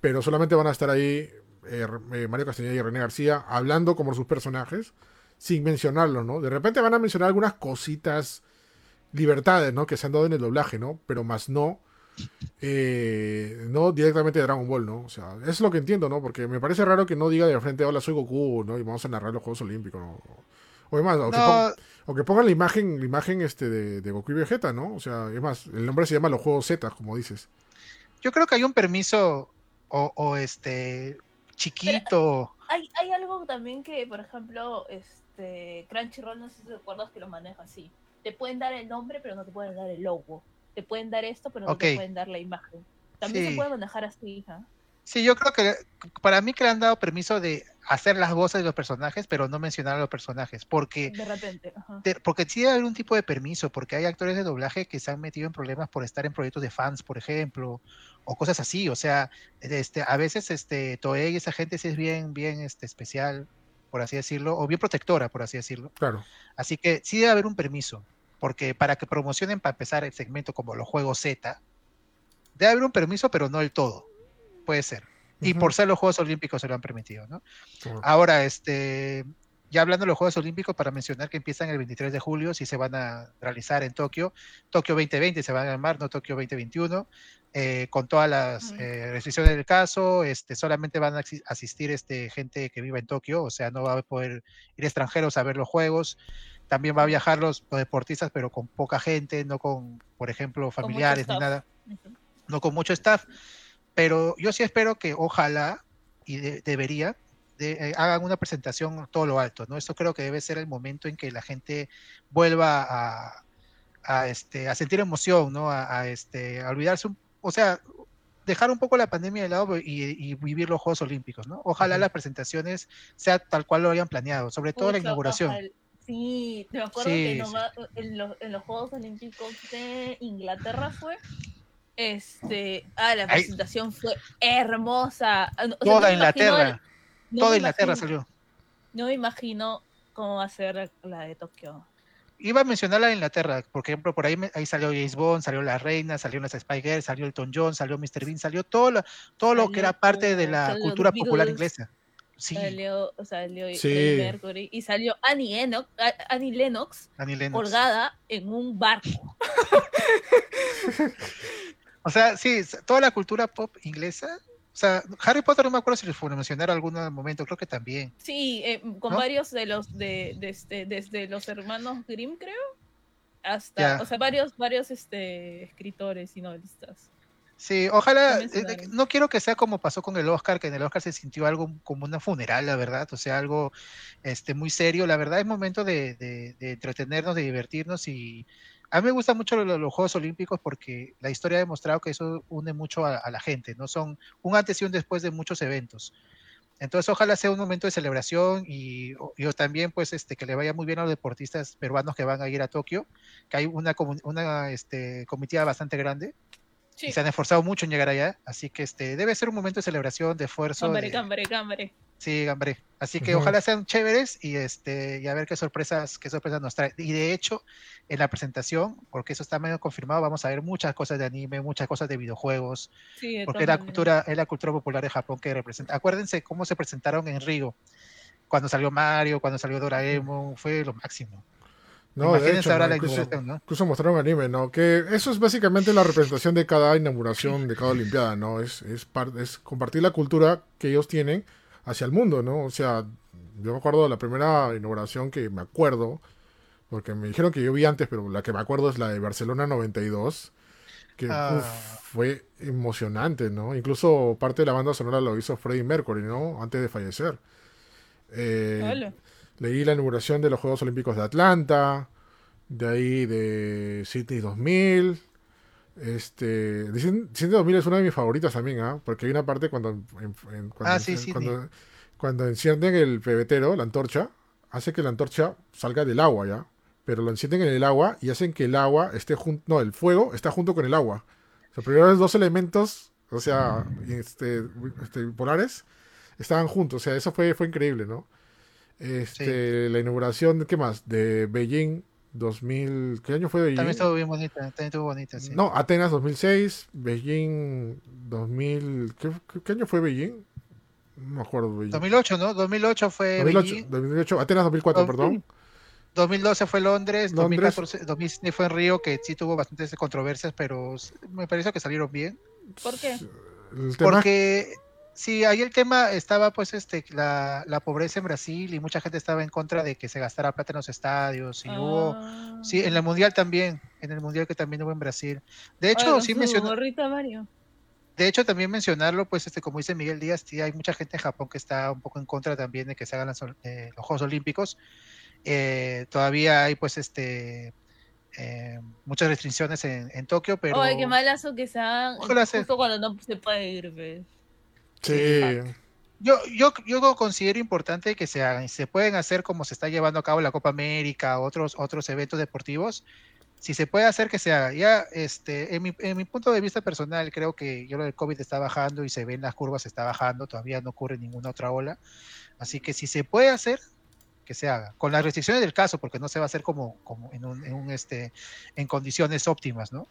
Pero solamente van a estar ahí eh, Mario Castañeda y René García hablando como sus personajes sin mencionarlo, ¿no? De repente van a mencionar algunas cositas, libertades, ¿no? Que se han dado en el doblaje, ¿no? Pero más no, eh, no directamente de Dragon Ball, ¿no? O sea, es lo que entiendo, ¿no? Porque me parece raro que no diga de frente, hola, soy Goku, ¿no? Y vamos a narrar los Juegos Olímpicos, ¿no? O demás, o, que, pongan la imagen, la imagen este de, Goku y Vegeta, ¿no? O sea, es más, el nombre se llama los Juegos Z, como dices. Yo creo que hay un permiso o, este chiquito. hay, hay algo también que, por ejemplo, es, este, Crunchyroll, no sé si recuerdas que lo maneja así. Te pueden dar el nombre, pero no te pueden dar el logo. Te pueden dar esto, pero no te pueden dar la imagen. También se puede manejar así, hija. Sí, yo creo que para mí que le han dado permiso de hacer las voces de los personajes, pero no mencionar a los personajes, porque de repente, porque sí debe haber un tipo de permiso, porque hay actores de doblaje que se han metido en problemas por estar en proyectos de fans, por ejemplo, o cosas así, o sea, este, a veces este Toei esa gente sí es bien, bien este, especial, por así decirlo, o bien protectora, por así decirlo. Claro. Así que sí debe haber un permiso, porque para que promocionen para empezar el segmento como los juegos Z, debe haber un permiso, pero no el todo. Puede ser. Y por ser los Juegos Olímpicos se lo han permitido, ¿no? Ahora, este, ya hablando de los Juegos Olímpicos, para mencionar que empiezan el 23 de julio, si se van a realizar en Tokio, Tokio 2020 se van a armar, no Tokio 2021. Eh, con todas las eh, restricciones del caso, este, solamente van a asistir este, gente que viva en Tokio, o sea, no va a poder ir extranjeros a ver los juegos. También va a viajar los, deportistas, pero con poca gente, no con, por ejemplo, familiares ni nada, no con mucho staff. Pero yo sí espero que ojalá y debería de, eh, hagan una presentación todo lo alto, ¿no? Esto creo que debe ser el momento en que la gente vuelva a, a, este, a sentir emoción, ¿no? A, a este, a olvidarse un o sea, dejar un poco la pandemia de lado y, vivir los Juegos Olímpicos, ¿no? Ojalá las presentaciones sea tal cual lo hayan planeado, sobre todo la inauguración. Sí, me acuerdo que en, los, Juegos Olímpicos de Inglaterra fue, este, ah, la presentación fue hermosa. toda Inglaterra, toda Inglaterra salió. No me imagino cómo va a ser la de Tokio iba a mencionar la de Inglaterra, por ejemplo, por ahí, ahí salió James Bond, salió La Reina, salió las Spy Girls, salió Elton John, salió Mr. Bean, salió todo lo, todo lo que era parte de la cultura popular inglesa. Sí. Salió, salió Mercury y salió Annie, Enoch, Annie, Lennox, colgada en un barco. o sea, sí, toda la cultura pop inglesa sea, Harry Potter no me acuerdo si les fue mencionar algún momento, creo que también. Sí, eh, con ¿No? varios de los de, este, desde los hermanos Grimm, creo, hasta, Ya. o sea, varios, varios este escritores y novelistas. Sí, ojalá, eh, no quiero que sea como pasó con el Oscar, que en el Oscar se sintió algo como una funeral, la verdad, o sea, algo este, muy serio. La verdad es momento de, de- de entretenernos, de divertirnos y a mí me gustan mucho lo- los, Juegos Olímpicos porque la historia ha demostrado que eso une mucho a, la gente, ¿no? Son un antes y un después de muchos eventos. Entonces, ojalá sea un momento de celebración y yo también, pues, este, que le vaya muy bien a los deportistas peruanos que van a ir a Tokio, que hay una, una este, comitiva bastante grande Sí, y se han esforzado mucho en llegar allá, así que este debe ser un momento de celebración, de esfuerzo. de- cámare, cámare. Sí, gambre. Así que ojalá sean chéveres y este y a ver qué sorpresas, qué sorpresas nos trae. Y de hecho, en la presentación, porque eso está medio confirmado, vamos a ver muchas cosas de anime, muchas cosas de videojuegos, Sí, de porque es la maneras. cultura, es la cultura popular de Japón que representa. Acuérdense cómo se presentaron en Río. Cuando salió Mario, cuando salió Doraemon, fue lo máximo. No, de Imagínense hecho, ahora ¿no? la incluso, inauguración, ¿no? incluso mostraron anime, ¿no? Que eso es básicamente la representación de cada inauguración de cada olimpiada, ¿no? Es, es, par- es compartir la cultura que ellos tienen hacia el mundo, ¿no? O sea, yo me acuerdo de la primera inauguración que me acuerdo, porque me dijeron que yo vi antes, pero la que me acuerdo es la de Barcelona 92, que Ah. uf, fue emocionante, ¿no? Incluso parte de la banda sonora lo hizo Freddie Mercury, ¿no? Antes de fallecer. Eh. Leí la inauguración de los Juegos Olímpicos de Atlanta, de ahí de Sydney 2000. Este, de Sydney 2000 es una de mis favoritas también, ¿ah? Porque hay una parte cuando, en- en- cuando, Ah, sí, en- Sydney. cuando, cuando encienden el pebetero, la antorcha, hace que la antorcha salga del agua, ¿ya? Pero lo encienden en el agua y hacen que el agua esté junto, no, el fuego está junto con el agua. O sea, primero los dos elementos, o sea, este, este, polares, estaban juntos. O sea, eso fue, fue increíble, ¿no? Este, La inauguración, ¿qué más? De Beijing 2000. ¿Qué año fue Beijing? También estuvo bien bonita, también estuvo bonita, sí. No, Atenas 2006, Beijing 2000. ¿Qué, qué- qué año fue Beijing? No me acuerdo. Beijing. 2008, ¿no? 2008 fue 2008, Beijing, 2008, Atenas 2004, Oh, perdón. 2012 fue Londres, Londres. 2014, 2016 fue en Río, que sí tuvo bastantes controversias, pero me pareció que salieron bien. ¿Por qué? Porque sí, ahí el tema estaba pues este la, la pobreza en Brasil y mucha gente estaba en contra de que se gastara plata en los estadios y hubo Ah. sí, en el mundial también, en el mundial que también hubo en Brasil. De hecho, sí mencionó, Mario. de hecho también mencionarlo, pues este como dice Miguel Díaz, sí hay mucha gente en Japón que está un poco en contra también de que se hagan las eh, los Juegos Olímpicos. Eh, todavía hay pues este eh, muchas restricciones en, en Tokio, pero Ay, qué malazo que sea- justo cuando no se puede ir, ¿ves? Sí. Yo, yo, yo considero importante que se hagan, se pueden hacer como se está llevando a cabo la Copa América, otros, otros eventos deportivos, si se puede hacer que se haga. Ya, este, en mi, en mi punto de vista personal, creo que yo lo del COVID está bajando y se ven las curvas, está bajando, todavía no ocurre ninguna otra ola. Así que si se puede hacer, que se haga, con las restricciones del caso, porque no se va a hacer como, como en, un, en, un, este, en condiciones óptimas, ¿no?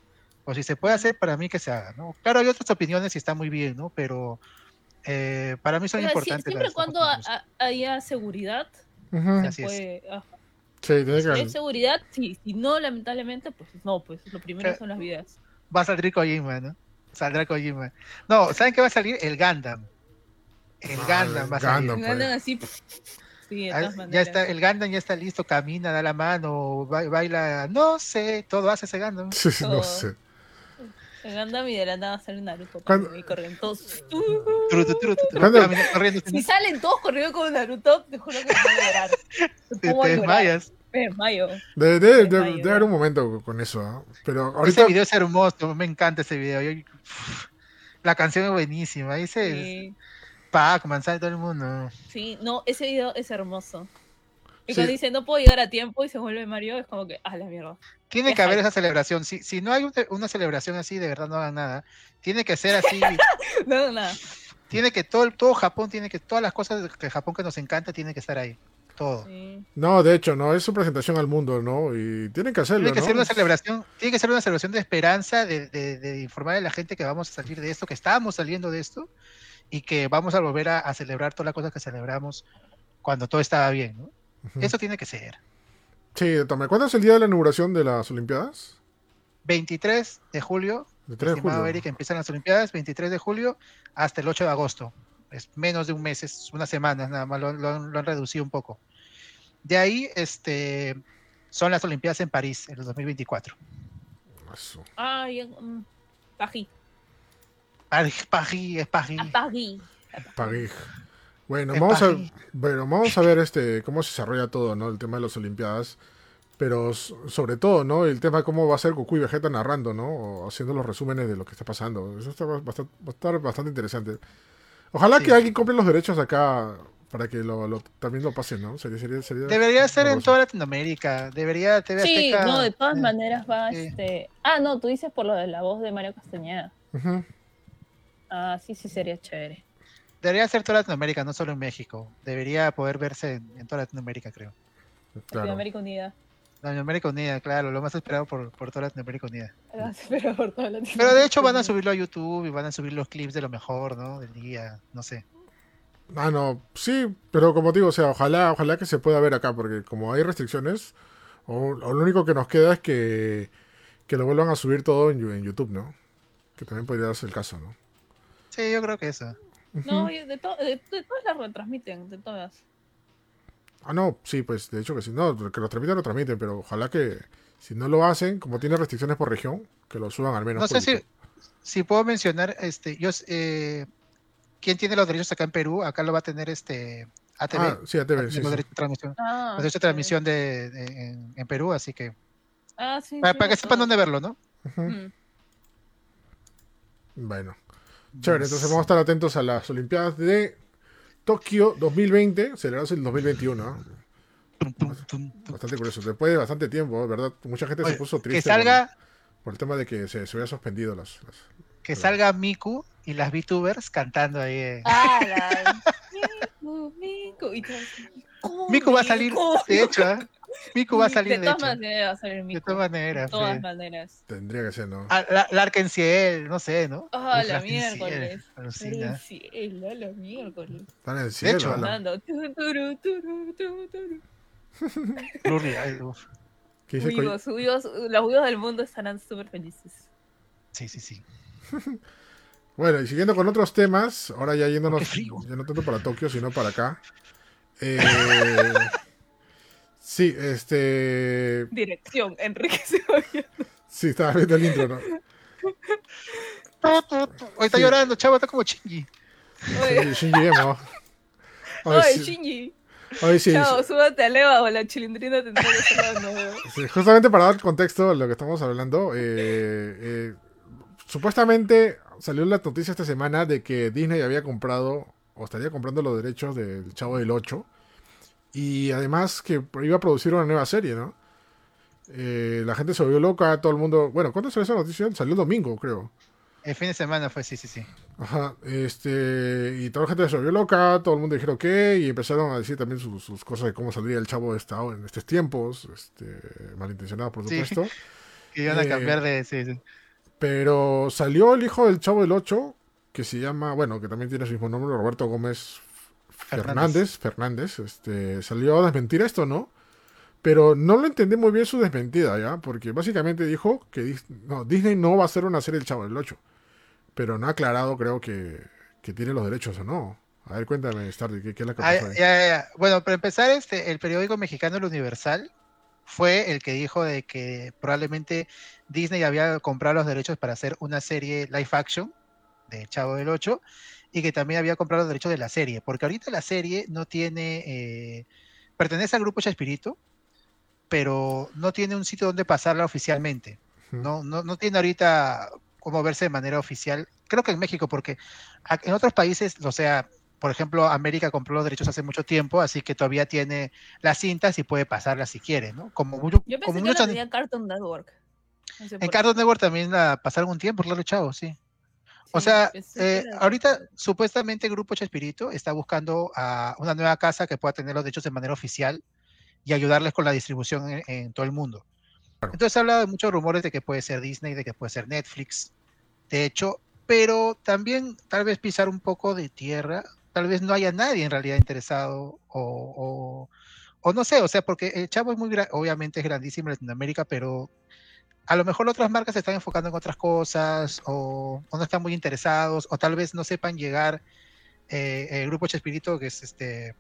O si se puede hacer, para mí que se haga, ¿no? Claro, hay otras opiniones y está muy bien, ¿no? Pero eh, para mí son importantes. siempre cuando haya seguridad, se Así es. puede. Sí, tiene Si hay seguridad, sí. Si no, lamentablemente, pues no, pues lo primero son las vidas. Va a salir Kojima, ¿no? Saldrá Kojima. No, ¿saben qué va a salir? El Gundam. El Ah, Gundam el va a salir. Gundam. Así. Sí, de Ah, todas Ya está, el Gundam ya está listo, camina, da la mano, ba- baila, no sé, todo hace ese Gundam. Sí, no sé. Gundam y de la nada sale Naruto. Cuando- Y corren todos. Si salen todos corriendo como Naruto, te juro que me voy a llorar. Te, te desmayas. Me desmayo. Debe, debe- ay, debe haber un momento con eso, ¿ah? Pero Ese ahorita. video es hermoso, me encanta ese video. Yo- la canción es buenísima. Dice Sí, Pac-Man, sale todo el mundo. sí, no, ese video es hermoso. Y Sí. cuando dice no puedo llegar a tiempo y se vuelve Mario, es como que, ah, la mierda. Tiene que haber esa celebración. Si, si no hay un- una celebración así, de verdad no hagan nada. Tiene que ser así. No, no, nada. tiene que todo, todo Japón tiene que todas las cosas que Japón que nos encanta tiene que estar ahí. Todo. Sí. No, de hecho, no, es su presentación al mundo, ¿no? Y tienen que hacerlo, Tiene que ¿no? ser una celebración, tiene que ser una celebración de esperanza, de, de- de informar a la gente que vamos a salir de esto, que estamos saliendo de esto y que vamos a volver a, a celebrar todas las cosas que celebramos cuando todo estaba bien, ¿no? Eso tiene que ser. Sí, tome. ¿Cuándo es el día de la inauguración de las Olimpiadas? 23 de julio El 3 de julio. Eric, empiezan las Olimpiadas 23 de julio hasta el 8 de agosto. Es menos de un mes, es una semana, nada más lo, lo han- lo han reducido un poco. De ahí, este, son las Olimpiadas en París, en el 2024. Eso. Ay, mm, París. París, París, es París. A París. París. Bueno, vamos a, bueno, vamos a ver este cómo se desarrolla todo, ¿no? El tema de las Olimpiadas. Pero sobre todo, ¿no? El tema de cómo va a ser Goku y Vegeta narrando, ¿no? O haciendo los resúmenes de lo que está pasando. Eso está bastante, va a estar bastante interesante. Ojalá Sí. que alguien compre los derechos acá para que lo, lo- también lo pasen, ¿no? Sería, sería, sería Debería ser en toda Latinoamérica. Debería TV Sí, Azteca- no, de todas eh, maneras va sí. este. Ah, no, tú dices por lo de la voz de Mario Castañeda. Ah, sí, sí, sería chévere. Debería ser toda Latinoamérica, no solo en México. Debería poder verse en, en toda Latinoamérica, creo. claro. Latinoamérica Unida. Latinoamérica Unida, claro, lo más esperado por, por toda Latinoamérica Unida. Ah, Pero por toda Pero Latinoamérica de hecho van a subirlo a YouTube y van a subir los clips de lo mejor, ¿no? Del día, no sé. Ah, no, sí, pero como digo, o sea, ojalá, ojalá que se pueda ver acá, porque como hay restricciones, o, o lo único que nos queda es que, que lo vuelvan a subir todo en, en YouTube, ¿no? Que también podría darse el caso, ¿no? Sí, yo creo que eso. No, de, to- de, de todas las retransmiten, de todas. Ah, no, sí, pues de hecho que sí, no, que lo transmiten, lo transmiten, pero ojalá que si no lo hacen, como tiene restricciones por región, que lo suban al menos. No sé si, si puedo mencionar, este, yo, eh, ¿quién tiene los derechos acá en Perú? Acá lo va a tener este ATV. Ah, sí, a TV, tiene sí, los sí. derechos de transmisión, Ah, los derechos de transmisión de, de- en, en Perú, así que Ah, sí. para, sí, para que sepan dónde verlo, ¿no? Mm. Bueno, chévere, entonces vamos a estar atentos a las Olimpiadas de Tokio 2020, celebradas en el 2021, ¿no? Tum, tum, tum, tum. Bastante curioso, después de bastante tiempo, ¿verdad? Mucha gente se puso que triste. salga, por, por el tema de que se, se había suspendido las. las- que salga Miku y las VTubers cantando ahí. eh. Ah, la- Miku, Miku, y Miku, Miku va a salir, Miku. de hecho, ¿eh? Miku va a salir, De de, todas hecho. maneras va a salir Miku. De todas maneras. De todas sí. maneras. Tendría que ser, ¿no? Ah, la, Larkenciel, no sé, ¿no? Ah, Uf, la Larkenciel, miércoles. Sí, cielo, la miércoles. Están en el cielo. hecho. ¿Qué dice Koy- Huigos, huigos, los huigos del mundo estarán súper felices. Sí, sí, sí. Bueno, y siguiendo con otros temas, ahora ya yéndonos, ya no tanto para Tokio, sino para acá. Eh, sí, este. Dirección, Enrique Cebolla. Sí, estaba viendo el intro, ¿no? Hoy está Sí. llorando, chavo, está como chingy. Oye, Shinji Emo. Hoy oye, sí, Shinji. hoy sí, Chao, súbate a Leva o la chilindrina tendrá que ser la nueva. sí, justamente para dar contexto a lo que estamos hablando, eh, eh, supuestamente salió la noticia esta semana de que Disney había comprado o estaría comprando los derechos del Chavo del 8 y además que iba a producir una nueva serie, ¿no? Eh, la gente se volvió loca, todo el mundo... Bueno, ¿cuándo salió esa noticia? Salió el domingo, creo. El fin de semana fue, sí, sí, sí. Ajá, este, y toda la gente se volvió loca, todo el mundo dijeron qué, y empezaron a decir también sus, sus cosas de cómo saldría el chavo de estado en estos tiempos, este, malintencionado por Sí. supuesto. Que iban a Eh, cambiar de. Sí, sí. Pero salió el hijo del chavo del 8, que se llama, bueno, que también tiene su mismo nombre, Roberto Gómez Fernández, Fernández, este, salió a desmentir esto, ¿no? Pero no lo entendí muy bien su desmentida, ¿ya? Porque básicamente dijo que no, Disney no va a hacer una serie del Chavo del 8. Pero no ha aclarado, creo que, que tiene los derechos o no. A ver, cuéntame, Stardy, ¿qué, qué es la que Ah, ahí? ya, ya. Bueno, para empezar, este, el periódico mexicano El Universal fue el que dijo de que probablemente Disney había comprado los derechos para hacer una serie live action de Chavo del 8 y que también había comprado los derechos de la serie, porque ahorita la serie no tiene, eh, pertenece al grupo Chespirito, pero no tiene un sitio donde pasarla oficialmente. No, no, no tiene ahorita cómo verse de manera oficial. Creo que en México, porque en otros países, o sea, por ejemplo, América compró los derechos hace mucho tiempo, así que todavía tiene las cintas y puede pasarlas si quiere, ¿no? Como, mucho- Yo como pensé que muchos- la tenía Cartoon Network. No sé en Cartoon Network también la pasaron un tiempo, claro, chavo, sí. O sea, eh, ahorita supuestamente Grupo Chespirito está buscando a una nueva casa que pueda tener los derechos de manera oficial y ayudarles con la distribución en, en todo el mundo. Claro. Entonces se ha hablado de muchos rumores de que puede ser Disney, de que puede ser Netflix, de hecho, pero también tal vez pisar un poco de tierra, tal vez no haya nadie en realidad interesado o, o, o no sé, o sea, porque el Chavo es muy, obviamente es grandísimo en Latinoamérica, pero a lo mejor otras marcas se están enfocando en otras cosas o, no están muy interesados o tal vez no sepan llegar eh, el grupo Chespirito, que es este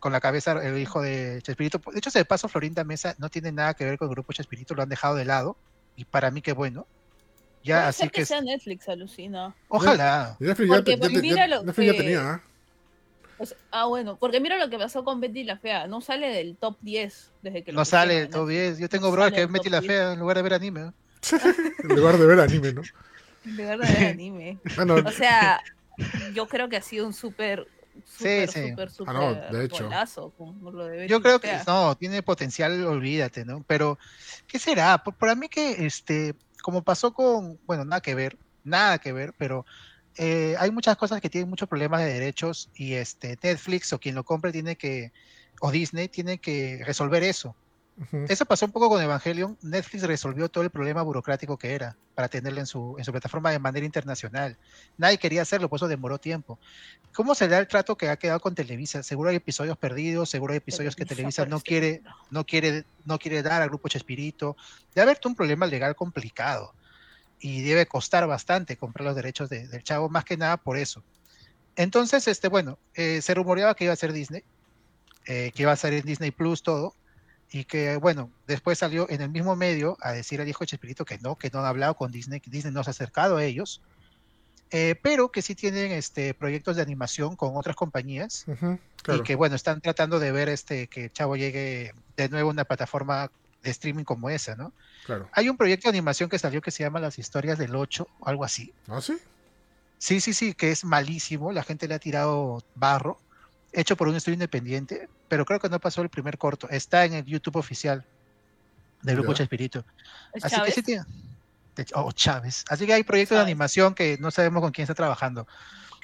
con la cabeza el hijo de Chespirito. De hecho, se de paso, Florinda Mesa no tiene nada que ver con el grupo Chespirito, lo han dejado de lado y para mí qué bueno. Ya, así que, sea Netflix, alucina. Ojalá. Netflix ya, tenía. Ah, bueno, porque mira lo que pasó con Betty la Fea. No sale del top 10 desde que No sale del top 10. Yo tengo bro que es Betty la Fea en lugar de ver anime. en lugar de ver anime, ¿no? En lugar de ver anime. o sea, yo creo que ha sido un súper sí, sí. Super, super ah, no, de hecho. Yo creo que no, tiene potencial, olvídate, ¿no? Pero, ¿qué será? Por, para mí que, este, como pasó con, bueno, nada que ver, nada que ver, pero eh, hay muchas cosas que tienen muchos problemas de derechos y este Netflix o quien lo compre tiene que, o Disney tiene que resolver eso. Eso pasó un poco con Evangelion. Netflix resolvió todo el problema burocrático que era para tenerlo en su, en su plataforma de manera internacional. Nadie quería hacerlo, por eso demoró tiempo. ¿Cómo se da el trato que ha quedado con Televisa? Seguro hay episodios perdidos, seguro hay episodios que Televisa no quiere, no quiere, no quiere dar al grupo Chespirito. Debe haber un problema legal complicado y debe costar bastante comprar los derechos del chavo, más que nada por eso. Entonces, este, bueno, eh, se rumoreaba que iba a ser Disney, eh, que iba a ser en Disney Plus todo, y que bueno, después salió en el mismo medio a decir al hijo de Chespirito que no, que no han hablado con Disney, que Disney no se ha acercado a ellos, eh, pero que sí tienen este proyectos de animación con otras compañías y que bueno, están tratando de ver este que Chavo llegue de nuevo a una plataforma de streaming como esa, ¿no? Claro. Hay un proyecto de animación que salió que se llama Las historias del 8, algo así. ¿Ah, sí? Sí, sí, sí, que es malísimo, la gente le ha tirado barro, hecho por un estudio independiente, pero creo que no pasó el primer corto. Está en el YouTube oficial del Grupo Chespirito. Así que sí tiene. Oh, Chávez. Así que hay proyectos de animación que no sabemos con quién está trabajando.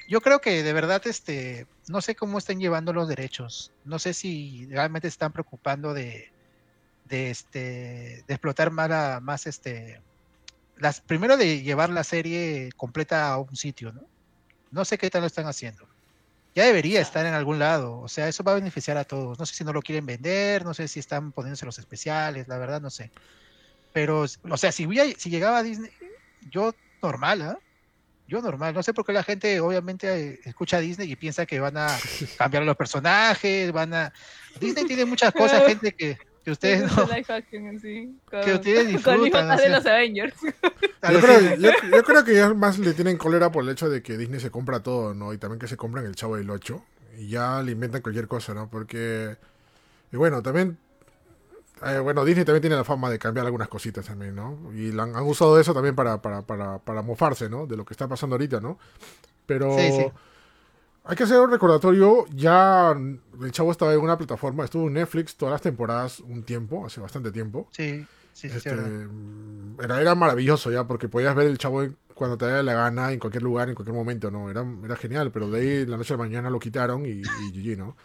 Yo creo que de verdad, este, no sé cómo están llevando los derechos. No sé si realmente están preocupando de, de este, de explotar más, más este, las, primero de llevar la serie completa a un sitio, ¿no? No sé qué tal lo están haciendo ya debería estar en algún lado. O sea, eso va a beneficiar a todos. No sé si no lo quieren vender, no sé si están poniéndose los especiales, la verdad no sé. Pero, o sea, si, si llegaba a Disney, yo normal, ¿ah? Yo normal. No sé por qué la gente obviamente eh, escucha a Disney y piensa que van a cambiar los personajes, van a... Disney tiene muchas cosas, gente que que ustedes no. que ustedes disfrutan. de los Avengers. Yo creo, yo, creo, que ya más le tienen cólera por el hecho de que Disney se compra todo, ¿no? Y también que se compran el Chavo del 8. Y ya le inventan cualquier cosa, ¿no? Porque. Y bueno, también. Eh, bueno, Disney también tiene la fama de cambiar algunas cositas también, ¿no? Y han, usado eso también para, para, para, para mofarse, ¿no? De lo que está pasando ahorita, ¿no? Pero. Sí, sí. Hay que hacer un recordatorio. Ya el chavo estaba en una plataforma, estuvo en Netflix todas las temporadas un tiempo, hace bastante tiempo. Sí, sí, sí. Este, era, era maravilloso ya, porque podías ver el chavo cuando te daba la gana, en cualquier lugar, en cualquier momento, ¿no? Era, era genial, pero de ahí la noche a la mañana lo quitaron y, y ¿no?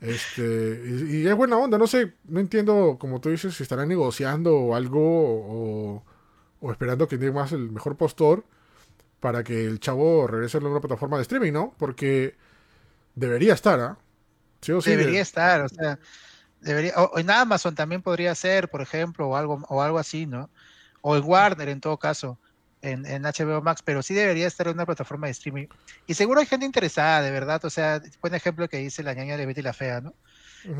Este, y, es buena onda, no sé, no entiendo, como tú dices, si estarán negociando o algo o, o esperando que tenga más el mejor postor para que el chavo regrese a una plataforma de streaming, ¿no? Porque debería estar, ¿ah? ¿Sí o sí? Debería estar, o sea, debería, o, en Amazon también podría ser, por ejemplo, o algo, o algo así, ¿no? O en Warner en todo caso, en, en HBO Max, pero sí debería estar en una plataforma de streaming. Y seguro hay gente interesada, de verdad, o sea, buen ejemplo que dice la ñaña de Betty la Fea, ¿no?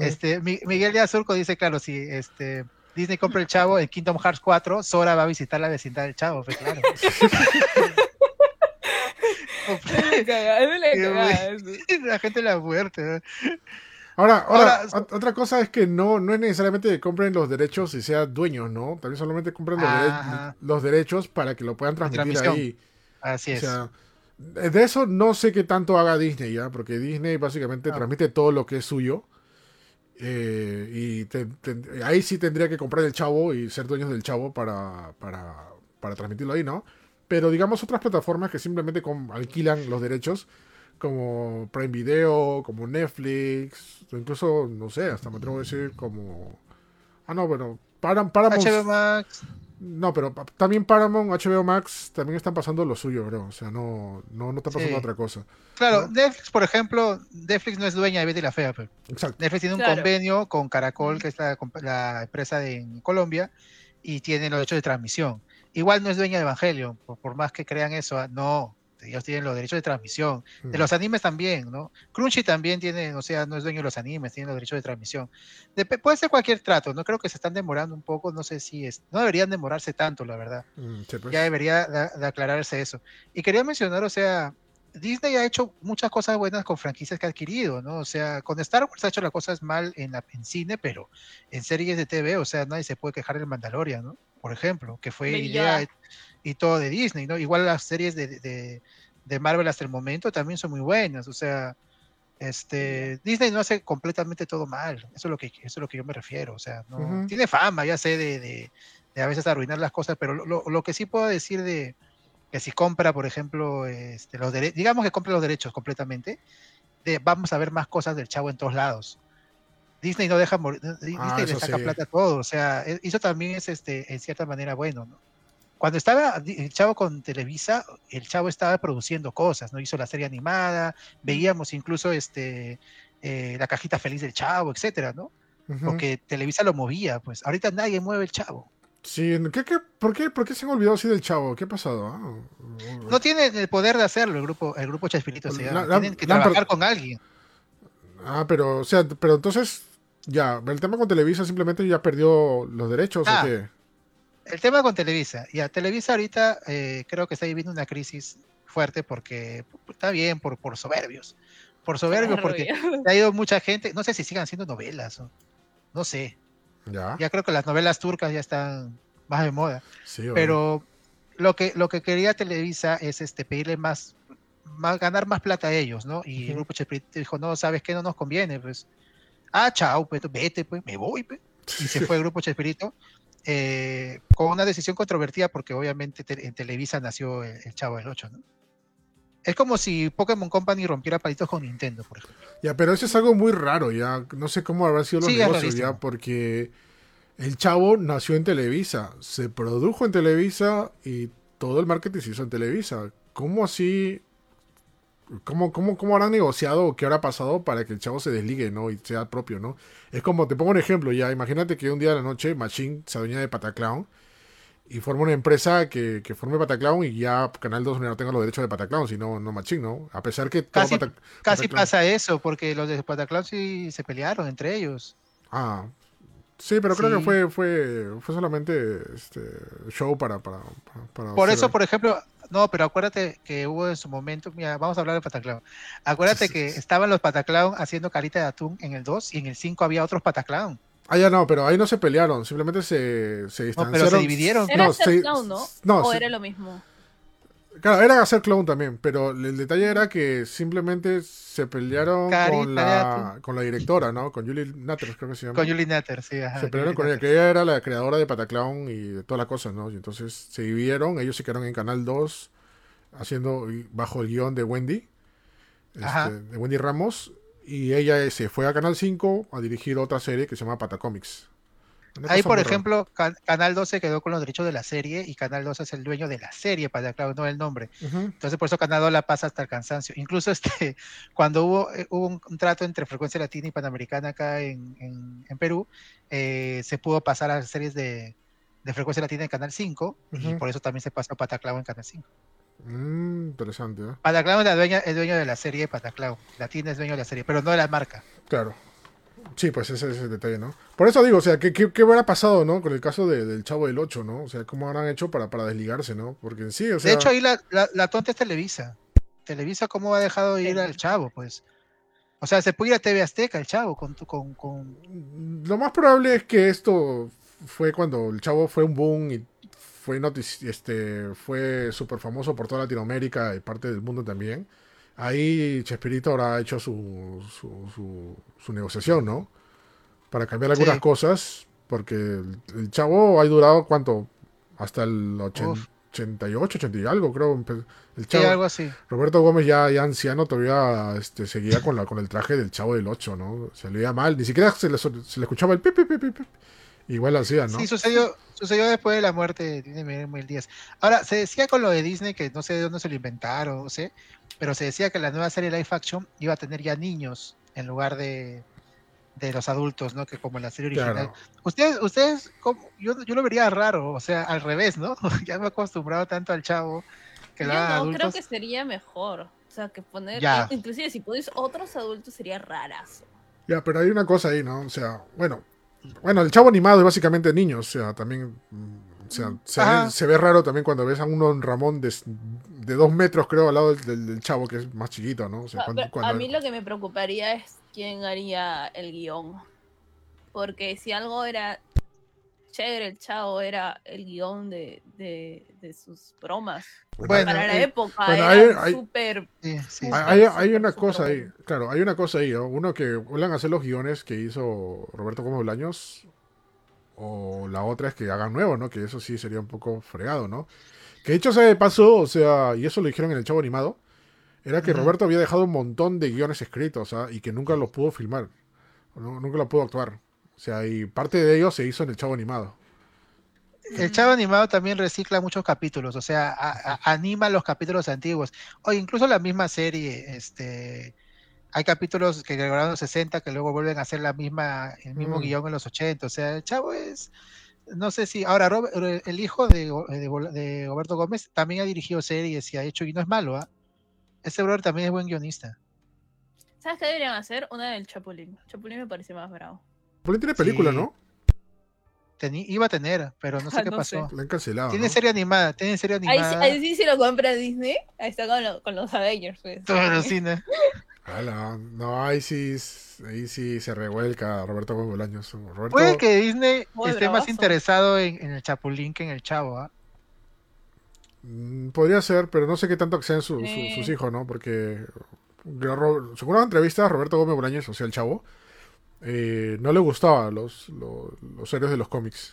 Este, Miguel de Azurco dice, claro, si este Disney compra el chavo en Kingdom Hearts 4, Sora va a visitar la vecindad del chavo, pues claro. la gente la muerte. Ahora, ahora, otra cosa es que no, no es necesariamente que compren los derechos y sean dueños, ¿no? También solamente compren los, derechos para que lo puedan transmitir ahí. Así es. de eso no sé qué tanto haga Disney ya, porque Disney básicamente ah. transmite todo lo que es suyo. Eh, y ahí sí tendría que comprar el chavo y ser dueños del chavo para, para, para transmitirlo ahí, ¿no? Pero digamos otras plataformas que simplemente alquilan los derechos, como Prime Video, como Netflix, o incluso, no sé, hasta me atrevo a decir como... Ah, no, bueno, Paramount... HBO Max. No, pero también Paramount, HBO Max también están pasando lo suyo, bro. O sea, no, no, no está pasando otra cosa. Claro, Netflix, por ejemplo, Netflix no es dueña de Betty la Fea. Pero Exacto. Netflix tiene un convenio con Caracol, que es la, empresa de, en Colombia, y tienen los derechos de transmisión. Igual no es dueña de Evangelion, por, más que crean eso, ah, no, ellos tienen los derechos de transmisión. De mm. los animes también, ¿no? Crunchy también tiene, o sea, no es dueño de los animes, tiene los derechos de transmisión. puede ser cualquier trato, no creo que se están demorando un poco, no sé si es, no deberían demorarse tanto, la verdad. Mm, pues. Ya debería de, aclararse eso. Y quería mencionar, o sea, Disney ha hecho muchas cosas buenas con franquicias que ha adquirido, ¿no? O sea, con Star Wars ha hecho las cosas mal en, la, en cine, pero en series de TV, o sea, nadie se puede quejar del Mandalorian, ¿no? Por ejemplo, que fue idea y todo de Disney, ¿no? Igual las series de, de, Marvel hasta el momento también son muy buenas, o sea, este, Disney no hace completamente todo mal, eso es lo que, eso es lo que yo me refiero, o sea, no, tiene fama, ya sé, de, de, a veces arruinar las cosas, pero lo, lo que sí puedo decir de que si compra, por ejemplo, este, los derechos, digamos que compra los derechos completamente, vamos a ver más cosas del chavo en todos lados. Disney no deja morir, Disney ah, le saca plata a todo, o sea, e, eso también es este, en cierta manera bueno, ¿no? Cuando estaba el chavo con Televisa, el chavo estaba produciendo cosas, ¿no? Hizo la serie animada, veíamos incluso este, eh, la cajita feliz del chavo, etcétera, ¿no? Porque Televisa lo movía, pues ahorita nadie mueve el chavo. Sí, ¿qué, qué, por, qué, ¿por qué se han olvidado así del chavo? ¿Qué ha pasado? Ah, no tiene el poder de hacerlo el grupo, el grupo Chespirito. O tienen que trabajar con alguien. Ah, pero, o sea, pero entonces, ya, el tema con Televisa simplemente ya perdió los derechos. ¿o ah, qué? El tema con Televisa, ya, Televisa ahorita eh, creo que está viviendo una crisis fuerte porque está bien, por, por soberbios. Por soberbios, porque ha ido mucha gente, no sé si sigan haciendo novelas, no sé. Ya. creo que las novelas turcas ya están más de moda. Pero lo que, lo que quería Televisa es este, pedirle más, más, ganar más plata a ellos, ¿no? Y el grupo Chespirito dijo, no, ¿sabes qué? No nos conviene, pues. Ah, chao, pues vete, pues, me voy, pues. Y se fue el grupo Chespirito. Eh, con una decisión controvertida porque obviamente en Televisa nació el, Chavo del 8, ¿no? Es como si Pokémon Company rompiera palitos con Nintendo, por ejemplo. Ya, pero eso es algo muy raro, ya. No sé cómo habrá sido los negocios, ya, porque el chavo nació en Televisa, se produjo en Televisa y todo el marketing se hizo en Televisa. ¿Cómo así? ¿Cómo, cómo, cómo habrán negociado o qué habrá pasado para que el chavo se desligue, ¿no? Y sea propio, ¿no? Es como, te pongo un ejemplo ya. Imagínate que un día de la noche Machine se adueña de Pataclown y forma una empresa que, que forme Pataclown y ya Canal 2 no tenga los derechos de Pataclown, sino no Machine, ¿no? A pesar que... Casi, casi pasa eso, porque los de Pataclown sí se pelearon entre ellos. Ah, sí, pero creo que fue, fue, fue solamente este show para... para, Por eso, por ejemplo, no, pero acuérdate que hubo en su momento, mira, vamos a hablar de Pataclown. Acuérdate que estaban los Pataclown haciendo carita de atún en el 2 y en el 5 había otros Pataclown. Ah, ya no, pero ahí no se pelearon, simplemente se, se distanciaron. pero se dividieron. Era no, no ¿O era lo mismo? Claro, era hacer clown también, pero el detalle era que simplemente se pelearon con la, con la directora, ¿no? Con Julie Natter, creo que se llama. Con Julie Natter, sí. se pelearon con ella, que ella era la creadora de Pataclown y de todas las cosas, ¿no? Y entonces se dividieron, ellos se quedaron en Canal 2 haciendo bajo el guion de Wendy, este, de Wendy Ramos, y ella se fue a Canal 5 a dirigir otra serie que se llama Patacomics. Ahí, por ejemplo, Canal 12 quedó con los derechos de la serie y Canal 12 es el dueño de la serie, para claro, no el nombre. Entonces, por eso Canal 2 la pasa hasta el cansancio. Incluso este, cuando hubo, eh, hubo un, trato entre Frecuencia Latina y Panamericana acá en, en, Perú, eh, se pudo pasar a las series de, de Frecuencia Latina en Canal 5 y por eso también se pasó Pataclao en Canal 5. Mm, interesante. ¿eh? Pataclown es, dueña, dueño de la serie Pataclown. Latina es dueño de la serie, pero no de la marca. Claro. Sí, pues ese es el detalle, ¿no? Por eso digo, o sea, ¿qué, qué, qué hubiera pasado, ¿no? Con el caso del Chavo del 8, ¿no? O sea, ¿cómo habrán hecho para, para desligarse, ¿no? Porque en sí, o sea... De hecho, ahí la, la, tonta es Televisa. Televisa, ¿cómo ha dejado ir al Chavo, pues? O sea, se puede ir a TV Azteca el Chavo con, con, con... Lo más probable es que esto fue cuando el Chavo fue un boom y fue, este, fue súper famoso por toda Latinoamérica y parte del mundo también. Ahí Chespirito habrá hecho su, su, su, negociación, ¿no? Para cambiar algunas cosas, porque el, chavo ha durado, ¿cuánto? Hasta el 88, 80 y algo, creo. El chavo, algo así. Roberto Gómez ya, ya anciano todavía este, seguía con, la, con el traje del chavo del 8, ¿no? Se le veía mal, ni siquiera se le, se le escuchaba el pip, pip, pip, Igual hacía, ¿no? Sí, sucedió, sucedió después de la muerte de Disney Díaz. Ahora, se decía con lo de Disney que no sé de dónde se lo inventaron, no sé, pero se decía que la nueva serie live action iba a tener ya niños en lugar de, de los adultos, ¿no? Que como la serie original. Ustedes, ustedes, yo, yo lo vería raro, o sea, al revés, ¿no? ya me he acostumbrado tanto al chavo que yo no, creo que sería mejor. O sea, que poner, ya. inclusive si pones otros adultos sería rarazo. Ya, pero hay una cosa ahí, ¿no? O sea, bueno, bueno, el chavo animado es básicamente niño, o sea, también o sea, se ve, raro también cuando ves a uno en Ramón de, dos metros, creo, al lado del, chavo, que es más chiquito, ¿no? A mí lo que me preocuparía es quién haría el guion. Porque si algo era chévere, el chavo era el guion de, sus bromas. Bueno, para la época era súper. hay, una cosa ahí, claro, hay una cosa ahí, Uno que vuelvan a hacer los guiones que hizo Roberto Gómez Bolaños, o la otra es que hagan nuevo, ¿no? Que eso sí sería un poco fregado, ¿no? Que de hecho se pasó, o sea, y eso lo dijeron en el chavo animado, era que Roberto había dejado un montón de guiones escritos, ¿ah? y que nunca los pudo filmar, nunca los pudo actuar. O sea, y parte de ellos se hizo en el chavo animado. El chavo animado también recicla muchos capítulos, o sea, anima los capítulos antiguos. O incluso la misma serie, este, hay capítulos que grabaron en los 60 que luego vuelven a hacer la misma, el mismo mm. guion en los 80. O sea, el chavo es, no sé si, ahora el hijo de, de, Roberto Gómez también ha dirigido series y ha hecho, y no es malo, ¿ah? Ese brother también es buen guionista. ¿Sabes qué deberían hacer? Una del Chapulín. Chapulín me parece más bravo. Chapulín tiene película, ¿no? iba a tener, pero no sé qué pasó. han cancelado. Tiene serie animada, tiene serie animada. Ahí, sí, sí lo compra Disney. Ahí está con, los Avengers, pues. Todos los cines. no, ahí sí, ahí sí se revuelca Roberto Bolaños. Roberto... Puede que Disney esté más interesado en, el Chapulín que en el Chavo, ¿ah? Mm, podría ser, pero no sé qué tanto sean sus hijos, ¿no? Porque según las entrevistas, Roberto Gómez Bolaños, o sea, el chavo, eh, no le gustaban los, los, héroes de los cómics.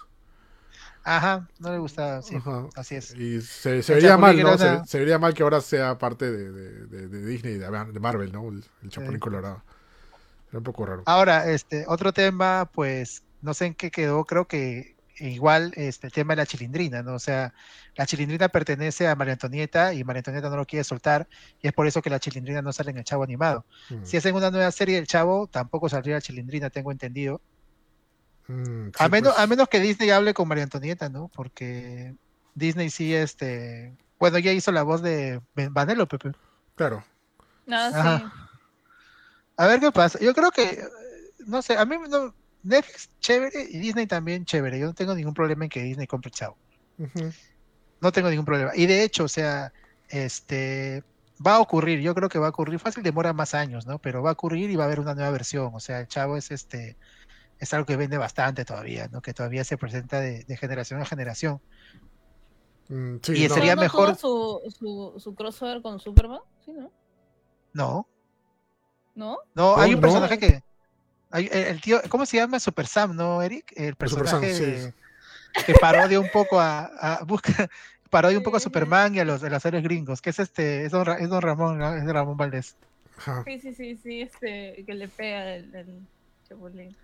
Ajá, no le gustaba, sí, así es. Y se, vería mal, ¿no? Se, vería mal que ahora sea parte de, de, de Disney, de, Marvel, ¿no? El, Chapulín Colorado. Era un poco raro. Ahora, este, otro tema, pues, no sé en qué quedó, creo que igual este, el tema de la chilindrina, ¿no? O sea, la chilindrina pertenece a María Antonieta y María Antonieta no lo quiere soltar y es por eso que la chilindrina no sale en el Chavo animado. Mm. Si hacen una nueva serie del Chavo, tampoco saldría la chilindrina, tengo entendido. Mm, a, menos, pues. a menos que Disney hable con María Antonieta, ¿no? Porque Disney sí, este... Bueno, ya hizo la voz de Vanello, Pepe. Claro. No, sí. A ver qué pasa. Yo creo que, no sé, a mí no, Netflix chévere y Disney también chévere. Yo no tengo ningún problema en que Disney compre Chavo. No tengo ningún problema. Y de hecho, o sea, este va a ocurrir, yo creo que va a ocurrir, fácil demora más años, ¿no? Pero va a ocurrir y va a haber una nueva versión. O sea, el Chavo es este es algo que vende bastante todavía, ¿no? Que todavía se presenta de, generación a generación. Mm, y sería mejor. Su, su, su, crossover con Superman? ¿Sí, no? No. ¿No? No, hay un personaje que el tío, ¿cómo se llama? Super Sam, ¿no, Eric? El personaje que parodia un poco a, a busca, parodia un poco a Superman y a los de las series gringos, que es este, es Don, es don Ramón, Es Ramón Valdés. Sí, sí, sí, sí, este, que le pega el, el chapulín.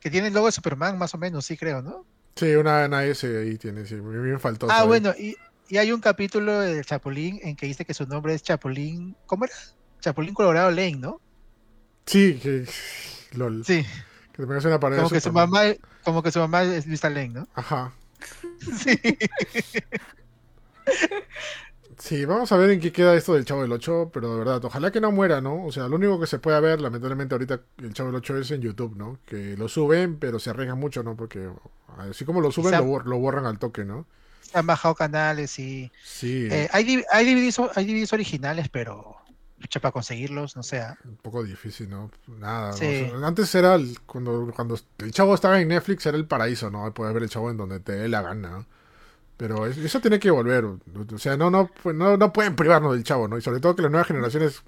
Que tiene el logo de Superman, más o menos, sí creo, ¿no? Sí, una, una S ahí tiene, sí, me faltó. Ah, bueno, y, y hay un capítulo del Chapulín en que dice que su nombre es Chapulín, ¿cómo era? Chapulín Colorado Lane, ¿no? Sí, que LOL. Sí. Que te una pared como que su mamá Como que su mamá es Luis Lane, ¿no? Ajá. sí. Sí, vamos a ver en qué queda esto del Chavo del 8, pero de verdad, ojalá que no muera, ¿no? O sea, lo único que se puede ver, lamentablemente ahorita el Chavo del 8 es en YouTube, ¿no? Que lo suben, pero se arriesgan mucho, ¿no? Porque así como lo suben, lo, borran al toque, ¿no? Se han bajado canales y... Sí. Eh, hay, hay, DVDs, hay DVDs originales, pero lucha para conseguirlos, no sé. Un poco difícil, ¿no? Nada. antes era cuando, cuando el chavo estaba en Netflix era el paraíso, ¿no? Puedes ver el chavo en donde te dé la gana. Pero eso tiene que volver. O sea, no, no, no, no pueden privarnos del chavo, ¿no? Y sobre todo que las nuevas generaciones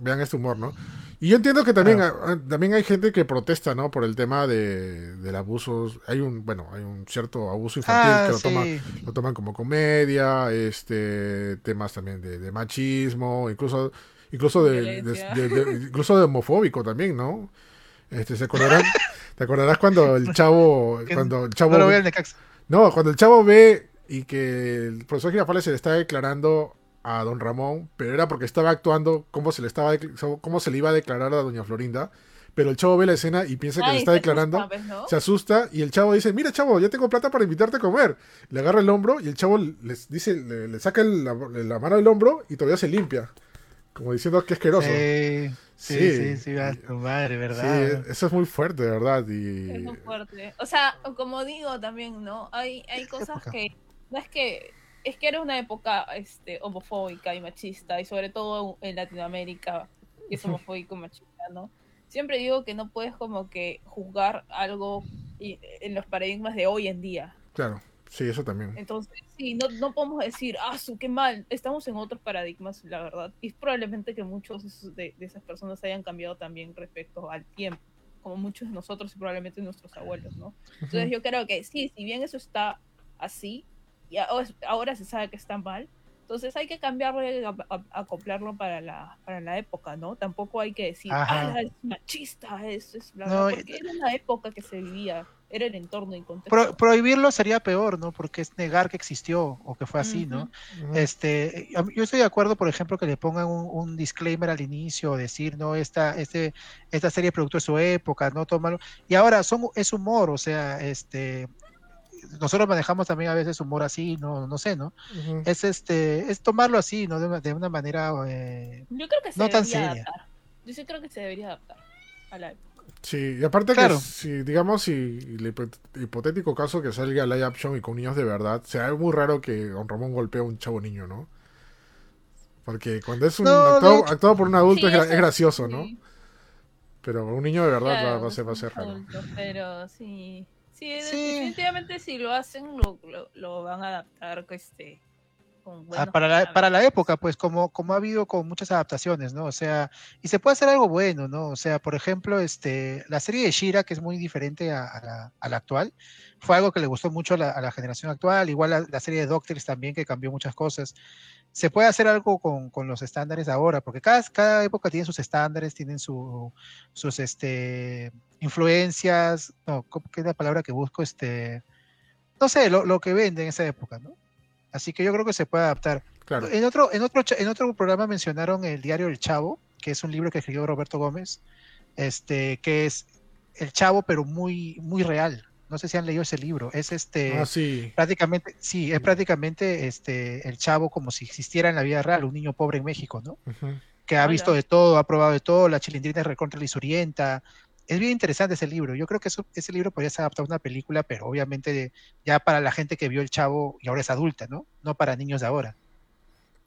vean este humor, ¿no? Y yo entiendo que también, también hay gente que protesta, ¿no? Por el tema de, del abuso. Hay un, bueno, hay un cierto abuso infantil ah, que lo, toman, lo toman como comedia, este, temas también de, machismo, incluso, incluso de, incluso de homofóbico también, ¿no? Este, ¿se acordarán? ¿Te acordarás cuando el chavo, cuando el chavo, no, no, cuando el chavo ve y que el profesor Girafales se le está declarando a don Ramón, pero era porque estaba actuando como se le estaba cómo se le iba a declarar a doña Florinda, pero el chavo ve la escena y piensa que Ay, le está se declarando, asusta, pues, ¿no? se asusta y el chavo dice, mira chavo, ya tengo plata para invitarte a comer. Le agarra el hombro y el chavo les dice, le, le saca el- la, la mano del hombro y todavía se limpia. Como diciendo que asqueroso. Sí, sí, Sí. sí, sí, a tu madre, Sí, ¿verdad? eso es muy fuerte, de verdad. Es muy fuerte. O sea, como digo también, ¿no? Hay, hay cosas época. que no es que es que era una época este homofóbica y machista y sobre todo en Latinoamérica que es homofóbico y machista, ¿no? Siempre digo que no puedes como que juzgar algo y- en los paradigmas de hoy en día. claro, sí, eso también. Entonces, sí, no, no podemos decir, ah, su, qué mal, estamos en otros paradigmas, la verdad. Y probablemente que muchos de- de esas personas hayan cambiado también respecto al tiempo, como muchos de nosotros y probablemente nuestros abuelos, ¿no? Entonces yo creo que sí, si bien eso está así, y ahora se sabe que está mal, entonces hay que cambiarlo y a- a- acoplarlo para la, para la época, ¿no? Tampoco hay que decir, Ajá. ah, es machista, es, es bla, No, bla", porque era la época que se vivía, era el entorno y contexto. Pro- prohibirlo sería peor, ¿no? Porque es negar que existió o que fue así, ¿no? Ujú. Este, a mí- yo estoy de acuerdo, por ejemplo, que le pongan un, un disclaimer al inicio, decir, no, esta, este, esta serie producto de su época, no tómalo. Y ahora son, es humor, o sea, este, nosotros manejamos también a veces humor así, no, no sé, ¿no? Es este, es tomarlo así, ¿no? De una, de una manera, eh, Yo creo que se no tan seria. adaptar. Yo sí creo que se debería adaptar a la época. Sí, y aparte Claro. que si, digamos, si el hipo- hipotético caso que salga live action y con niños de verdad, será muy raro que Don Ramón golpee a un chavo niño, ¿no? Porque cuando es un No, actuado, por un adulto Sí, es, gracioso, ¿no? Pero un niño de verdad va- Claro, va, a ser, va a ser raro. adulto, Pero sí. Sí, Sí. definitivamente si lo hacen, lo, lo, lo van a adaptar este, con ah, para, la, para la época, pues como, como ha habido con muchas adaptaciones, ¿no? O sea, y se puede hacer algo bueno, ¿no? O sea, por ejemplo, este, la serie de Shira, que es muy diferente a, a la, a la actual, fue algo que le gustó mucho a la, a la generación actual, igual la serie de Doctors también, que cambió muchas cosas. Se puede hacer algo con, con los estándares ahora, porque cada, cada época tiene sus estándares, tienen su, sus este, influencias, no, ¿cómo- ¿qué es la palabra que busco? Este, no sé, lo, lo que vende en esa época, ¿no? Así que yo creo que se puede adaptar. Claro. En otro, en otro, en otro programa mencionaron el diario El Chavo, que es un libro que escribió Roberto Gómez, este, que es El Chavo, pero muy, muy real. No sé si han leído ese libro. Es este Ah, sí. prácticamente, sí, es prácticamente este el chavo como si existiera en la vida real, un niño pobre en México, ¿no? Que ha Hola. visto de todo, ha probado de todo, la chilindrina es recontra lisurienta. Es bien interesante ese libro. Yo creo que eso- ese libro podría ser adaptado a una película, pero obviamente ya para la gente que vio el chavo y ahora es adulta, ¿no? No para niños de ahora.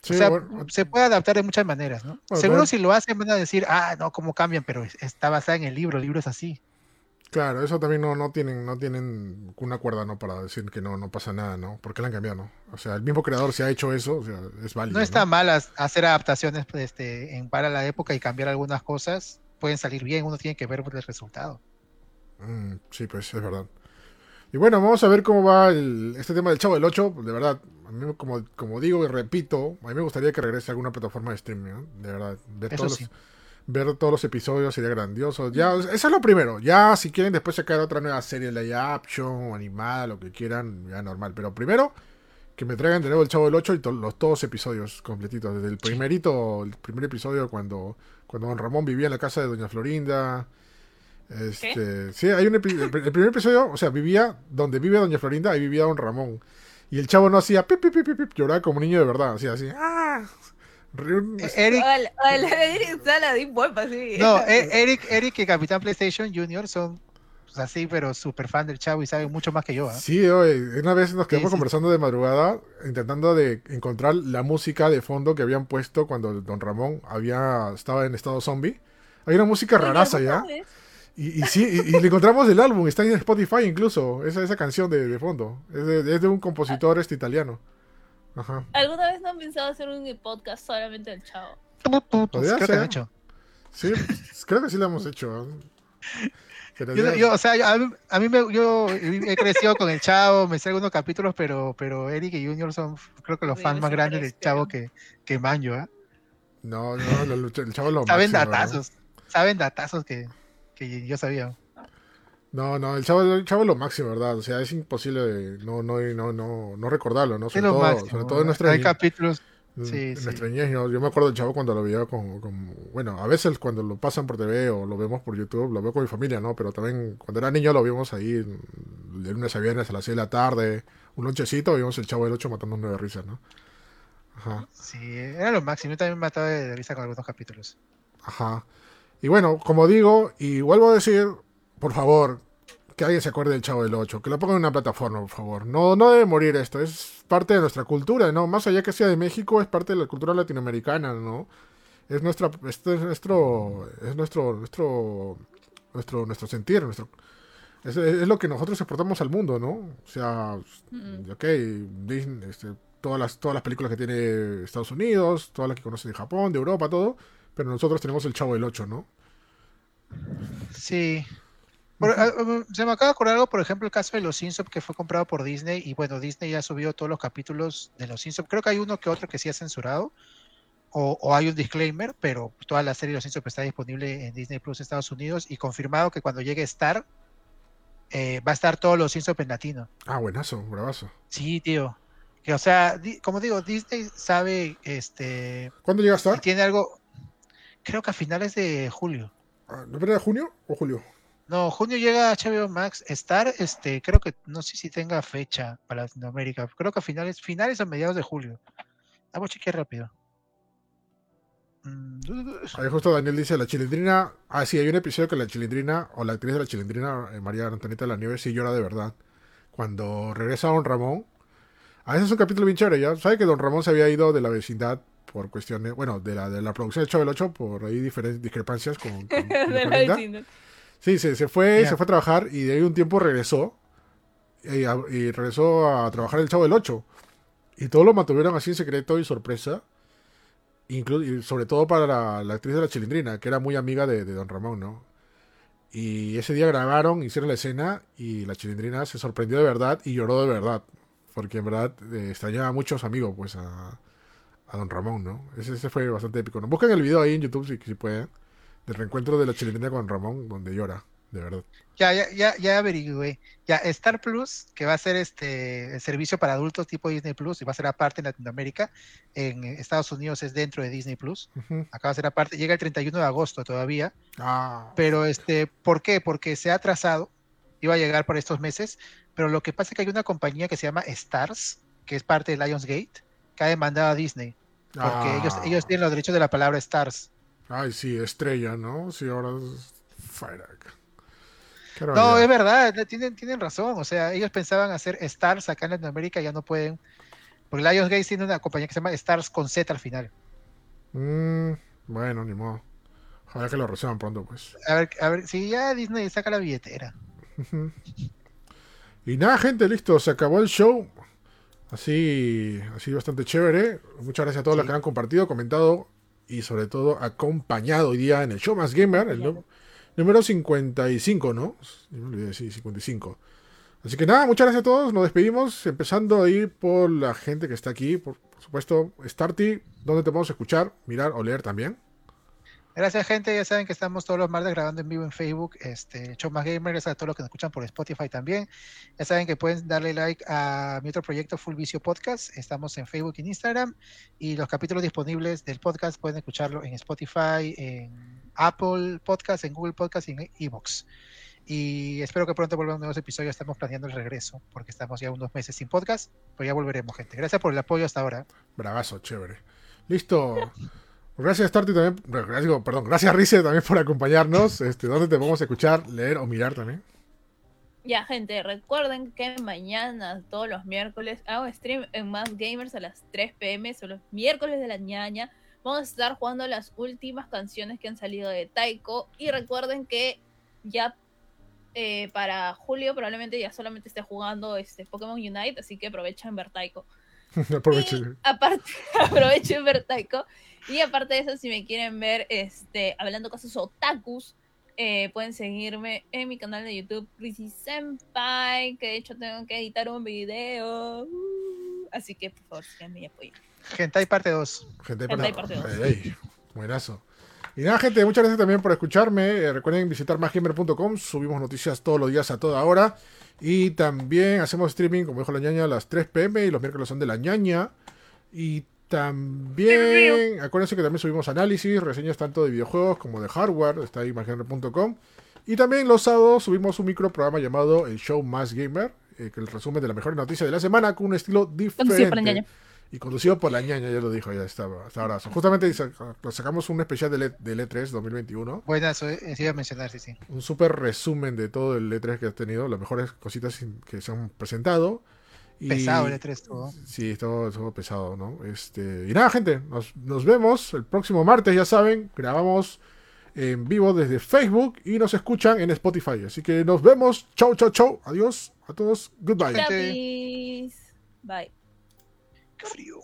Sí, o sea, bueno, se puede adaptar de muchas maneras, ¿no? Bueno, Seguro pero- si lo hacen van a decir, ah, no, cómo cambian, pero está basada en el libro, el libro es así. Claro, eso también no, no tienen, no tienen una cuerda, ¿no? Para decir que no, no pasa nada, ¿no? Porque la han cambiado, ¿no? O sea, el mismo creador se ha hecho eso, o sea, es válido. No está mal hacer adaptaciones pues, este, en para la época y cambiar algunas cosas. Pueden salir bien, uno tiene que ver el resultado. Mm, sí, pues es verdad. Y bueno, vamos a ver cómo va el- este tema del Chavo del 8. De verdad, a mí, como, como digo y repito, a mí me gustaría que regrese a alguna plataforma de streaming, ¿no? De verdad. Ver Eso todos, sí. los, ver todos los episodios sería grandioso. Ya, eso es lo primero. Ya, si quieren después sacar otra nueva serie, live action o animada, lo que quieran, ya normal. Pero primero, que me traigan de nuevo el Chavo del 8 y to- los todos episodios completitos. Desde el primerito, el primer episodio cuando, cuando Don Ramón vivía en la casa de Doña Florinda. Este, sí, hay un el, pr- el primer episodio, o sea, vivía donde vive Doña Florinda, ahí vivía Don Ramón. Y el chavo no hacía pip, pip, pip, pip, lloraba como niño de verdad, hacía así, ¡ah! Eh, Eric, Eric sí. no, eh, Eric, Eric y Capitán PlayStation Junior son pues, así, pero súper fan del chavo y saben mucho más que yo. ¿ah? Sí, oye, una vez nos quedamos Sí, sí. conversando de madrugada, intentando de encontrar la música de fondo que habían puesto cuando Don Ramón había estaba en estado zombie. Hay una música raraza ¿alguna ya. Y, y sí, y, y le encontramos el álbum, está en Spotify incluso, esa, esa canción de, de fondo. Es de, es de un compositor este italiano. Ajá. ¿Alguna vez no han pensado hacer un podcast solamente del chavo? Podría Creo que ser. han hecho. Sí, creo que sí lo hemos hecho. Yo, o sea, yo- a mí, a mí me, yo he crecido con el Chavo, me sé algunos capítulos, pero, pero Eric y Junior son, creo que los Sí, fans más grandes del. Chavo que, que Manjo, ¿ah? No, no, el chavo lo Saben máximo, datazos, saben datazos que, que yo sabía. No, no, el chavo, el chavo es lo máximo, ¿verdad? O sea, es imposible de no, no, no, no, no recordarlo, ¿no? Es Sobre lo todo, máximo. sobre todo en nuestra Hay capítulos, Sí, sí. Yo, yo, me acuerdo del chavo cuando lo veía con, con, Bueno, a veces cuando lo pasan por TV o lo vemos por YouTube, lo veo con mi familia, ¿no? Pero también cuando era niño lo vimos ahí de lunes a viernes a las 6 de la tarde, un lonchecito, vimos el chavo del 8 matando un de risa, ¿no? Ajá. Sí, era lo máximo. Yo también me mataba de risa con algunos capítulos. Ajá. Y bueno, como digo, y vuelvo a decir, por favor, que alguien se acuerde del Chavo del 8, que lo pongan en una plataforma, por favor. No, no debe morir esto, es parte de nuestra cultura, ¿no? Más allá que sea de México, es parte de la cultura latinoamericana, ¿no? Es nuestra, esto es nuestro, es nuestro, nuestro, nuestro, nuestro sentir, nuestro, es, lo que nosotros exportamos al mundo, ¿no? O sea, ok, Disney, este, todas las, todas las películas que tiene Estados Unidos, todas las que conocen de Japón, de Europa, todo, pero nosotros tenemos el Chavo del 8, ¿no? Sí, Ah, um, se me acaba de acordar algo, por ejemplo, el caso de Los Simpsons que fue comprado por Disney y bueno, Disney ya subió todos los capítulos de Los Simpsons. Creo que hay uno que otro que sí ha censurado o, hay un disclaimer, pero toda la serie de Los Simpsons está disponible en Disney Plus Estados Unidos y confirmado que cuando llegue Star eh, va a estar todos Los Simpsons en latino. Ah, buenazo, bravazo. Sí, tío. Que, o sea, como digo, Disney sabe, este... ¿Cuándo llega Star? Tiene algo, creo que a finales de julio. Ah, ¿No de junio o julio? No, junio llega HBO Max. Star, este, creo que no sé si tenga fecha para Latinoamérica. Creo que a finales, finales a mediados de julio. Vamos a chequear rápido. Mm, Ahí justo Daniel dice la chilindrina. Ah, sí, hay un episodio que la chilindrina, o la actriz de la chilindrina, eh, María Antonieta de la Nieve, sí llora de verdad. Cuando regresa Don Ramón. A veces es un capítulo bien chévere, ya. ¿Sabe que Don Ramón se había ido de la vecindad por cuestiones, bueno, de la, de la producción del Chavo 8 por ahí diferentes discrepancias con, con, de la vecindad? Sí, se, se fue, se fue a trabajar y de ahí un tiempo regresó. Y, regresó a trabajar el Chavo del 8. Y todo lo mantuvieron así en secreto y sorpresa. y sobre todo para la, actriz de la chilindrina, que era muy amiga de, Don Ramón, ¿no? Y ese día grabaron, hicieron la escena y la chilindrina se sorprendió de verdad y lloró de verdad. Porque en verdad eh, extrañaba a muchos amigos, pues, a, Don Ramón, ¿no? Ese, ese, fue bastante épico. ¿no? Busquen el video ahí en YouTube si, si pueden del reencuentro de la chilindrina con Ramón, donde llora, de verdad. Ya, ya, ya, ya averigüé. Ya, Star Plus, que va a ser este el servicio para adultos tipo Disney Plus, y va a ser aparte en Latinoamérica, en Estados Unidos es dentro de Disney Plus. Acá va a ser aparte, llega el 31 de agosto todavía. Ah. Pero este, ¿por qué? Porque se ha atrasado, iba a llegar por estos meses, pero lo que pasa es que hay una compañía que se llama Stars, que es parte de Lionsgate, que ha demandado a Disney. Porque ellos, ah. ellos tienen los derechos de la palabra Stars. Ay, sí, estrella, ¿no? Sí, ahora es No, es verdad, tienen, tienen razón. O sea, ellos pensaban hacer Stars acá en Latinoamérica, ya no pueden. Porque Lionsgate tiene una compañía que se llama Stars con Z al final. Mm, bueno, ni modo. Ojalá que lo reciban pronto, pues. A ver, a ver, si ya Disney saca la billetera. y nada, gente, listo, se acabó el show. Así, así bastante chévere. Muchas gracias a todos los que han compartido, comentado y sobre todo acompañado hoy día en el show más gamer, el número 55, ¿no? me olvidé, sí, 55. Así que nada, muchas gracias a todos, nos despedimos, empezando ahí por la gente que está aquí, por, supuesto, Starty, donde te podemos escuchar, mirar o leer también. Gracias, gente. Ya saben que estamos todos los martes grabando en vivo en Facebook, este Show Más Gamer. Gracias a todos los que nos escuchan por Spotify también. Ya saben que pueden darle like a mi otro proyecto, Full Vicio Podcast. Estamos en Facebook y en Instagram. Y los capítulos disponibles del podcast pueden escucharlo en Spotify, en Apple Podcast, en Google Podcast y en Evox. Y espero que pronto vuelvan nuevos episodios. Estamos planeando el regreso porque estamos ya unos meses sin podcast. Pero ya volveremos, gente. Gracias por el apoyo hasta ahora. Bravazo, chévere. Listo. Gracias, Tarty, también. Gracias, perdón, gracias, Rice, también por acompañarnos. Este, ¿Dónde te podemos escuchar, leer o mirar también? Ya, gente, recuerden que mañana, todos los miércoles, hago stream en Más Gamers a las 3 pm. Son los miércoles de la ñaña. Vamos a estar jugando las últimas canciones que han salido de Taiko. Y recuerden que ya eh, para julio probablemente ya solamente esté jugando este Pokémon Unite. Así que aprovechen ver Taiko. aprovechen. aparte, aprovechen ver Taiko. Y aparte de eso, si me quieren ver este, hablando cosas otakus, eh, pueden seguirme en mi canal de YouTube, Risi Senpai, que de hecho tengo que editar un video. Uh, así que por favor, síganme y apoyen. Gentai parte 2. Gentai parte 2. buenazo. Y nada, gente, muchas gracias también por escucharme. Eh, recuerden visitar másgamer.com. Subimos noticias todos los días a toda hora. Y también hacemos streaming, como dijo la ñaña, a las 3 pm. Y los miércoles son de la ñaña. Y También, acuérdense que también subimos análisis, reseñas tanto de videojuegos como de hardware, está ahí imaginar.com. Y también los sábados subimos un micro programa llamado El Show Más Gamer, eh, que es el resumen de la mejor noticia de la semana con un estilo diferente. Y conducido por la ñaña, ya lo dijo, ya estaba. Hasta ahora. Justamente sacamos un especial de, e, del E3 2021. Buenas, eh, sí iba a mencionar, sí, sí. Un súper resumen de todo el E3 que ha tenido, las mejores cositas que se han presentado. Pesado el E3 todo. Sí, todo, todo pesado, ¿no? Este, y nada, gente, nos, nos vemos el próximo martes, ya saben, grabamos en vivo desde Facebook y nos escuchan en Spotify. Así que nos vemos. Chau, chau, chau. Adiós a todos. Goodbye. Bye. Qué frío.